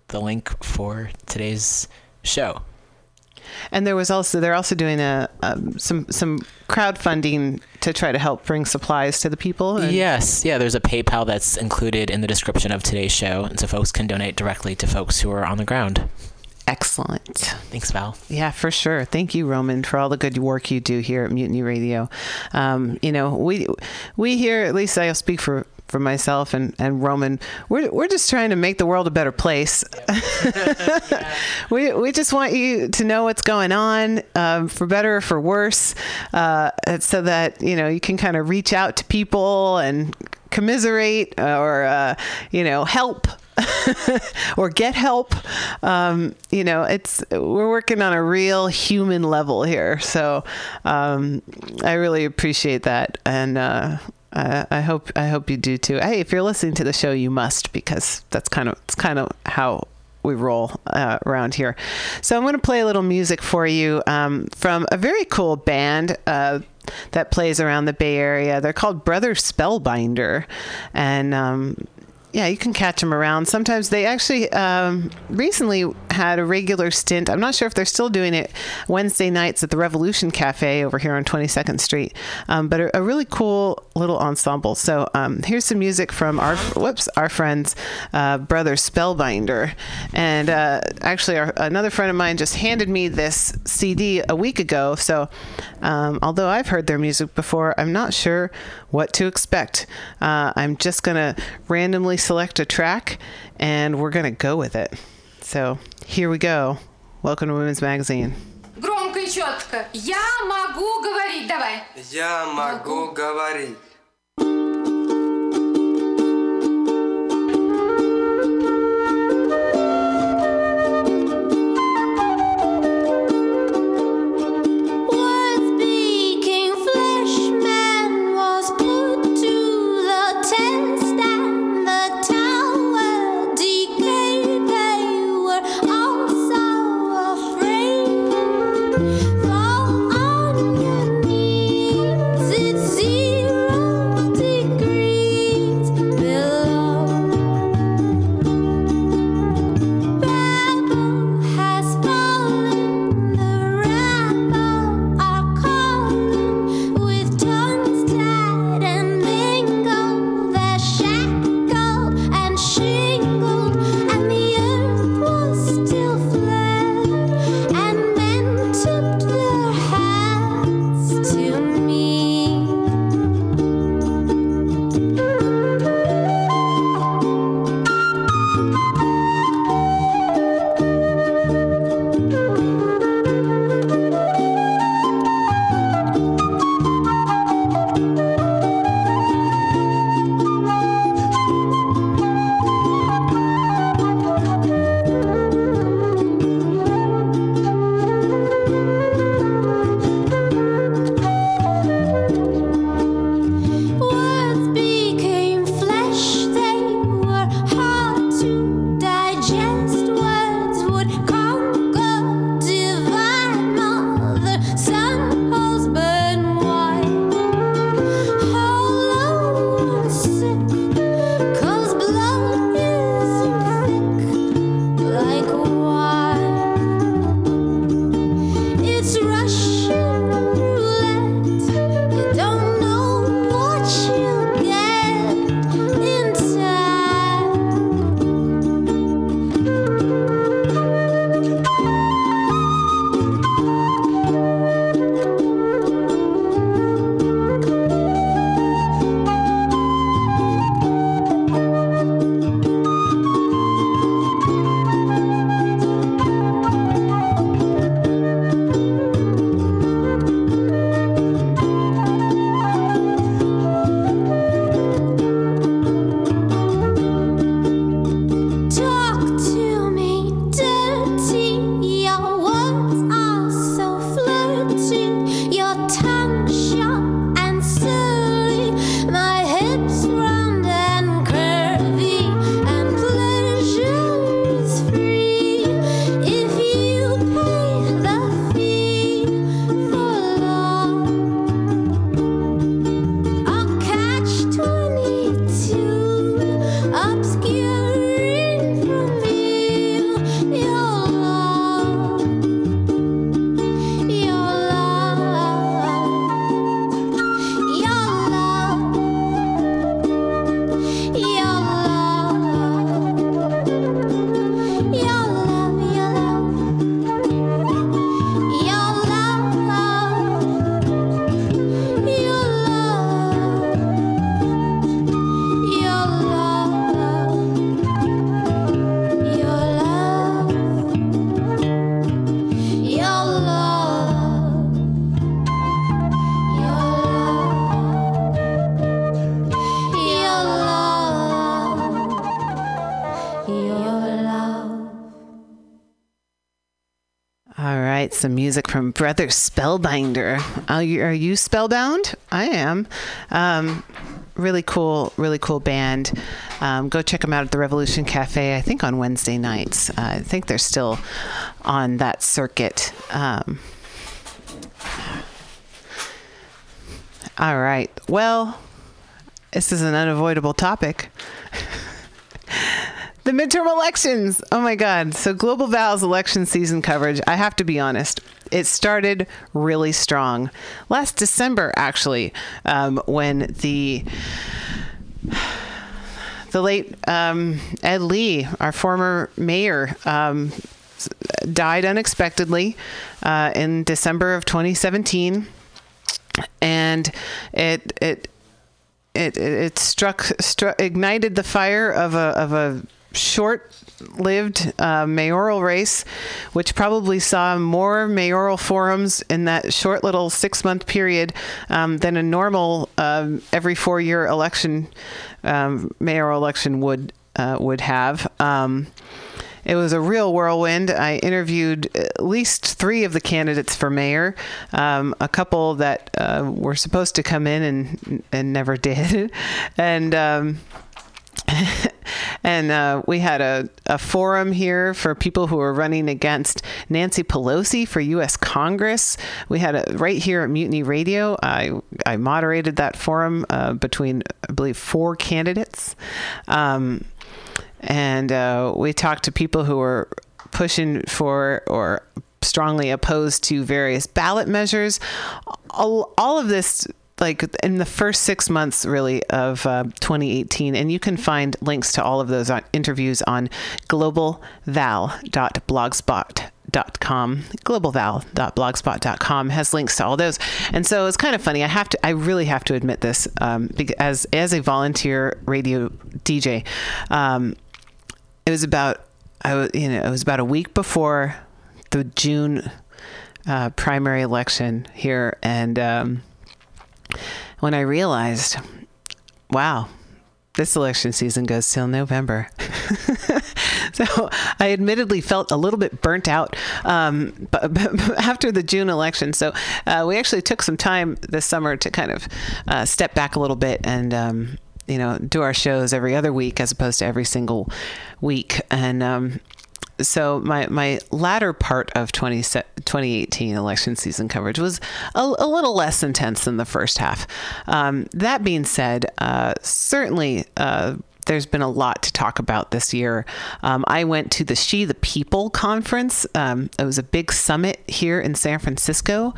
the link for today's show. And there was also they're also doing a um, some some crowdfunding to try to help bring supplies to the people. and- Yes, yeah. There's a PayPal that's included in the description of today's show, and so folks can donate directly to folks who are on the ground. Excellent. Thanks, Val. Yeah, for sure. Thank you, Roman, for all the good work you do here at Mutiny Radio. Um, you know, we we here, at least I'll speak for for myself and, and Roman, we're, we're just trying to make the world a better place. we, we just want you to know what's going on, um, for better or for worse, uh, so that, you know, you can kind of reach out to people and commiserate or, uh, you know, help or get help. Um, you know, it's we're working on a real human level here. So um, I really appreciate that, and uh, I, I hope I hope you do too. Hey, if you're listening to the show, you must because that's kind of it's kind of how we roll uh, around here. So I'm going to play a little music for you um, from a very cool band. Uh, that plays around the Bay Area. They're called Brother Spellbinder, and um, yeah, you can catch them around. Sometimes they actually um, recently had a regular stint. I'm not sure if they're still doing it Wednesday nights at the Revolution Cafe over here on 22nd Street, um, but a, a really cool little ensemble. So um, here's some music from our whoops our friends uh, brother Spellbinder, and uh, actually our, another friend of mine just handed me this CD a week ago. So um, although I've heard their music before, I'm not sure what to expect. Uh, I'm just gonna randomly select a track, and we're gonna go with it. So here we go. Welcome to Women's Magazine. Громко и четко. Я могу говорить. Давай. Я могу говорить. Some music from Brother Spellbinder. Are you, are you spellbound? I am. Um, really cool, really cool band. Um, go check them out at the Revolution Cafe. I think on Wednesday nights. Uh, I think they're still on that circuit. Um, all right. Well, this is an unavoidable topic. Midterm elections. Oh my God. So, Global Val's election season coverage, I have to be honest, it started really strong. Last December, actually, um, when the. The late um, Ed Lee, our former mayor, um, died unexpectedly uh, in December of 2017, and it it it, it, it struck, struck ignited the fire of a of a short-lived uh, mayoral race, which probably saw more mayoral forums in that short little six-month period um, than a normal um, every four-year election um, mayoral election would uh, would have. Um, it was a real whirlwind. I interviewed at least three of the candidates for mayor, um, a couple that uh, were supposed to come in and and never did, and. Um, and uh, we had a, a forum here for people who were running against Nancy Pelosi for U.S. Congress. We had a right here at Mutiny Radio. I I moderated that forum uh, between I believe four candidates. Um, and uh, we talked to people who were pushing for or strongly opposed to various ballot measures. All, all of this, like in the first six months, really of uh, 2018, and you can find links to all of those on, interviews on globalval.blogspot globalval.blogspot.com globalval.blogspot.com has links to all those. And so it's kind of funny i have to i really have to admit this um, as as a volunteer radio dj um, it was about i was you know it was about a week before the june uh, primary election here and um, when i realized wow this election season goes till November. so I admittedly felt a little bit burnt out um, but, but after the June election. So uh, we actually took some time this summer to kind of uh, step back a little bit and. Um, you know, do our shows every other week as opposed to every single week, and um, so my my latter part of 20, 2018 election season coverage was a, a little less intense than the first half. Um, that being said, uh, certainly. Uh, there's been a lot to talk about this year. Um, I went to the She the People conference. Um, it was a big summit here in San Francisco,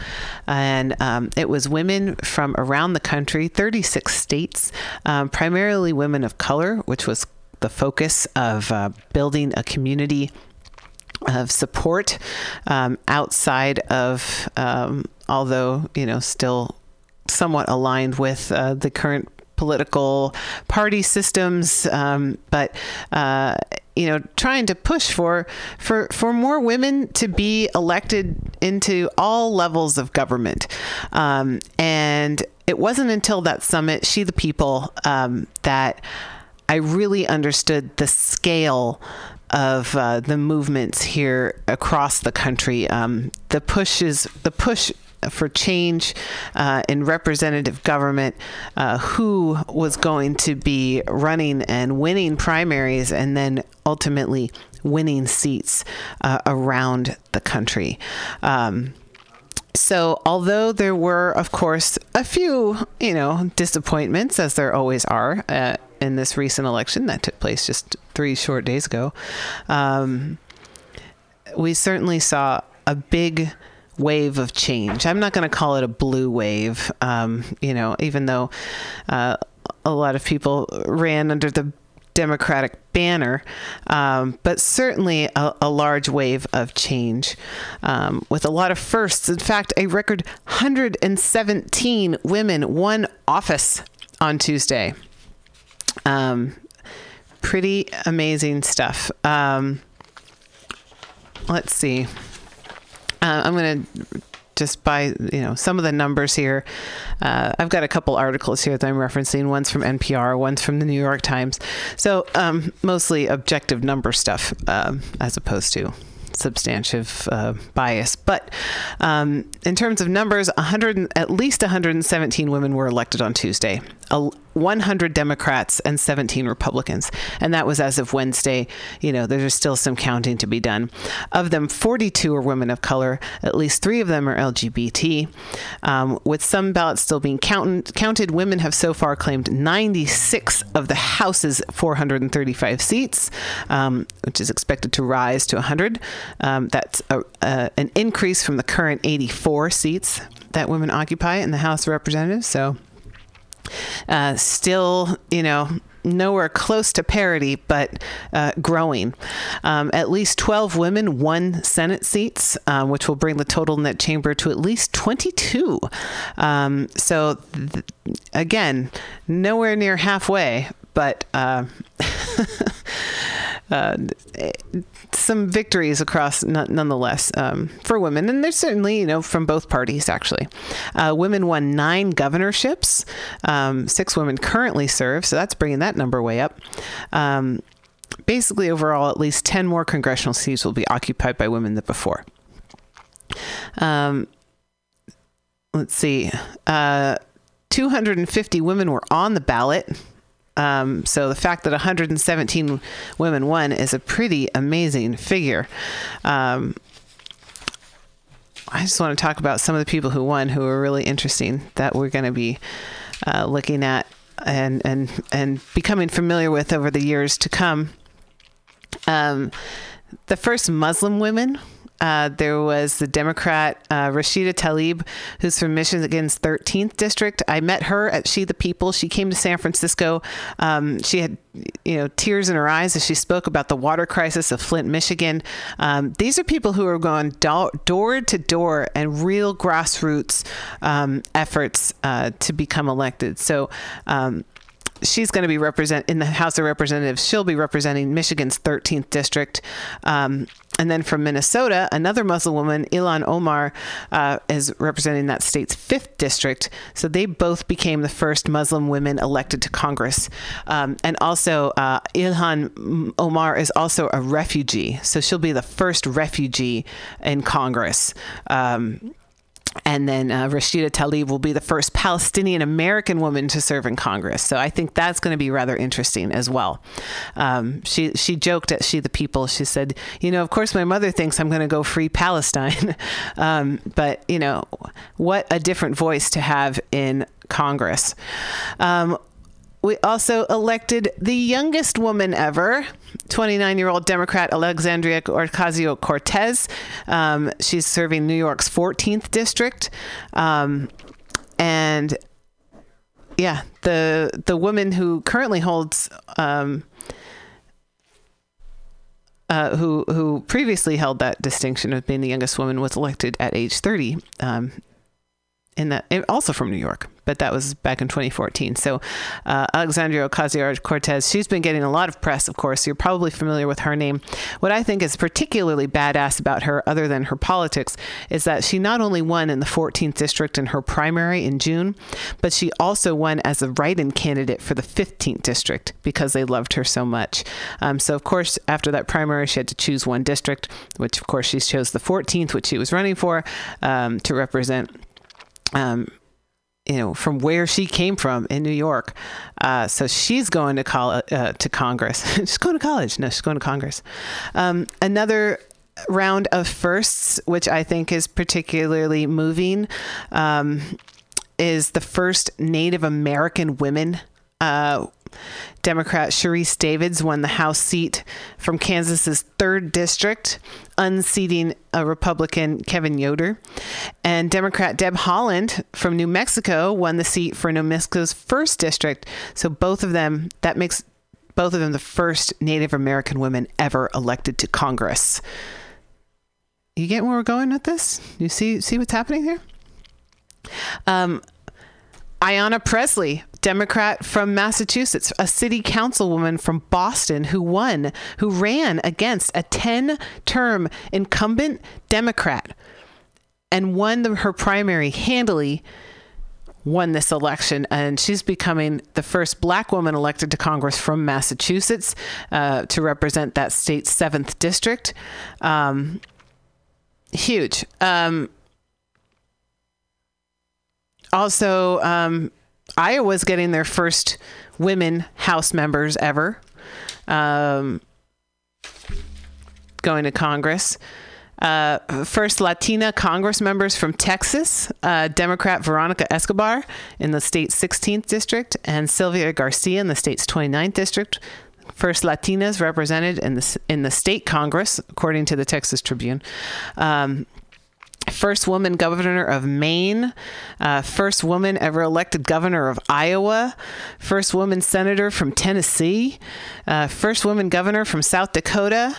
and um, it was women from around the country, 36 states, um, primarily women of color, which was the focus of uh, building a community of support um, outside of, um, although you know, still somewhat aligned with uh, the current political party systems, um, but uh, you know, trying to push for for for more women to be elected into all levels of government, um, and it wasn't until that summit, She the People, um, that I really understood the scale of uh, the movements here across the country. Um, the pushes, the push for change uh, in representative government, uh, who was going to be running and winning primaries, and then ultimately winning seats uh, around the country. Um, so, although there were, of course, a few, you know, disappointments, as there always are uh, in this recent election that took place just three short days ago, um, we certainly saw a big wave of change. I'm not going to call it a blue wave, um, you know, even though uh, a lot of people ran under the Democratic banner, um, but certainly a, a, large wave of change um, with a lot of firsts. In fact, a record 117 women won office on Tuesday. Um, pretty amazing stuff. Um, let's see. Uh, I'm going to just by you know some of the numbers here. Uh, I've got a couple articles here that I'm referencing. One's from NPR, one's from the New York Times. So um, mostly objective number stuff um, as opposed to substantive uh, bias. But um, in terms of numbers, 100, at least 117 women were elected on Tuesday. A- 100 Democrats and 17 Republicans. And that was as of Wednesday. You know, there's still some counting to be done. Of them, 42 are women of color. At least three of them are LGBT. Um, with some ballots still being count- counted, women have so far claimed 96 of the House's 435 seats, um, which is expected to rise to 100. Um, that's a, an increase from the current 84 seats that women occupy in the House of Representatives. So, uh, still, you know, nowhere close to parity, but uh, growing. Um, at least 12 women won Senate seats, um, which will bring the total in that chamber to at least 22. Um, so, th- again, nowhere near halfway, but. Uh, uh, some victories across none- nonetheless um, for women, and there's certainly you know from both parties actually. Uh, women won nine governorships. Um, six women currently serve, so that's bringing that number way up. Um, basically, overall, at least ten more congressional seats will be occupied by women than before. Um, let's see. Uh, 250 women were on the ballot. Um, so the fact that 117 women won is a pretty amazing figure. Um, I just want to talk about some of the people who won who are really interesting that we're going to be uh, looking at and and and becoming familiar with over the years to come. Um, the first Muslim women. Uh, there was the Democrat uh, Rashida Tlaib, who's from Michigan's 13th district. I met her at She the People. She came to San Francisco. Um, she had, you know, tears in her eyes as she spoke about the water crisis of Flint, Michigan. Um, these are people who are going do- door to door and real grassroots um, efforts uh, to become elected. So. She's going to be represent in the House of Representatives. She'll be representing Michigan's 13th district. Um, and then from Minnesota, another Muslim woman, Ilhan Omar, uh, is representing that state's fifth district. So they both became the first Muslim women elected to Congress. Um, and also, uh, Ilhan Omar is also a refugee. So she'll be the first refugee in Congress. Um, and then uh, Rashida Tlaib will be the first Palestinian American woman to serve in Congress. So I think that's going to be rather interesting as well. Um, she she joked at She the People. She said, "You know, of course, my mother thinks I'm going to go free Palestine, um, but you know, what a different voice to have in Congress." Um, we also elected the youngest woman ever, 29 year old Democrat Alexandria Ocasio Cortez. Um, she's serving New York's 14th district. Um, and yeah, the the woman who currently holds um, uh, who who previously held that distinction of being the youngest woman was elected at age 30 um, in that also from New York, but that was back in 2014. So uh, Alexandria Ocasio Cortez, she's been getting a lot of press, of course. You're probably familiar with her name. What I think is particularly badass about her, other than her politics, is that she not only won in the 14th district in her primary in June, but she also won as a write-in candidate for the 15th district because they loved her so much. Um, so of course, after that primary, she had to choose one district, which of course she chose the 14th, which she was running for um, to represent um, you know, from where she came from in New York. Uh, so she's going to call uh, to Congress. she's going to college. No, she's going to Congress. Um, another round of firsts, which I think is particularly moving, um, is the first Native American women. Uh, Democrat Sharice Davids won the House seat from Kansas's third district, unseating a Republican Kevin Yoder. And Democrat Deb Haaland from New Mexico won the seat for New Mexico's first district. So both of them, that makes both of them the first Native American women ever elected to Congress. You get where we're going with this? You see see what's happening here? Um, Ayanna Pressley, Democrat from Massachusetts, a city councilwoman from Boston who won, who ran against a 10 term incumbent Democrat and won the, her primary handily, won this election, and she's becoming the first black woman elected to Congress from Massachusetts uh, to represent that state's seventh district. Um, huge. Um, also, um, Iowa's getting their first women House members ever um, going to Congress. Uh, first Latina Congress members from Texas, uh, Democrat Veronica Escobar in the state's 16th district, and Sylvia Garcia in the state's 29th district. First Latinas represented in the in the state Congress, according to the Texas Tribune. Um, first woman governor of Maine, uh, first woman ever elected governor of Iowa, first woman senator from Tennessee, uh, first woman governor from South Dakota,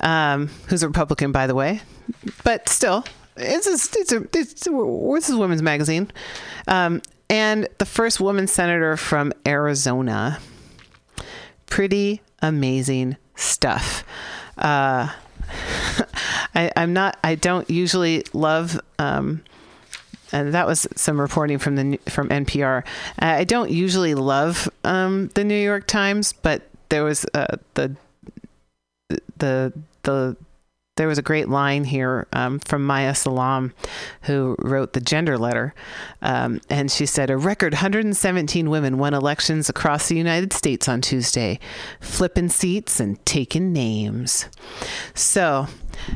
um, who's a Republican, by the way, but still, it's a, it's a, it's this is Women's Magazine, um, and the first woman senator from Arizona. Pretty amazing stuff. Uh, I, I'm not. I don't usually love. Um, and that was some reporting from the from NPR. I don't usually love um, the New York Times, but there was uh, the the the there was a great line here um, from Maya Salam, who wrote the gender letter. Um, and she said, A record 117 women won elections across the United States on Tuesday, flipping seats and taking names. So,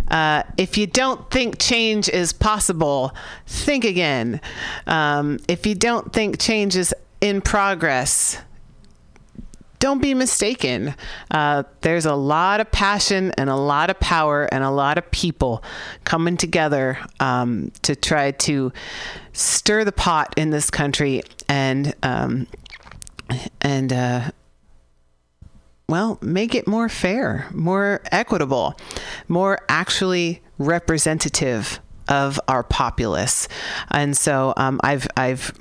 uh, if you don't think change is possible, think again. Um, if you don't think change is in progress, don't be mistaken. Uh, there's a lot of passion and a lot of power and a lot of people coming together um, to try to stir the pot in this country and um, and uh, well, make it more fair, more equitable, more actually representative of our populace. And so um, I've I've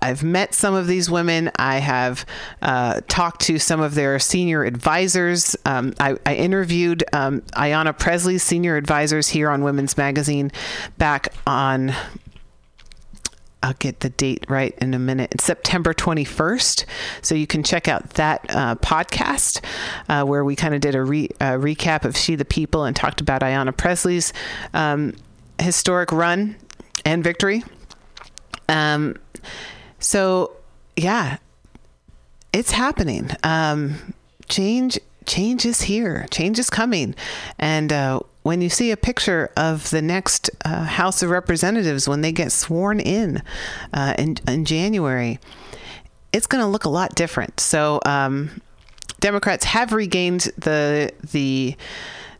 I've met some of these women. I have uh, talked to some of their senior advisors. Um, I, I, interviewed um, Ayanna Pressley's senior advisors here on Women's Magazine back on. I'll get the date right in a minute. It's September 21st. So you can check out that uh, podcast uh, where we kind of did a, re- a, recap of She the People and talked about Ayanna Pressley's um, historic run and victory. Um, so, yeah, it's happening. Um, change, change is here. Change is coming, and uh, when you see a picture of the next uh, House of Representatives when they get sworn in uh, in, in January, it's going to look a lot different. So, um, Democrats have regained the the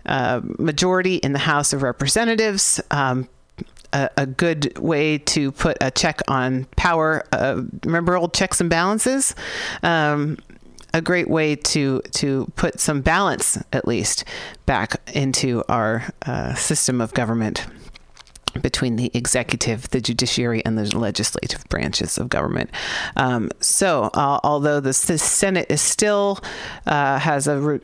uh, majority in the House of Representatives. Um, a, a, good way to put a check on power. Uh, remember old checks and balances? Um, a great way to to put some balance, at least, back into our uh, system of government between the executive, the judiciary, and the legislative branches of government. Um, so, uh, although the, Senate is still uh, has a re-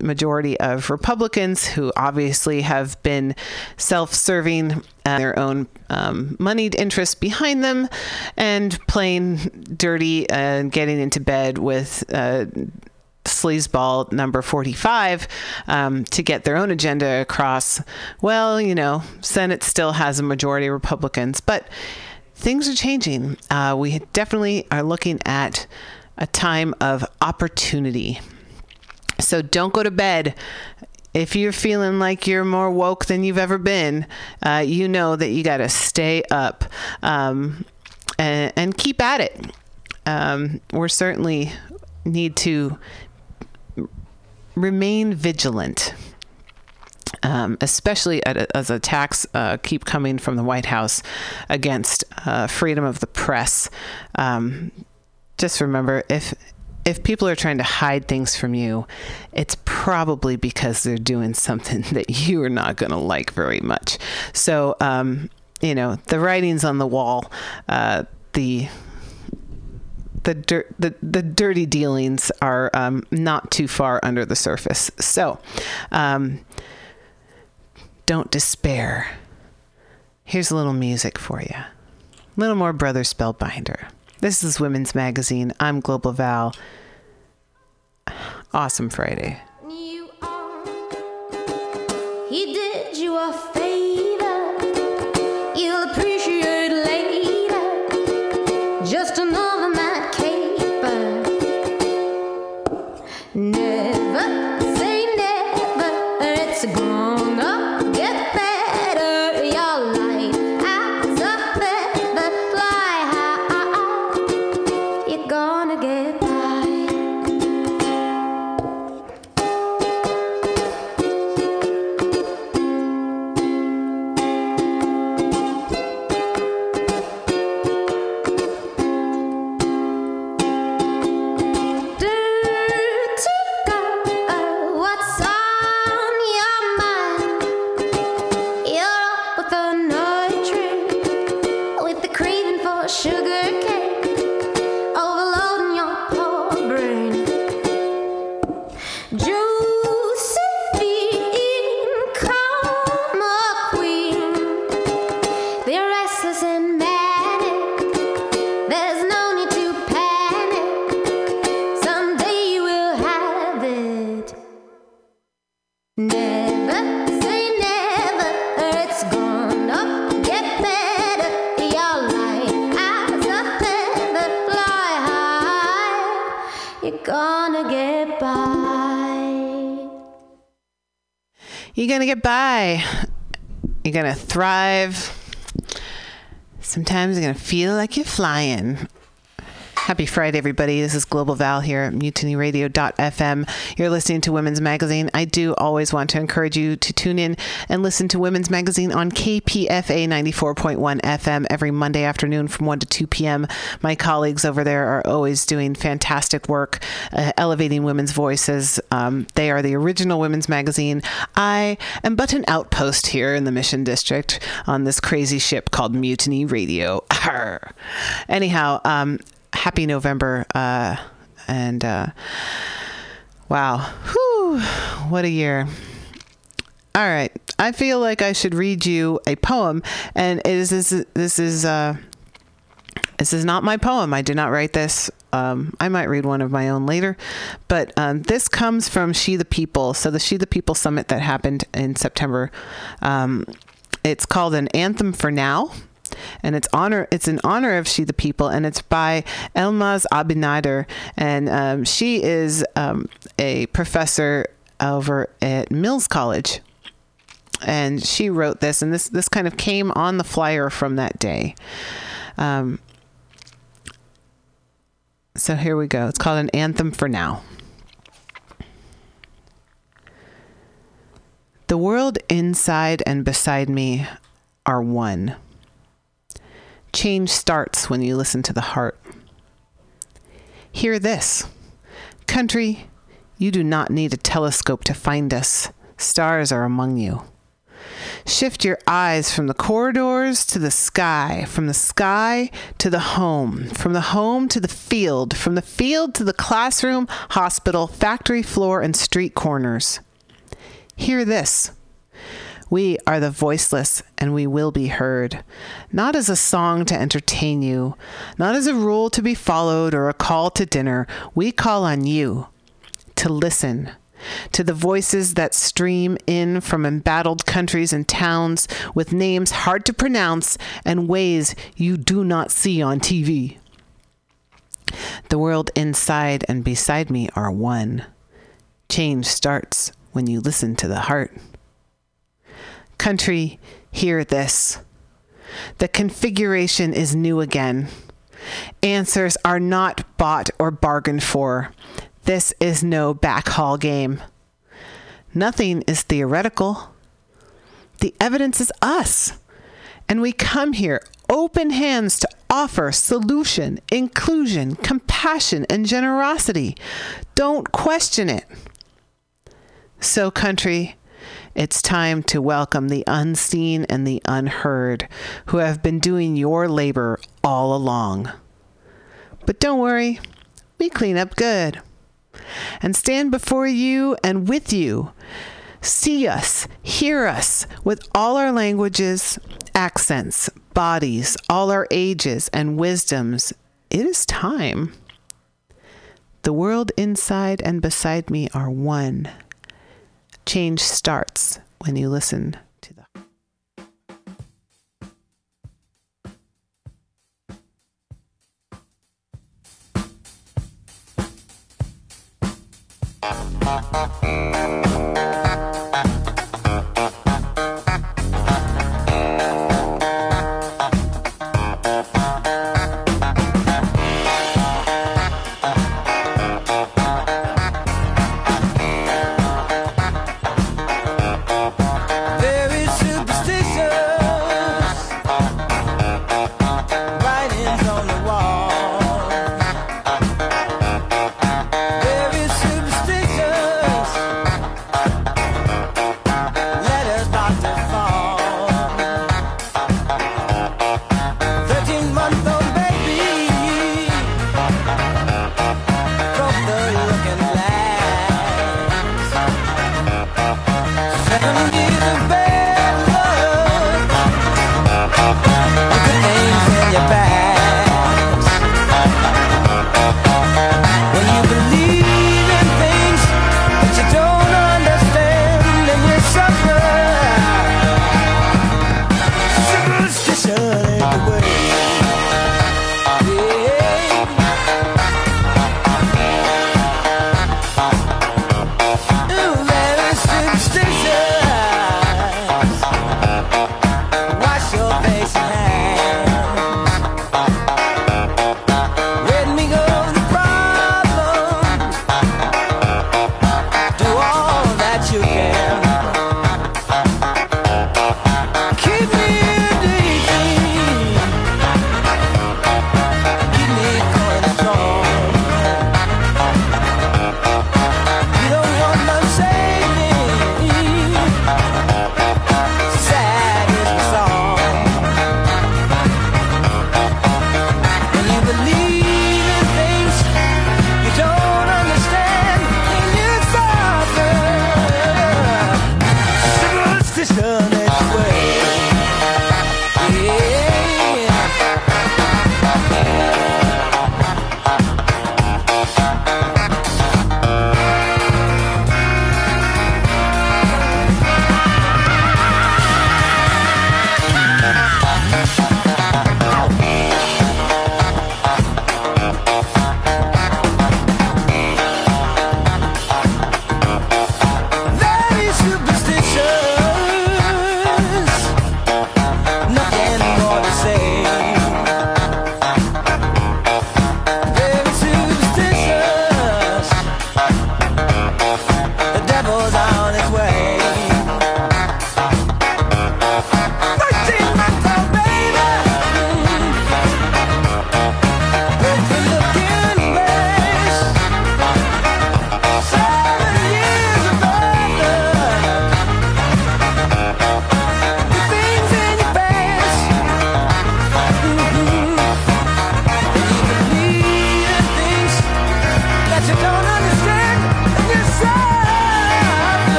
majority of Republicans who obviously have been self serving uh, their own um, moneyed interests behind them and playing dirty and getting into bed with. Uh, sleazeball number 45 um, to get their own agenda across. Well, you know, Senate still has a majority of Republicans, but things are changing. Uh, we definitely are looking at a time of opportunity. So don't go to bed. If you're feeling like you're more woke than you've ever been, uh, you know that you got to stay up um, and, and, keep at it. Um, we're certainly need to remain vigilant. Um, especially a, as attacks uh, keep coming from the White House against uh, freedom of the press. Um, just remember, if if people are trying to hide things from you, it's probably because they're doing something that you are not going to like very much. So, um, you know, the writing's on the wall. Uh, the the, dir- the the dirty dealings are um, not too far under the surface. So, um, don't despair. Here's a little music for you. A little more Brother Spellbinder. This is Women's Magazine. I'm Global Val. Awesome Friday. Get by. You're going to thrive. Sometimes you're going to feel like you're flying. Happy Friday, everybody. This is Global Val here at mutinyradio.fm. You're listening to Women's Magazine. I do always want to encourage you to tune in and listen to Women's Magazine on KPFA 94.1 FM every Monday afternoon from 1 to 2 p.m. My colleagues over there are always doing fantastic work uh, elevating women's voices. Um, they are the original Women's Magazine. I am but an outpost here in the Mission District on this crazy ship called Mutiny Radio. Anyhow, um, happy November. Uh, and uh, wow, whew, what a year. All right, I feel like I should read you a poem, and it is this this is uh, this is not my poem. I did not write this. Um, I might read one of my own later, but um, this comes from She the People. So the She the People summit that happened in September. Um, it's called an anthem for now, and it's honor. It's in honor of She the People, and it's by Elmaz Abinader, and um, she is um, a professor over at Mills College and she wrote this, and this this kind of came on the flyer from that day. Um, so here we go. It's called an anthem for now. The world inside and beside me are one. Change starts when you listen to the heart. Hear this Country, you do not need a telescope to find us. Stars are among you. Shift your eyes from the corridors to the sky, from the sky to the home, from the home to the field, from the field to the classroom, hospital, factory floor, and street corners. Hear this. We are the voiceless, and we will be heard. Not as a song to entertain you, not as a rule to be followed or a call to dinner. We call on you to listen to the voices that stream in from embattled countries and towns with names hard to pronounce and ways you do not see on TV. The world inside and beside me are one. Change starts when you listen to the heart. Country, hear this. The configuration is new again. Answers are not bought or bargained for. This is no backhall game. Nothing is theoretical. The evidence is us. And we come here open hands to offer solution, inclusion, compassion, and generosity. Don't question it. So, country, it's time to welcome the unseen and the unheard who have been doing your labor all along. But don't worry, we clean up good and stand before you and with you. See us, hear us with all our languages, accents, bodies, all our ages and wisdoms, it is time. The world inside and beside me are one. Change starts when you listen to the.